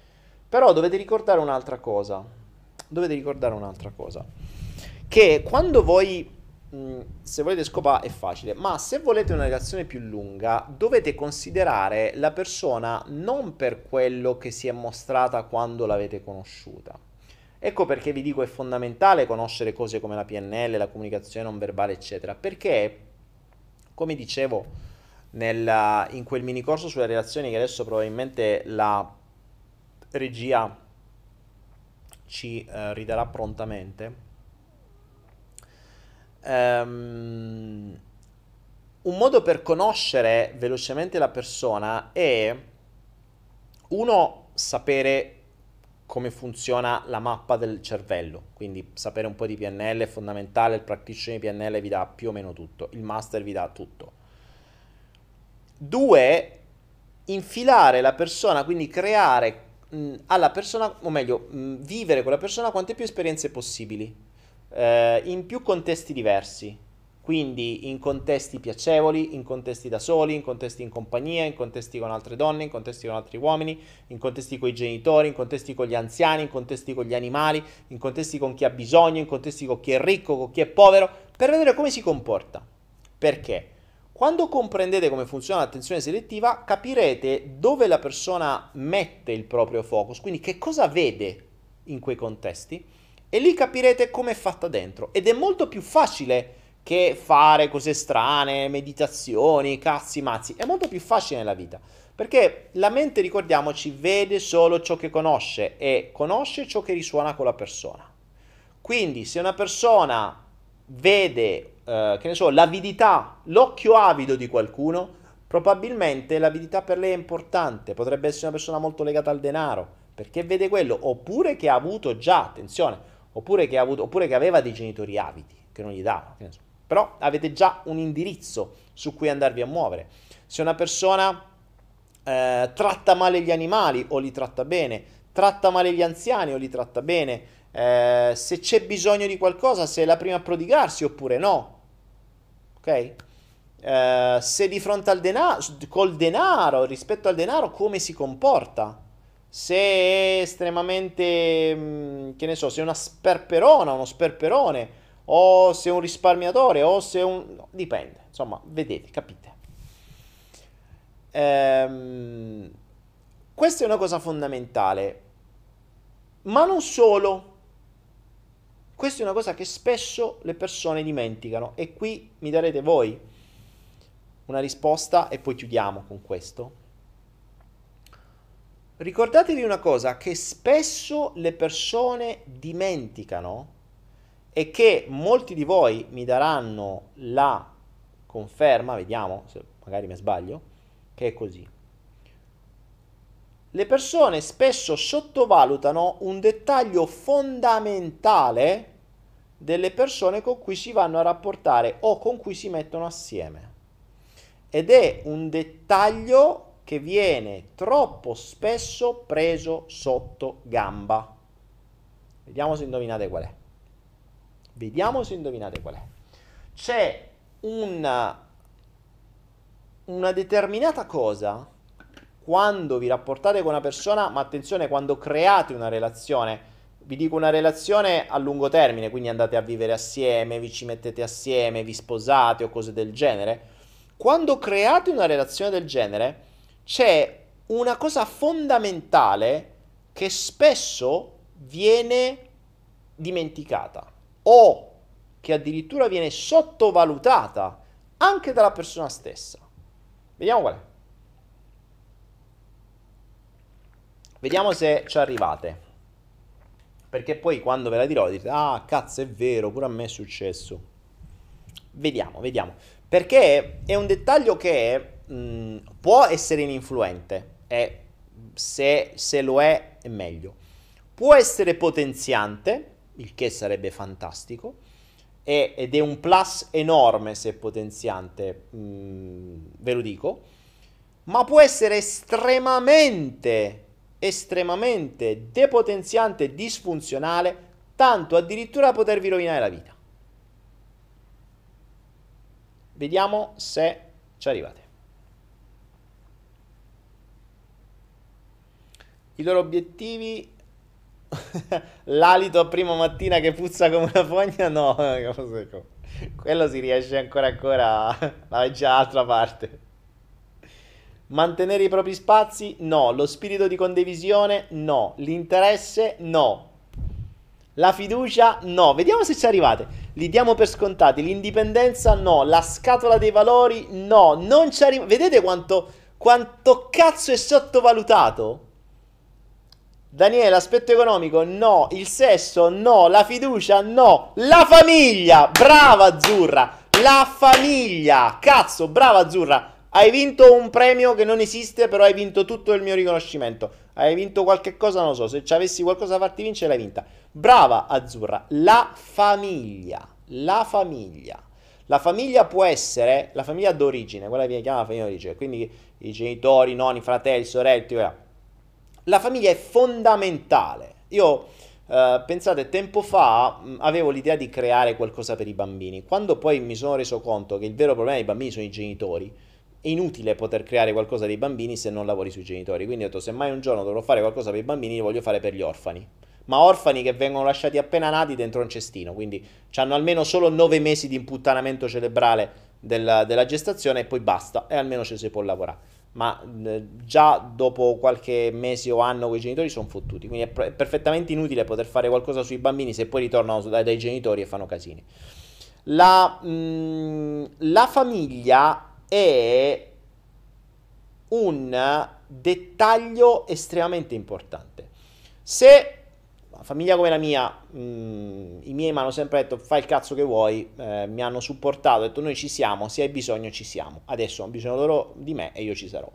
però dovete ricordare un'altra cosa. Dovete ricordare un'altra cosa che quando voi mm, se volete scopare è facile, ma se volete una relazione più lunga dovete considerare la persona non per quello che si è mostrata quando l'avete conosciuta. Ecco perché vi dico è fondamentale conoscere cose come la PNL, la comunicazione non verbale, eccetera, perché come dicevo nel, in quel mini corso sulle relazioni che adesso probabilmente la regia ci eh, ridarà prontamente, Um, un modo per conoscere velocemente la persona è uno sapere come funziona la mappa del cervello, quindi sapere un po' di PNL è fondamentale, il practitioner di PNL vi dà più o meno tutto, il master vi dà tutto. Due, infilare la persona, quindi creare mh, alla persona, o meglio, mh, vivere con la persona quante più esperienze possibili eh, in più contesti diversi, quindi in contesti piacevoli, in contesti da soli, in contesti in compagnia, in contesti con altre donne, in contesti con altri uomini, in contesti con i genitori, in contesti con gli anziani, in contesti con gli animali, in contesti con chi ha bisogno, in contesti con chi è ricco, con chi è povero, per vedere come si comporta. Perché? Quando comprendete come funziona l'attenzione selettiva, capirete dove la persona mette il proprio focus, quindi che cosa vede in quei contesti e lì capirete come è fatta dentro. Ed è molto più facile che fare cose strane, meditazioni, cazzi, mazzi. È molto più facile nella vita. Perché la mente, ricordiamoci, vede solo ciò che conosce e conosce ciò che risuona con la persona. Quindi se una persona vede, eh, che ne so, l'avidità, l'occhio avido di qualcuno, probabilmente l'avidità per lei è importante. Potrebbe essere una persona molto legata al denaro, perché vede quello, oppure che ha avuto già, attenzione, oppure che, avuto, oppure che aveva dei genitori avidi che non gli davano. So. Però avete già un indirizzo su cui andarvi a muovere. Se una persona eh, tratta male gli animali o li tratta bene, tratta male gli anziani o li tratta bene, eh, se c'è bisogno di qualcosa, se è la prima a prodigarsi oppure no. Ok? Eh, se di fronte al denaro, col denaro, rispetto al denaro, come si comporta se è estremamente, mm, che ne so, se è una sperperona, uno sperperone, o se è un risparmiatore, o se è un... dipende, insomma, vedete, capite. ehm, questa è una cosa fondamentale, ma non solo. Questa è una cosa che spesso le persone dimenticano e qui mi darete voi una risposta e poi chiudiamo con questo. Ricordatevi una cosa che spesso le persone dimenticano e che molti di voi mi daranno la conferma, vediamo se magari mi sbaglio, che è così. Le persone spesso sottovalutano un dettaglio fondamentale delle persone con cui si vanno a rapportare o con cui si mettono assieme. Ed è un dettaglio che viene troppo spesso preso sotto gamba. Vediamo se indovinate qual è. Vediamo se indovinate qual è. C'è una, una determinata cosa quando vi rapportate con una persona, ma attenzione, quando create una relazione, vi dico una relazione a lungo termine, quindi andate a vivere assieme, vi ci mettete assieme, vi sposate o cose del genere. Quando create una relazione del genere, c'è una cosa fondamentale che spesso viene dimenticata o che addirittura viene sottovalutata anche dalla persona stessa. Vediamo qual è. Vediamo se ci arrivate. Perché poi quando ve la dirò dite, ah cazzo è vero, pure a me è successo. Vediamo, vediamo. Perché è un dettaglio che mh, può essere ininfluente e se, se lo è è meglio. Può essere potenziante, il che sarebbe fantastico, e, ed è un plus enorme se potenziante, mh, mm, ve lo dico, ma può essere estremamente, estremamente depotenziante e disfunzionale, tanto addirittura potervi rovinare la vita. Vediamo se ci arrivate. I loro obiettivi L'alito a prima mattina che puzza come una fogna, no, quello si riesce ancora ancora, ma è già altra parte. Mantenere i propri spazi? No. Lo spirito di condivisione? No. L'interesse? No. La fiducia? No. Vediamo se ci arrivate. Li diamo per scontati. L'indipendenza? No. La scatola dei valori? No. Non ci arrivate. Vedete quanto, quanto cazzo è sottovalutato? Daniele, aspetto economico, no. Il sesso, no. La fiducia, no. La famiglia, brava Azzurra. La famiglia, cazzo, brava Azzurra. Hai vinto un premio che non esiste, però hai vinto tutto il mio riconoscimento. Hai vinto qualche cosa, non lo so. Se ci avessi qualcosa da farti vincere, l'hai vinta. Brava Azzurra. La famiglia. La famiglia. La famiglia può essere la famiglia d'origine, quella che viene chiamata famiglia d'origine, quindi i genitori, nonni, fratelli, sorelle, la famiglia è fondamentale. Io, eh, pensate, tempo fa mh, avevo l'idea di creare qualcosa per i bambini. Quando poi mi sono reso conto che il vero problema dei bambini sono i genitori, è inutile poter creare qualcosa dei bambini se non lavori sui genitori. Quindi ho detto, se mai un giorno dovrò fare qualcosa per i bambini, lo voglio fare per gli orfani. Ma orfani che vengono lasciati appena nati dentro un cestino, quindi hanno almeno solo nove mesi di imputtanamento cerebrale della, della gestazione e poi basta, e almeno ci si può lavorare ma già dopo qualche mese o anno quei genitori sono fottuti. Quindi è, è, perfettamente inutile poter fare qualcosa sui bambini se poi ritornano dai, dai genitori e fanno casini. La, mh, la famiglia è un dettaglio estremamente importante. Se famiglia come la mia, mh, mm, i miei mi hanno sempre detto fai il cazzo che vuoi, eh, mi hanno supportato, ho detto noi ci siamo, se hai bisogno ci siamo, adesso hanno bisogno loro di me e io ci sarò.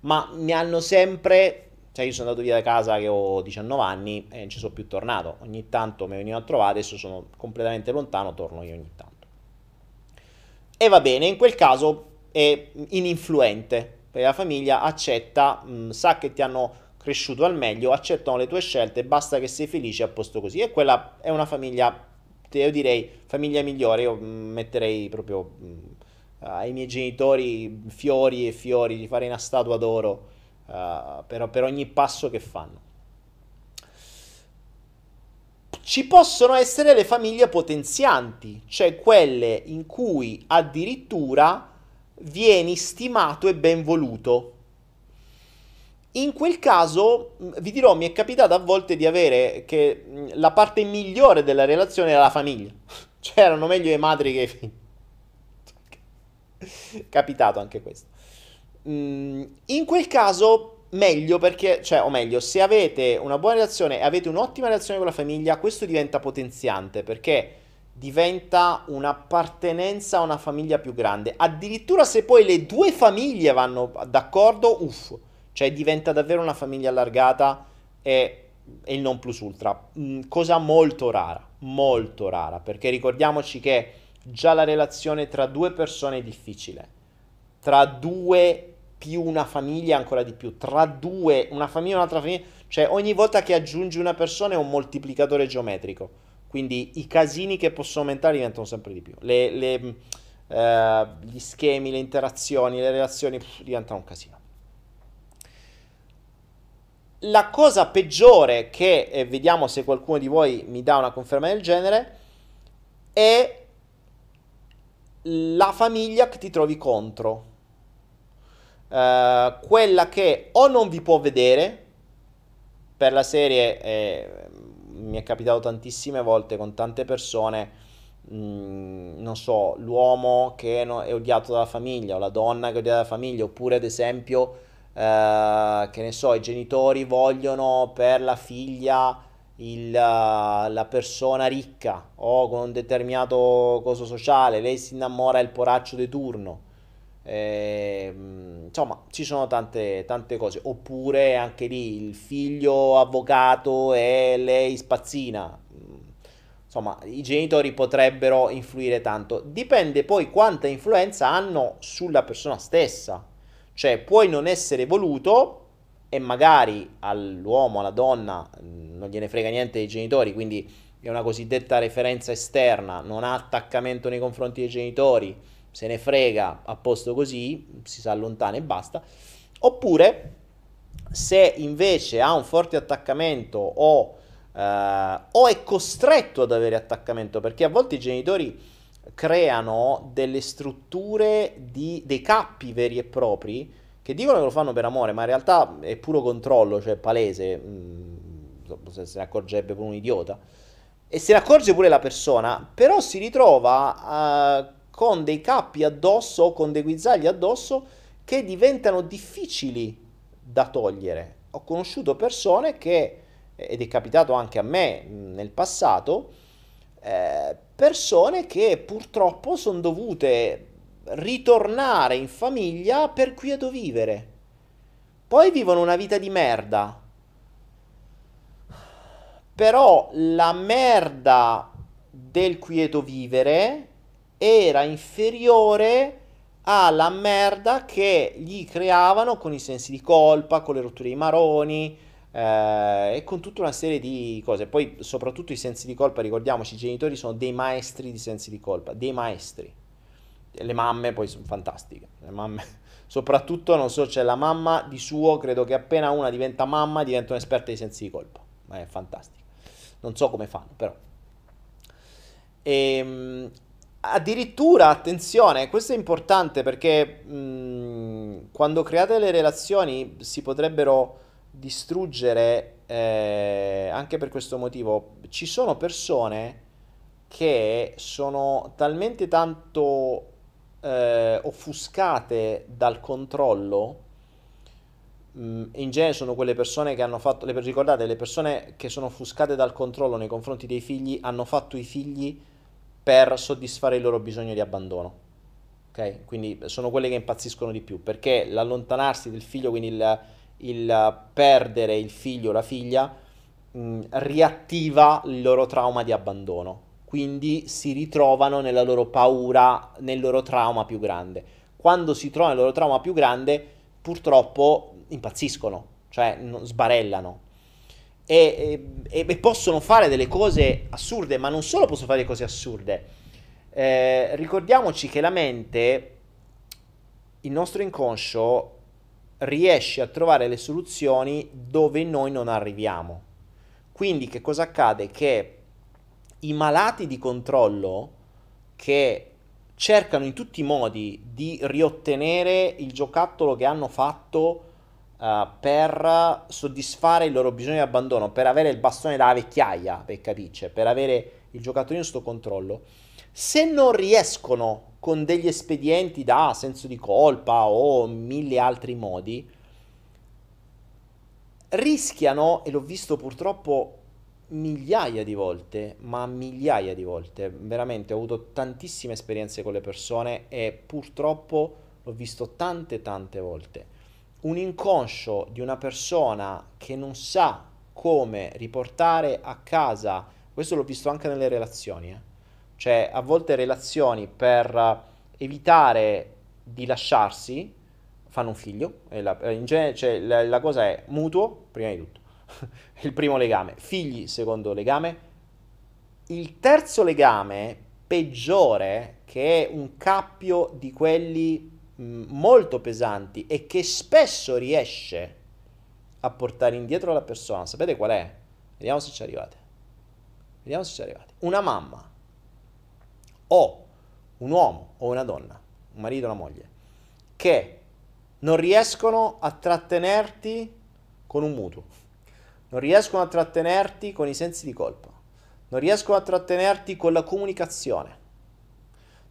Ma mi hanno sempre, cioè io sono andato via da casa che ho 19 anni e non ci sono più tornato, ogni tanto mi venivano a trovare, adesso sono completamente lontano, torno io ogni tanto. E va bene, in quel caso è ininfluente, perché la famiglia accetta, mh, mm, sa che ti hanno cresciuto al meglio, accettano le tue scelte, basta che sei felice a posto così. E quella è una famiglia, io direi, famiglia migliore, io mm, metterei proprio mm, ai miei genitori fiori e fiori, di fare una statua d'oro uh, per, per ogni passo che fanno. Ci possono essere le famiglie potenzianti, cioè quelle in cui addirittura vieni stimato e ben voluto. In quel caso, vi dirò, mi è capitato a volte di avere che la parte migliore della relazione era la famiglia. Cioè, erano meglio le madri che i figli. Capitato anche questo. In quel caso, meglio perché, cioè, o meglio, se avete una buona relazione e avete un'ottima relazione con la famiglia, questo diventa potenziante perché diventa un'appartenenza a una famiglia più grande. Addirittura se poi le due famiglie vanno d'accordo, uff cioè diventa davvero una famiglia allargata e, e il non plus ultra. Mm, cosa molto rara, molto rara, perché ricordiamoci che già la relazione tra due persone è difficile, tra due più una famiglia ancora di più, tra due, una famiglia e un'altra famiglia, cioè ogni volta che aggiungi una persona è un moltiplicatore geometrico, quindi i casini che possono aumentare diventano sempre di più, le, le, eh, gli schemi, le interazioni, le relazioni pff, diventano un casino la cosa peggiore che, eh, vediamo se qualcuno di voi mi dà una conferma del genere, è la famiglia che ti trovi contro. Uh, quella che o non vi può vedere, per la serie eh, mi è capitato tantissime volte con tante persone, mh, mm, non so, l'uomo che è odiato dalla famiglia o la donna che è odiata dalla famiglia, oppure ad esempio eh, che ne so, i genitori vogliono per la figlia il, la persona ricca o con un determinato coso sociale, lei si innamora del poraccio di turno. Eh, insomma, ci sono tante, tante cose. Oppure anche lì il figlio avvocato e lei spazzina. Insomma, i genitori potrebbero influire tanto. Dipende poi quanta influenza hanno sulla persona stessa. Cioè puoi non essere voluto e magari all'uomo, alla donna mm, non gliene frega niente dei genitori, quindi è una cosiddetta referenza esterna, non ha attaccamento nei confronti dei genitori, se ne frega, a posto così, si sa allontana e basta. Oppure se invece ha un forte attaccamento o, eh, o è costretto ad avere attaccamento, perché a volte i genitori creano delle strutture di, dei cappi veri e propri che dicono che lo fanno per amore, ma in realtà è puro controllo, cioè palese, mm, se ne accorgerebbe pure un idiota, e se ne accorge pure la persona, però si ritrova uh, con dei cappi addosso con dei guizzagli addosso che diventano difficili da togliere. Ho conosciuto persone che, ed è capitato anche a me mm, nel passato, eh, persone che purtroppo sono dovute ritornare in famiglia per quieto vivere. Poi vivono una vita di merda. Però la merda del quieto vivere era inferiore alla merda che gli creavano con i sensi di colpa, con le rotture di maroni, eh, e con tutta una serie di cose. Poi, soprattutto i sensi di colpa, ricordiamoci, i genitori sono dei maestri di sensi di colpa, dei maestri. Le mamme poi sono fantastiche. Le mamme, soprattutto, non so, c'è la mamma di suo, credo che appena una diventa mamma diventa un'esperta di sensi di colpa. Ma è fantastica. Non so come fanno, però. E, ehm, addirittura, attenzione, questo è importante perché mh, quando create le relazioni si potrebbero distruggere eh, anche per questo motivo. Ci sono persone che sono talmente tanto eh, offuscate dal controllo. Mm, in genere sono quelle persone che hanno fatto, le, ricordate, le persone che sono offuscate dal controllo nei confronti dei figli hanno fatto i figli per soddisfare il loro bisogno di abbandono. Ok? Quindi sono quelle che impazziscono di più perché l'allontanarsi del figlio, quindi il, il perdere il figlio o la figlia mh, mm, riattiva il loro trauma di abbandono. Quindi si ritrovano nella loro paura, nel loro trauma più grande. Quando si trovano nel loro trauma più grande, purtroppo impazziscono, cioè sbarellano. E, e, e, possono fare delle cose assurde, ma non solo possono fare cose assurde. Eh, ricordiamoci che la mente, il nostro inconscio, riesce a trovare le soluzioni dove noi non arriviamo. Quindi che cosa accade? Che i malati di controllo che cercano in tutti i modi di riottenere il giocattolo che hanno fatto uh, per soddisfare il loro bisogno di abbandono, per avere il bastone dalla vecchiaia, per capirci, per avere il giocattolino sotto controllo, se non riescono con degli espedienti da senso di colpa o mille altri modi, rischiano, e l'ho visto purtroppo migliaia di volte, ma migliaia di volte, veramente ho avuto tantissime esperienze con le persone e purtroppo l'ho visto tante tante volte. Un inconscio di una persona che non sa come riportare a casa, questo l'ho visto anche nelle relazioni, eh? Cioè a volte relazioni per evitare di lasciarsi fanno un figlio, la, in genere, cioè, la, la cosa è mutuo, prima di tutto il primo legame, figli secondo legame. Il terzo legame peggiore, che è un cappio di quelli mh, molto pesanti e che spesso riesce a portare indietro la persona, sapete qual è? Vediamo se ci arrivate. Vediamo se ci arrivate. Una mamma o un uomo o una donna, un marito o una moglie, che non riescono a trattenerti con un mutuo non riescono a trattenerti con i sensi di colpa, non riescono a trattenerti con la comunicazione,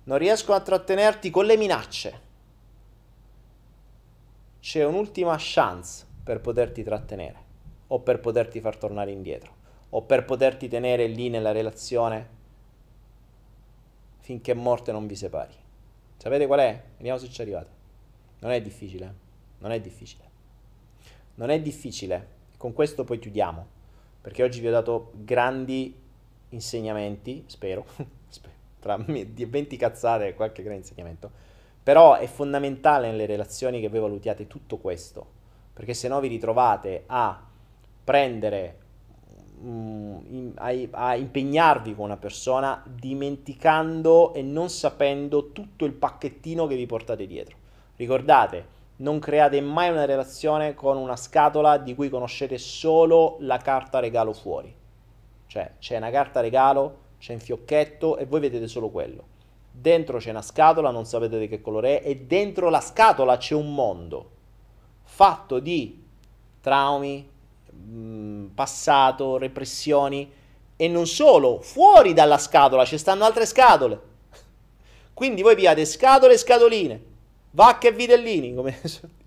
non riescono a trattenerti con le minacce. C'è un'ultima chance per poterti trattenere o per poterti far tornare indietro o per poterti tenere lì nella relazione finché morte non vi separi. Sapete qual è? Vediamo se ci arrivate. Non è difficile. Non è difficile. Non è difficile con questo poi chiudiamo, perché oggi vi ho dato grandi insegnamenti, spero, tra 20 cazzate e qualche grande insegnamento, però è fondamentale nelle relazioni che voi valutiate tutto questo, perché se no vi ritrovate a prendere, mm, a, a impegnarvi con una persona dimenticando e non sapendo tutto il pacchettino che vi portate dietro. Ricordate, non create mai una relazione con una scatola di cui conoscete solo la carta regalo fuori. Cioè, c'è una carta regalo, c'è un fiocchetto e voi vedete solo quello. Dentro c'è una scatola, non sapete di che colore è, e dentro la scatola c'è un mondo fatto di traumi, mh, passato, repressioni e non solo, fuori dalla scatola ci stanno altre scatole. Quindi voi piate scatole e scatoline Vacche e vitellini, come...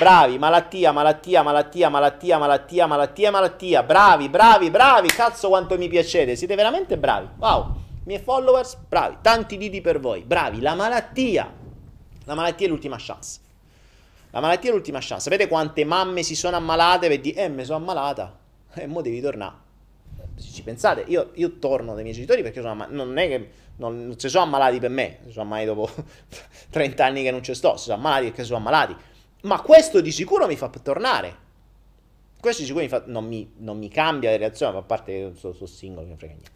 Bravi, malattia, malattia, malattia, malattia, malattia, malattia, malattia. Bravi, bravi, bravi. Cazzo quanto mi piacete. Siete veramente bravi. Wow. Miei followers, bravi. Tanti diti per voi. Bravi. La malattia. La malattia è l'ultima chance. La malattia è l'ultima chance. Sapete quante mamme si sono ammalate per dire, eh, mi sono ammalata. E eh, mo devi tornare. Se ci pensate, io, io torno dai miei genitori perché sono ammalato. Non è che non, non si sono ammalati per me, si sono ammalati dopo 30 anni che non ci sto, si sono ammalati perché sono ammalati. Ma questo di sicuro mi fa tornare. Questo di sicuro mi fa, non, mi, non mi cambia le relazioni, a parte che sono, sono single, non frega niente.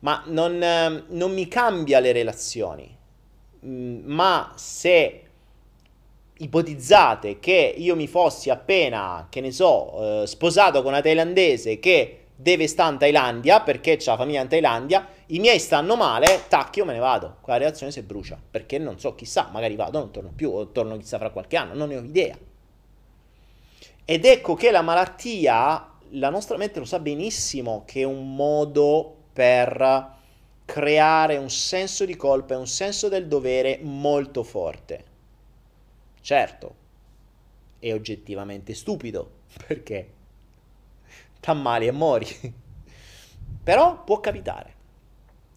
Ma non, ehm, non mi cambia le relazioni. Mm, ma se ipotizzate che io mi fossi appena, che ne so, eh, sposato con una thailandese che deve stare in Thailandia perché c'ha la famiglia in Thailandia, i miei stanno male, tac, io me ne vado. Quella relazione si brucia, perché non so, chissà, magari vado, non torno più, o torno chissà fra qualche anno, non ne ho idea. Ed ecco che la malattia, la nostra mente lo sa benissimo che è un modo per creare un senso di colpa e un senso del dovere molto forte. Certo, è oggettivamente stupido, perché t'ammali e mori. Però può capitare.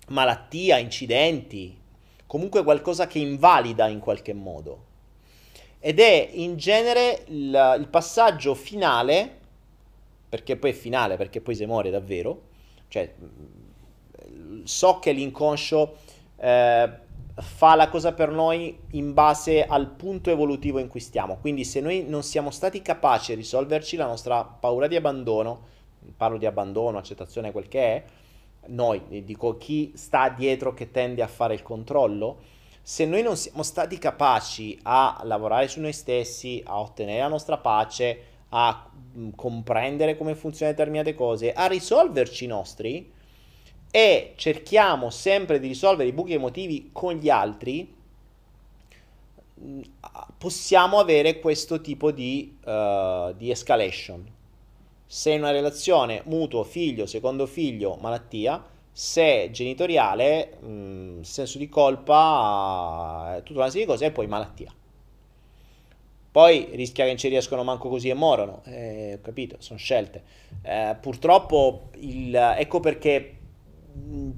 Malattia, incidenti, comunque qualcosa che invalida in qualche modo. Ed è in genere il, il passaggio finale, perché poi è finale, perché poi si muore davvero, cioè so che l'inconscio eh, fa la cosa per noi in base al punto evolutivo in cui stiamo. Quindi se noi non siamo stati capaci di risolverci la nostra paura di abbandono, parlo di abbandono, accettazione, quel che è, noi, dico chi sta dietro che tende a fare il controllo, se noi non siamo stati capaci a lavorare su noi stessi, a ottenere la nostra pace, a comprendere come funzionano determinate cose, a risolverci i nostri, e cerchiamo sempre di risolvere i buchi emotivi con gli altri, mm, possiamo avere questo tipo di, uh, di escalation. Se in una relazione mutuo, figlio, secondo figlio, malattia, se genitoriale, mh, mm, senso di colpa, tutta una serie di cose e poi malattia. Poi rischia che non ci riescono manco così e morono, eh, ho capito, sono scelte. Eh, purtroppo, il, ecco perché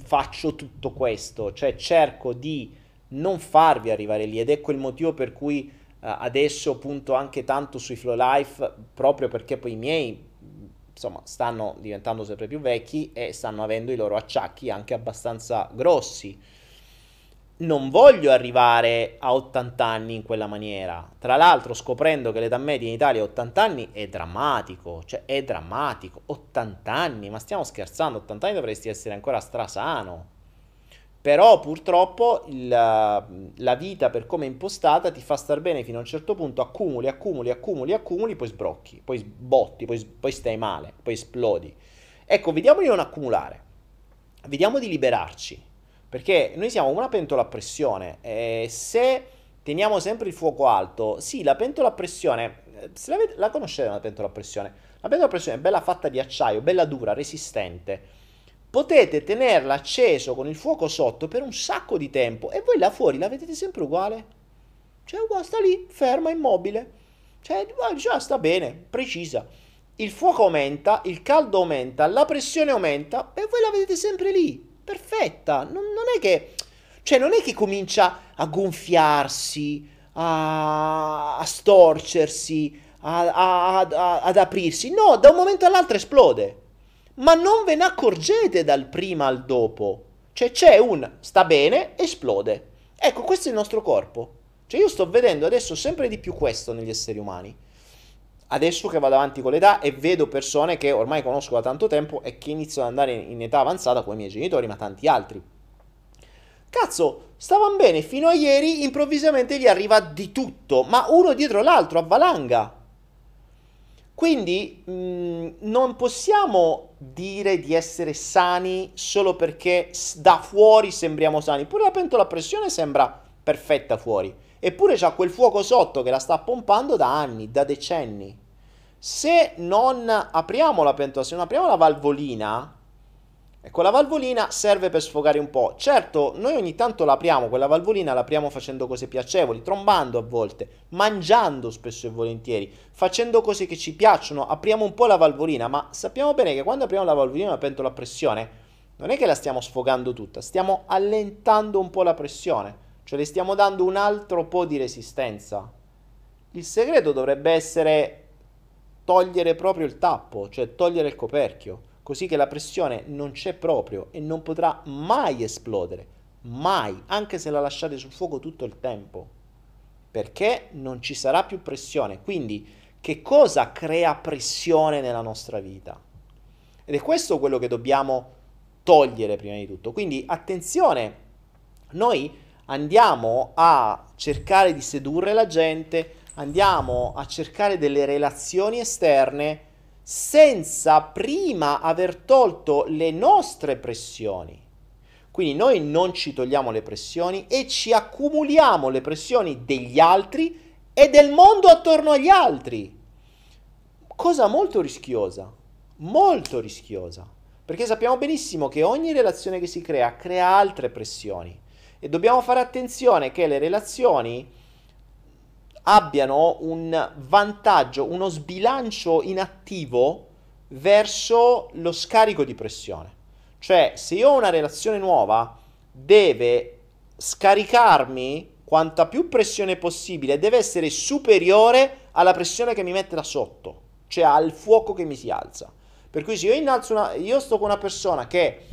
faccio tutto questo, cioè cerco di non farvi arrivare lì ed ecco il motivo per cui uh, adesso punto anche tanto sui flow life, proprio perché poi i miei insomma, stanno diventando sempre più vecchi e stanno avendo i loro acciacchi anche abbastanza grossi. Non voglio arrivare a 80 anni in quella maniera. Tra l'altro, scoprendo che l'età media in Italia è 80 anni è drammatico, cioè è drammatico. 80 anni, ma stiamo scherzando, 80 anni dovresti essere ancora strasano. Però purtroppo il, la vita per come è impostata ti fa star bene fino a un certo punto, accumuli, accumuli, accumuli, accumuli, poi sbrocchi, poi botti, poi, poi stai male, poi esplodi. Ecco, vediamo di non accumulare, vediamo di liberarci, perché noi siamo una pentola a pressione e se teniamo sempre il fuoco alto, sì, la pentola a pressione, se la, la conoscete una pentola a pressione? La pentola a pressione è bella fatta di acciaio, bella dura, resistente potete tenerla acceso con il fuoco sotto per un sacco di tempo e voi là fuori la vedete sempre uguale. Cioè, sta lì, ferma, immobile. Cioè, già sta bene, precisa. Il fuoco aumenta, il caldo aumenta, la pressione aumenta e voi la vedete sempre lì, perfetta. Non, non è che... Cioè, non è che comincia a gonfiarsi, a, a storcersi, a, a, ad aprirsi. No, da un momento all'altro esplode ma non ve ne accorgete dal prima al dopo. Cioè c'è un sta bene, esplode. Ecco, questo è il nostro corpo. Cioè io sto vedendo adesso sempre di più questo negli esseri umani. Adesso che vado avanti con l'età e vedo persone che ormai conosco da tanto tempo e che iniziano ad andare in età avanzata come i miei genitori, ma tanti altri. Cazzo, stavano bene fino a ieri, improvvisamente gli arriva di tutto, ma uno dietro l'altro, a valanga. Quindi mh, mm, non possiamo dire di essere sani solo perché da fuori sembriamo sani. Pure la pentola a pressione sembra perfetta fuori. Eppure c'ha quel fuoco sotto che la sta pompando da anni, da decenni. Se non apriamo la pentola, se non apriamo la valvolina, Ecco, la valvolina serve per sfogare un po'. Certo, noi ogni tanto l'apriamo, quella valvolina l'apriamo facendo cose piacevoli, trombando a volte, mangiando spesso e volentieri, facendo cose che ci piacciono, apriamo un po' la valvolina, ma sappiamo bene che quando apriamo la valvolina la pentola a pressione, non è che la stiamo sfogando tutta, stiamo allentando un po' la pressione, cioè le stiamo dando un altro po' di resistenza. Il segreto dovrebbe essere togliere proprio il tappo, cioè togliere il coperchio così che la pressione non c'è proprio e non potrà mai esplodere, mai, anche se la lasciate sul fuoco tutto il tempo, perché non ci sarà più pressione. Quindi, che cosa crea pressione nella nostra vita? Ed è questo quello che dobbiamo togliere prima di tutto. Quindi, attenzione, noi andiamo a cercare di sedurre la gente, andiamo a cercare delle relazioni esterne senza prima aver tolto le nostre pressioni. Quindi noi non ci togliamo le pressioni e ci accumuliamo le pressioni degli altri e del mondo attorno agli altri. Cosa molto rischiosa, molto rischiosa, perché sappiamo benissimo che ogni relazione che si crea crea altre pressioni e dobbiamo fare attenzione che le relazioni abbiano un vantaggio, uno sbilancio inattivo verso lo scarico di pressione. Cioè, se io ho una relazione nuova, deve scaricarmi quanta più pressione possibile, deve essere superiore alla pressione che mi mette da sotto, cioè al fuoco che mi si alza. Per cui se io innalzo una, io sto con una persona che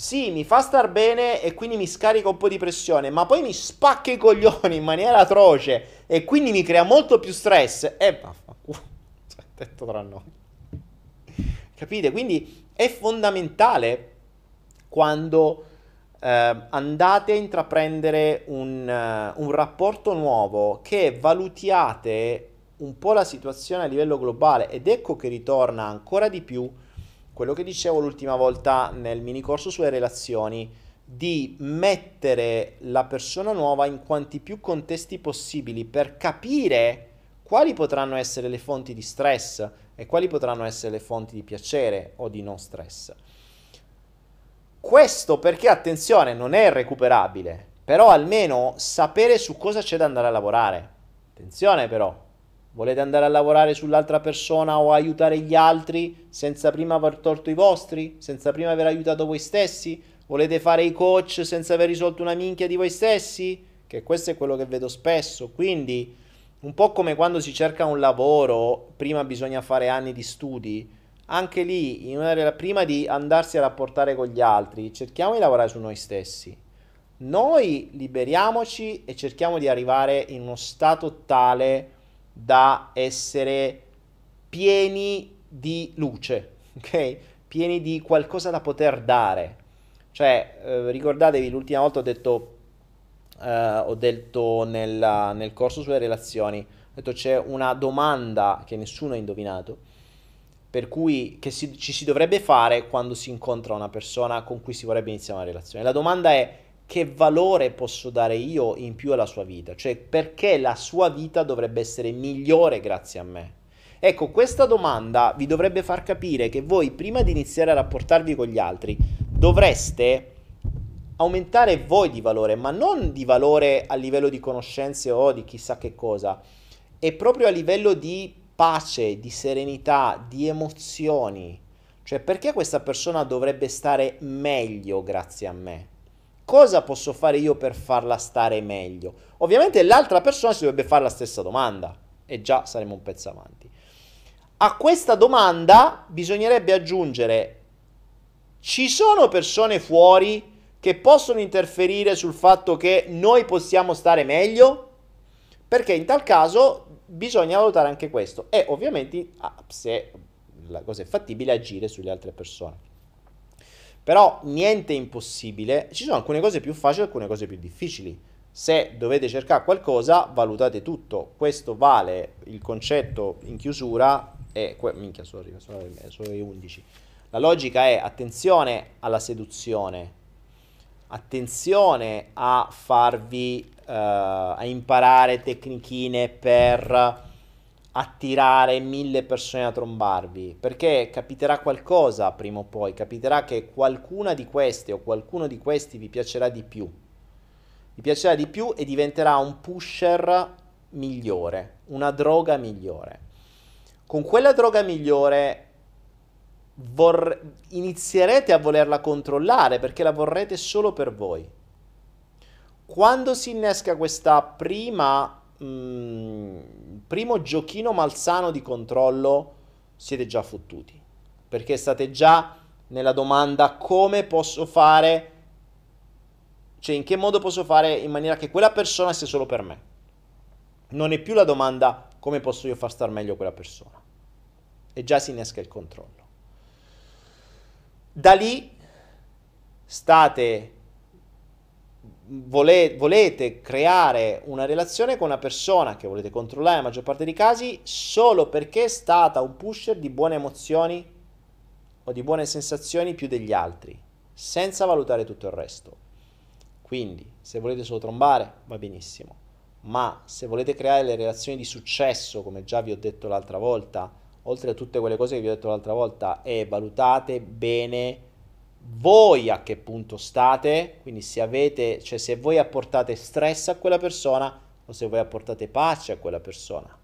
sì, mi fa star bene e quindi mi scarica un po' di pressione, ma poi mi spacca i coglioni in maniera atroce e quindi mi crea molto più stress. E vaffanculo, detto tra noi. Capite? Quindi è fondamentale quando eh, andate a intraprendere un, uh, un rapporto nuovo che valutiate un po' la situazione a livello globale ed ecco che ritorna ancora di più quello che dicevo l'ultima volta nel mini corso sulle relazioni, di mettere la persona nuova in quanti più contesti possibili per capire quali potranno essere le fonti di stress e quali potranno essere le fonti di piacere o di non stress. Questo perché, attenzione, non è recuperabile, però almeno sapere su cosa c'è da andare a lavorare. Attenzione però, volete andare a lavorare sull'altra persona o aiutare gli altri senza prima aver tolto i vostri, senza prima aver aiutato voi stessi? Volete fare i coach senza aver risolto una minchia di voi stessi? Che questo è quello che vedo spesso, quindi un po' come quando si cerca un lavoro, prima bisogna fare anni di studi, anche lì, una, prima di andarsi a rapportare con gli altri, cerchiamo di lavorare su noi stessi. Noi liberiamoci e cerchiamo di arrivare in uno stato tale da essere pieni di luce, ok? Pieni di qualcosa da poter dare. Cioè, eh, ricordatevi, l'ultima volta ho detto eh, ho detto nella, nel corso sulle relazioni, ho detto c'è una domanda che nessuno ha indovinato, per cui che si, ci si dovrebbe fare quando si incontra una persona con cui si vorrebbe iniziare una relazione. La domanda è che valore posso dare io in più alla sua vita? Cioè perché la sua vita dovrebbe essere migliore grazie a me? Ecco, questa domanda vi dovrebbe far capire che voi prima di iniziare a rapportarvi con gli altri dovreste aumentare voi di valore, ma non di valore a livello di conoscenze o di chissà che cosa, è proprio a livello di pace, di serenità, di emozioni. Cioè, perché questa persona dovrebbe stare meglio grazie a me? Cosa posso fare io per farla stare meglio? Ovviamente l'altra persona si dovrebbe fare la stessa domanda e già saremo un pezzo avanti. A questa domanda bisognerebbe aggiungere ci sono persone fuori che possono interferire sul fatto che noi possiamo stare meglio? Perché in tal caso bisogna valutare anche questo e ovviamente ah, se la cosa è fattibile agire sulle altre persone. Però niente è impossibile, ci sono alcune cose più facili e alcune cose più difficili. Se dovete cercare qualcosa, valutate tutto. Questo vale il concetto in chiusura e minchia, sorry, sono, sono le 11. La logica è attenzione alla seduzione, attenzione a farvi, uh, a imparare tecnichine per attirare mille persone a trombarvi, perché capiterà qualcosa prima o poi, capiterà che qualcuna di queste o qualcuno di questi vi piacerà di più. Vi piacerà di più e diventerà un pusher migliore, una droga migliore. Con quella droga migliore vor- inizierete a volerla controllare perché la vorrete solo per voi. Quando si innesca questa prima mm, primo giochino malsano di controllo, siete già fottuti. Perché state già nella domanda come posso fare, cioè in che modo posso fare in maniera che quella persona sia solo per me. Non è più la domanda come posso io far star meglio quella persona. E già si innesca il controllo. Da lì state vole, volete creare una relazione con una persona che volete controllare nella maggior parte dei casi solo perché è stata un pusher di buone emozioni o di buone sensazioni più degli altri, senza valutare tutto il resto. Quindi, se volete solo trombare, va benissimo, ma se volete creare le relazioni di successo, come già vi ho detto l'altra volta, oltre a tutte quelle cose che vi ho detto l'altra volta, è valutate bene voi a che punto state, quindi se avete, cioè se voi apportate stress a quella persona o se voi apportate pace a quella persona.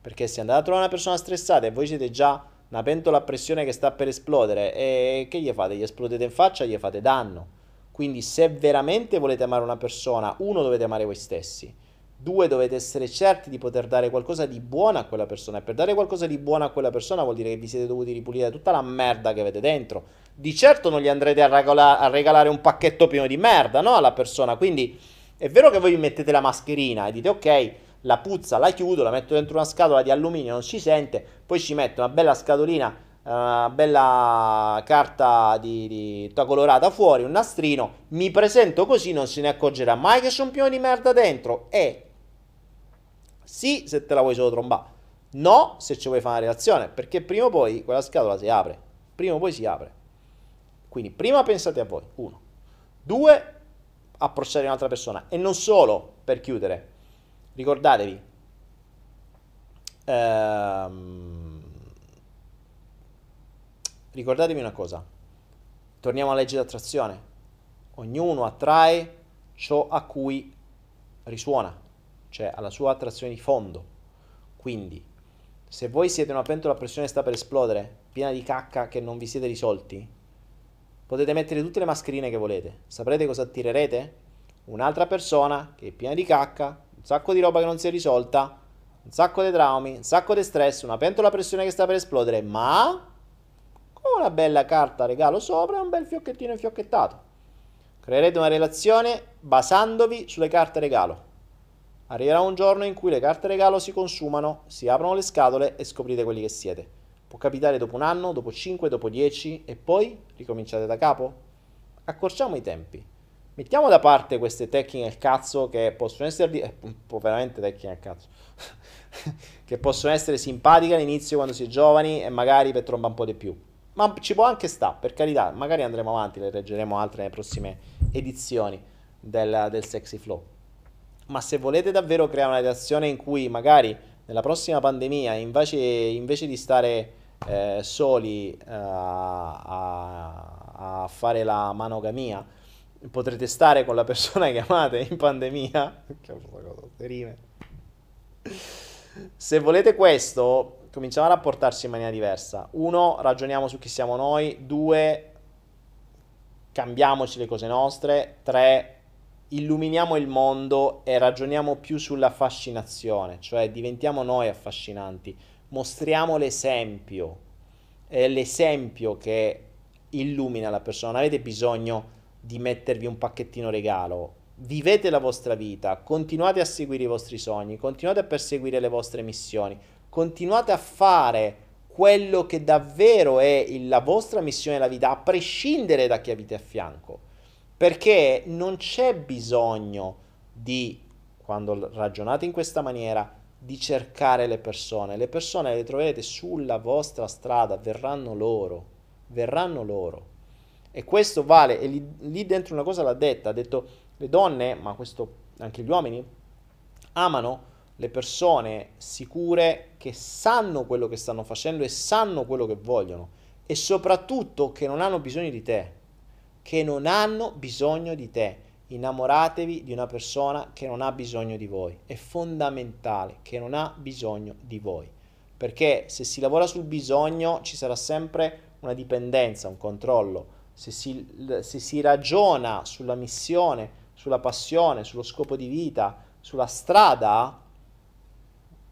Perché se andate a trovare una persona stressata e voi siete già una pentola a pressione che sta per esplodere, e che gli fate? Gli esplodete in faccia, gli fate danno. Quindi se veramente volete amare una persona, uno dovete amare voi stessi Due, dovete essere certi di poter dare qualcosa di buono a quella persona. E per dare qualcosa di buono a quella persona vuol dire che vi siete dovuti ripulire tutta la merda che avete dentro. Di certo non gli andrete a, regola- a regalare un pacchetto pieno di merda, no? Alla persona. Quindi è vero che voi vi mettete la mascherina e dite ok, la puzza la chiudo, la metto dentro una scatola di alluminio, non si sente, poi ci metto una bella scatolina una bella carta di, di tutta colorata fuori, un nastrino, mi presento così, non se ne accorgerà mai che un pieno di merda dentro e sì, se te la vuoi solo trombare. No, se ci vuoi fare una relazione, perché prima o poi quella scatola si apre. prima o poi si apre. Quindi prima pensate a voi, uno. Due, approcciare un'altra persona. E non solo, per chiudere, ricordatevi, ehm, ricordatevi una cosa, torniamo alla legge d'attrazione, ognuno attrae ciò a cui risuona, cioè alla sua attrazione di fondo. Quindi, se voi siete una pentola a pressione che sta per esplodere, piena di cacca che non vi siete risolti, potete mettere tutte le mascherine che volete. Saprete cosa attirerete? Un'altra persona che è piena di cacca, un sacco di roba che non si è risolta, un sacco di traumi, un sacco di stress, una pentola a pressione che sta per esplodere, ma con una bella carta regalo sopra e un bel fiocchettino infiocchettato. Creerete una relazione basandovi sulle carte regalo. Arriverà un giorno in cui le carte regalo si consumano, si aprono le scatole e scoprite quelli che siete. Può capitare dopo un anno, dopo 5, dopo 10 e poi ricominciate da capo? Accorciamo i tempi. Mettiamo da parte queste tecniche al cazzo che possono essere di... eh, veramente tecniche al cazzo. che possono essere simpatiche all'inizio quando si è giovani e magari per tromba un po' di più. Ma ci può anche sta, per carità, magari andremo avanti, le leggeremo altre nelle prossime edizioni del, del Sexy Flow ma se volete davvero creare una relazione in cui magari nella prossima pandemia invece, invece di stare eh, soli uh, a, a, fare la monogamia potrete stare con la persona che amate in pandemia? Se volete questo cominciamo a rapportarsi in maniera diversa. Uno ragioniamo su chi siamo noi. Due cambiamoci le cose nostre. Tre illuminiamo il mondo e ragioniamo più sulla fascinazione, cioè diventiamo noi affascinanti, mostriamo l'esempio, è l'esempio che illumina la persona, non avete bisogno di mettervi un pacchettino regalo, vivete la vostra vita, continuate a seguire i vostri sogni, continuate a perseguire le vostre missioni, continuate a fare quello che davvero è la vostra missione nella vita, a prescindere da chi avete a fianco perché non c'è bisogno di, quando ragionate in questa maniera, di cercare le persone. Le persone le troverete sulla vostra strada, verranno loro, verranno loro. E questo vale, e lì, lì dentro una cosa l'ha detta, ha detto le donne, ma questo anche gli uomini, amano le persone sicure che sanno quello che stanno facendo e sanno quello che vogliono e soprattutto che non hanno bisogno di te che non hanno bisogno di te. Innamoratevi di una persona che non ha bisogno di voi. È fondamentale che non ha bisogno di voi. Perché se si lavora sul bisogno ci sarà sempre una dipendenza, un controllo. Se si, se si ragiona sulla missione, sulla passione, sullo scopo di vita, sulla strada,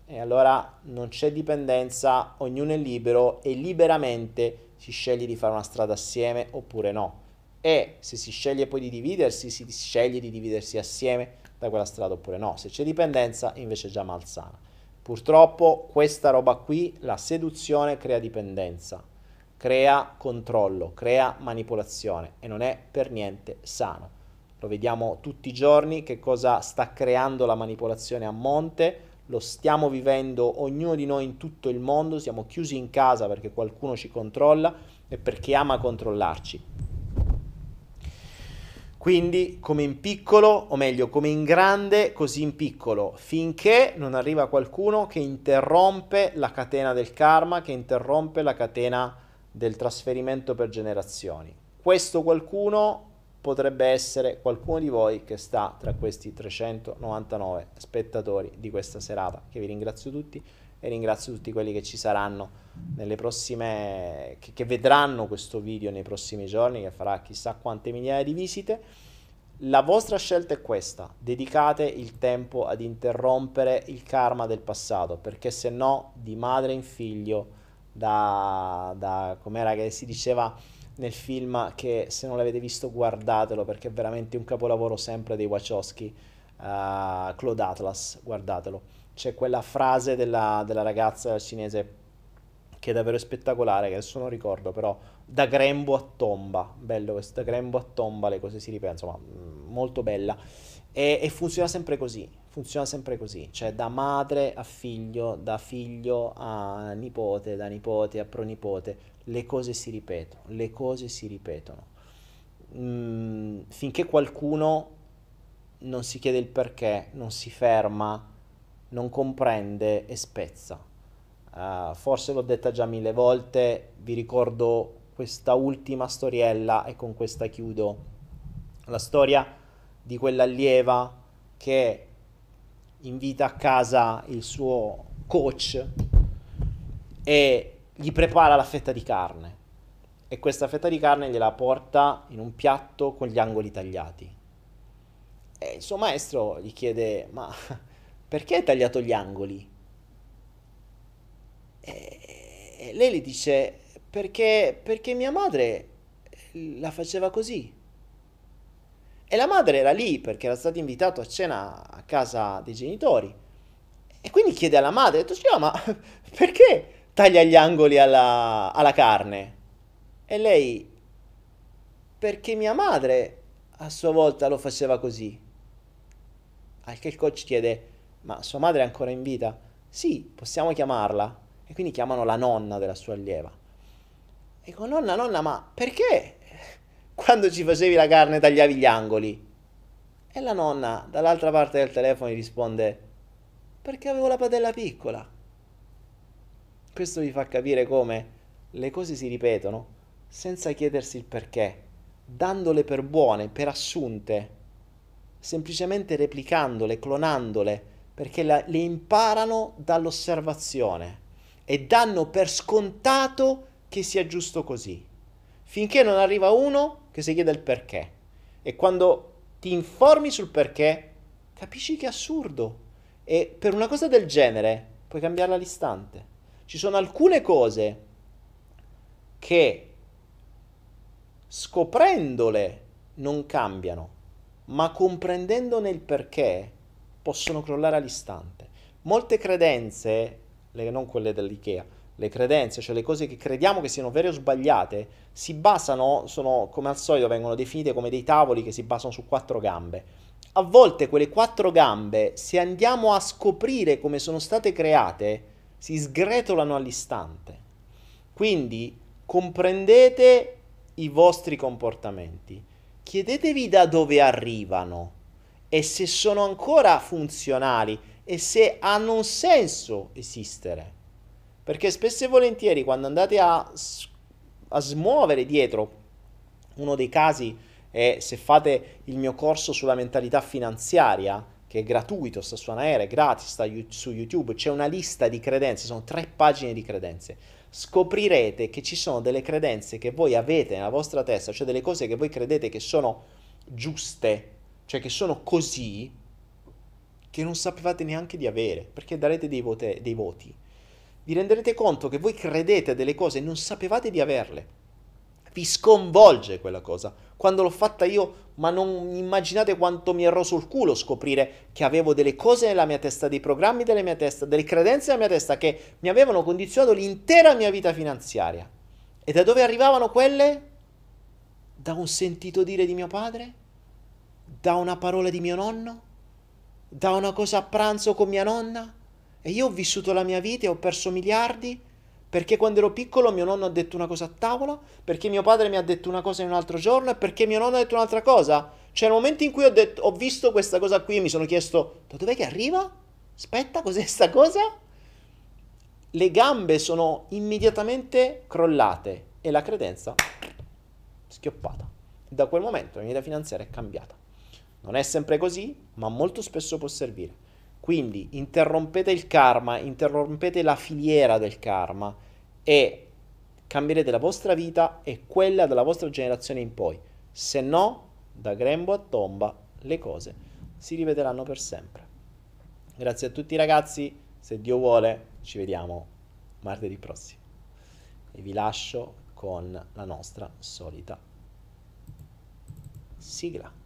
e allora non c'è dipendenza, ognuno è libero e liberamente si sceglie di fare una strada assieme oppure no e se si sceglie poi di dividersi, si sceglie di dividersi assieme da quella strada oppure no. Se c'è dipendenza, invece è già malsana. Purtroppo questa roba qui, la seduzione crea dipendenza, crea controllo, crea manipolazione e non è per niente sano. Lo vediamo tutti i giorni che cosa sta creando la manipolazione a monte, lo stiamo vivendo ognuno di noi in tutto il mondo, siamo chiusi in casa perché qualcuno ci controlla e perché ama controllarci. Quindi come in piccolo, o meglio come in grande, così in piccolo, finché non arriva qualcuno che interrompe la catena del karma, che interrompe la catena del trasferimento per generazioni. Questo qualcuno potrebbe essere qualcuno di voi che sta tra questi 399 spettatori di questa serata, che vi ringrazio tutti e ringrazio tutti quelli che ci saranno nelle prossime che, che vedranno questo video nei prossimi giorni che farà chissà quante migliaia di visite. La vostra scelta è questa dedicate il tempo ad interrompere il karma del passato perché se no di madre in figlio da, da com'era che si diceva nel film che se non l'avete visto guardatelo perché è veramente un capolavoro sempre dei Wachowski. Uh, Claude Atlas guardatelo c'è quella frase della, della ragazza cinese che è davvero spettacolare, che adesso non ricordo, però da grembo a tomba, bello questo, da grembo a tomba le cose si ripensano, insomma, mm, molto bella. E, e, funziona sempre così, funziona sempre così, cioè da madre a figlio, da figlio a nipote, da nipote a pronipote, le cose si ripetono, le cose si ripetono. Mm, finché qualcuno non si chiede il perché, non si ferma, non comprende e spezza. Uh, forse l'ho detta già mille volte, vi ricordo questa ultima storiella e con questa chiudo. La storia di quell'allieva che invita a casa il suo coach e gli prepara la fetta di carne e questa fetta di carne gliela porta in un piatto con gli angoli tagliati. E il suo maestro gli chiede: Ma perché hai tagliato gli angoli? E lei gli dice: Perché, perché mia madre la faceva così. E la madre era lì perché era stato invitato a cena a casa dei genitori. E quindi chiede alla madre, detto, ma perché taglia gli angoli alla, alla carne? E lei, perché mia madre a sua volta lo faceva così. Al che il coach chiede, ma sua madre è ancora in vita? Sì, possiamo chiamarla. E quindi chiamano la nonna della sua allieva. E dico, nonna, nonna, ma perché quando ci facevi la carne tagliavi gli angoli. E la nonna dall'altra parte del telefono gli risponde perché avevo la padella piccola. Questo vi fa capire come le cose si ripetono senza chiedersi il perché, dandole per buone, per assunte, semplicemente replicandole, clonandole, perché la, le imparano dall'osservazione e danno per scontato che sia giusto così finché non arriva uno che si chiede il perché. E quando ti informi sul perché, capisci che è assurdo. E per una cosa del genere puoi cambiarla all'istante. Ci sono alcune cose che scoprendole non cambiano, ma comprendendone il perché possono crollare all'istante. Molte credenze, non quelle dell'IKEA, le credenze, cioè le cose che crediamo che siano vere o sbagliate, si basano, sono come al solito, vengono definite come dei tavoli che si basano su quattro gambe. A volte quelle quattro gambe, se andiamo a scoprire come sono state create, si sgretolano all'istante. Quindi comprendete i vostri comportamenti, chiedetevi da dove arrivano e se sono ancora funzionali e se hanno un senso esistere. Perché spesso e volentieri quando andate a, a smuovere dietro, uno dei casi è se fate il mio corso sulla mentalità finanziaria, che è gratuito, sta su Anaera, è gratis, sta su YouTube, c'è una lista di credenze, sono tre pagine di credenze. Scoprirete che ci sono delle credenze che voi avete nella vostra testa, cioè delle cose che voi credete che sono giuste, cioè che sono così, che non sapevate neanche di avere, perché darete dei, vote, dei voti vi renderete conto che voi credete delle cose e non sapevate di averle. Vi sconvolge quella cosa. Quando l'ho fatta io, ma non immaginate quanto mi ero sul culo scoprire che avevo delle cose nella mia testa, dei programmi della mia testa, delle credenze nella mia testa che mi avevano condizionato l'intera mia vita finanziaria. E da dove arrivavano quelle? Da un sentito dire di mio padre? Da una parola di mio nonno? Da una cosa a pranzo con mia nonna? E io ho vissuto la mia vita e ho perso miliardi perché quando ero piccolo mio nonno ha detto una cosa a tavola, perché mio padre mi ha detto una cosa in un altro giorno e perché mio nonno ha detto un'altra cosa. Cioè, nel momento in cui ho, detto, ho visto questa cosa qui, mi sono chiesto: da dov'è che arriva? Aspetta, cos'è sta cosa? Le gambe sono immediatamente crollate e la credenza schioppata. Da quel momento la mia vita finanziaria è cambiata. Non è sempre così, ma molto spesso può servire. Quindi interrompete il karma, interrompete la filiera del karma e cambierete la vostra vita e quella della vostra generazione in poi. Se no, da grembo a tomba, le cose si rivederanno per sempre. Grazie a tutti ragazzi, se Dio vuole ci vediamo martedì prossimo. E vi lascio con la nostra solita sigla.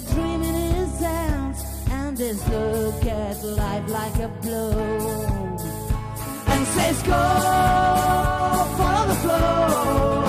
dreaming dream in his hands and this look at life like a blow. And says go follow the flow.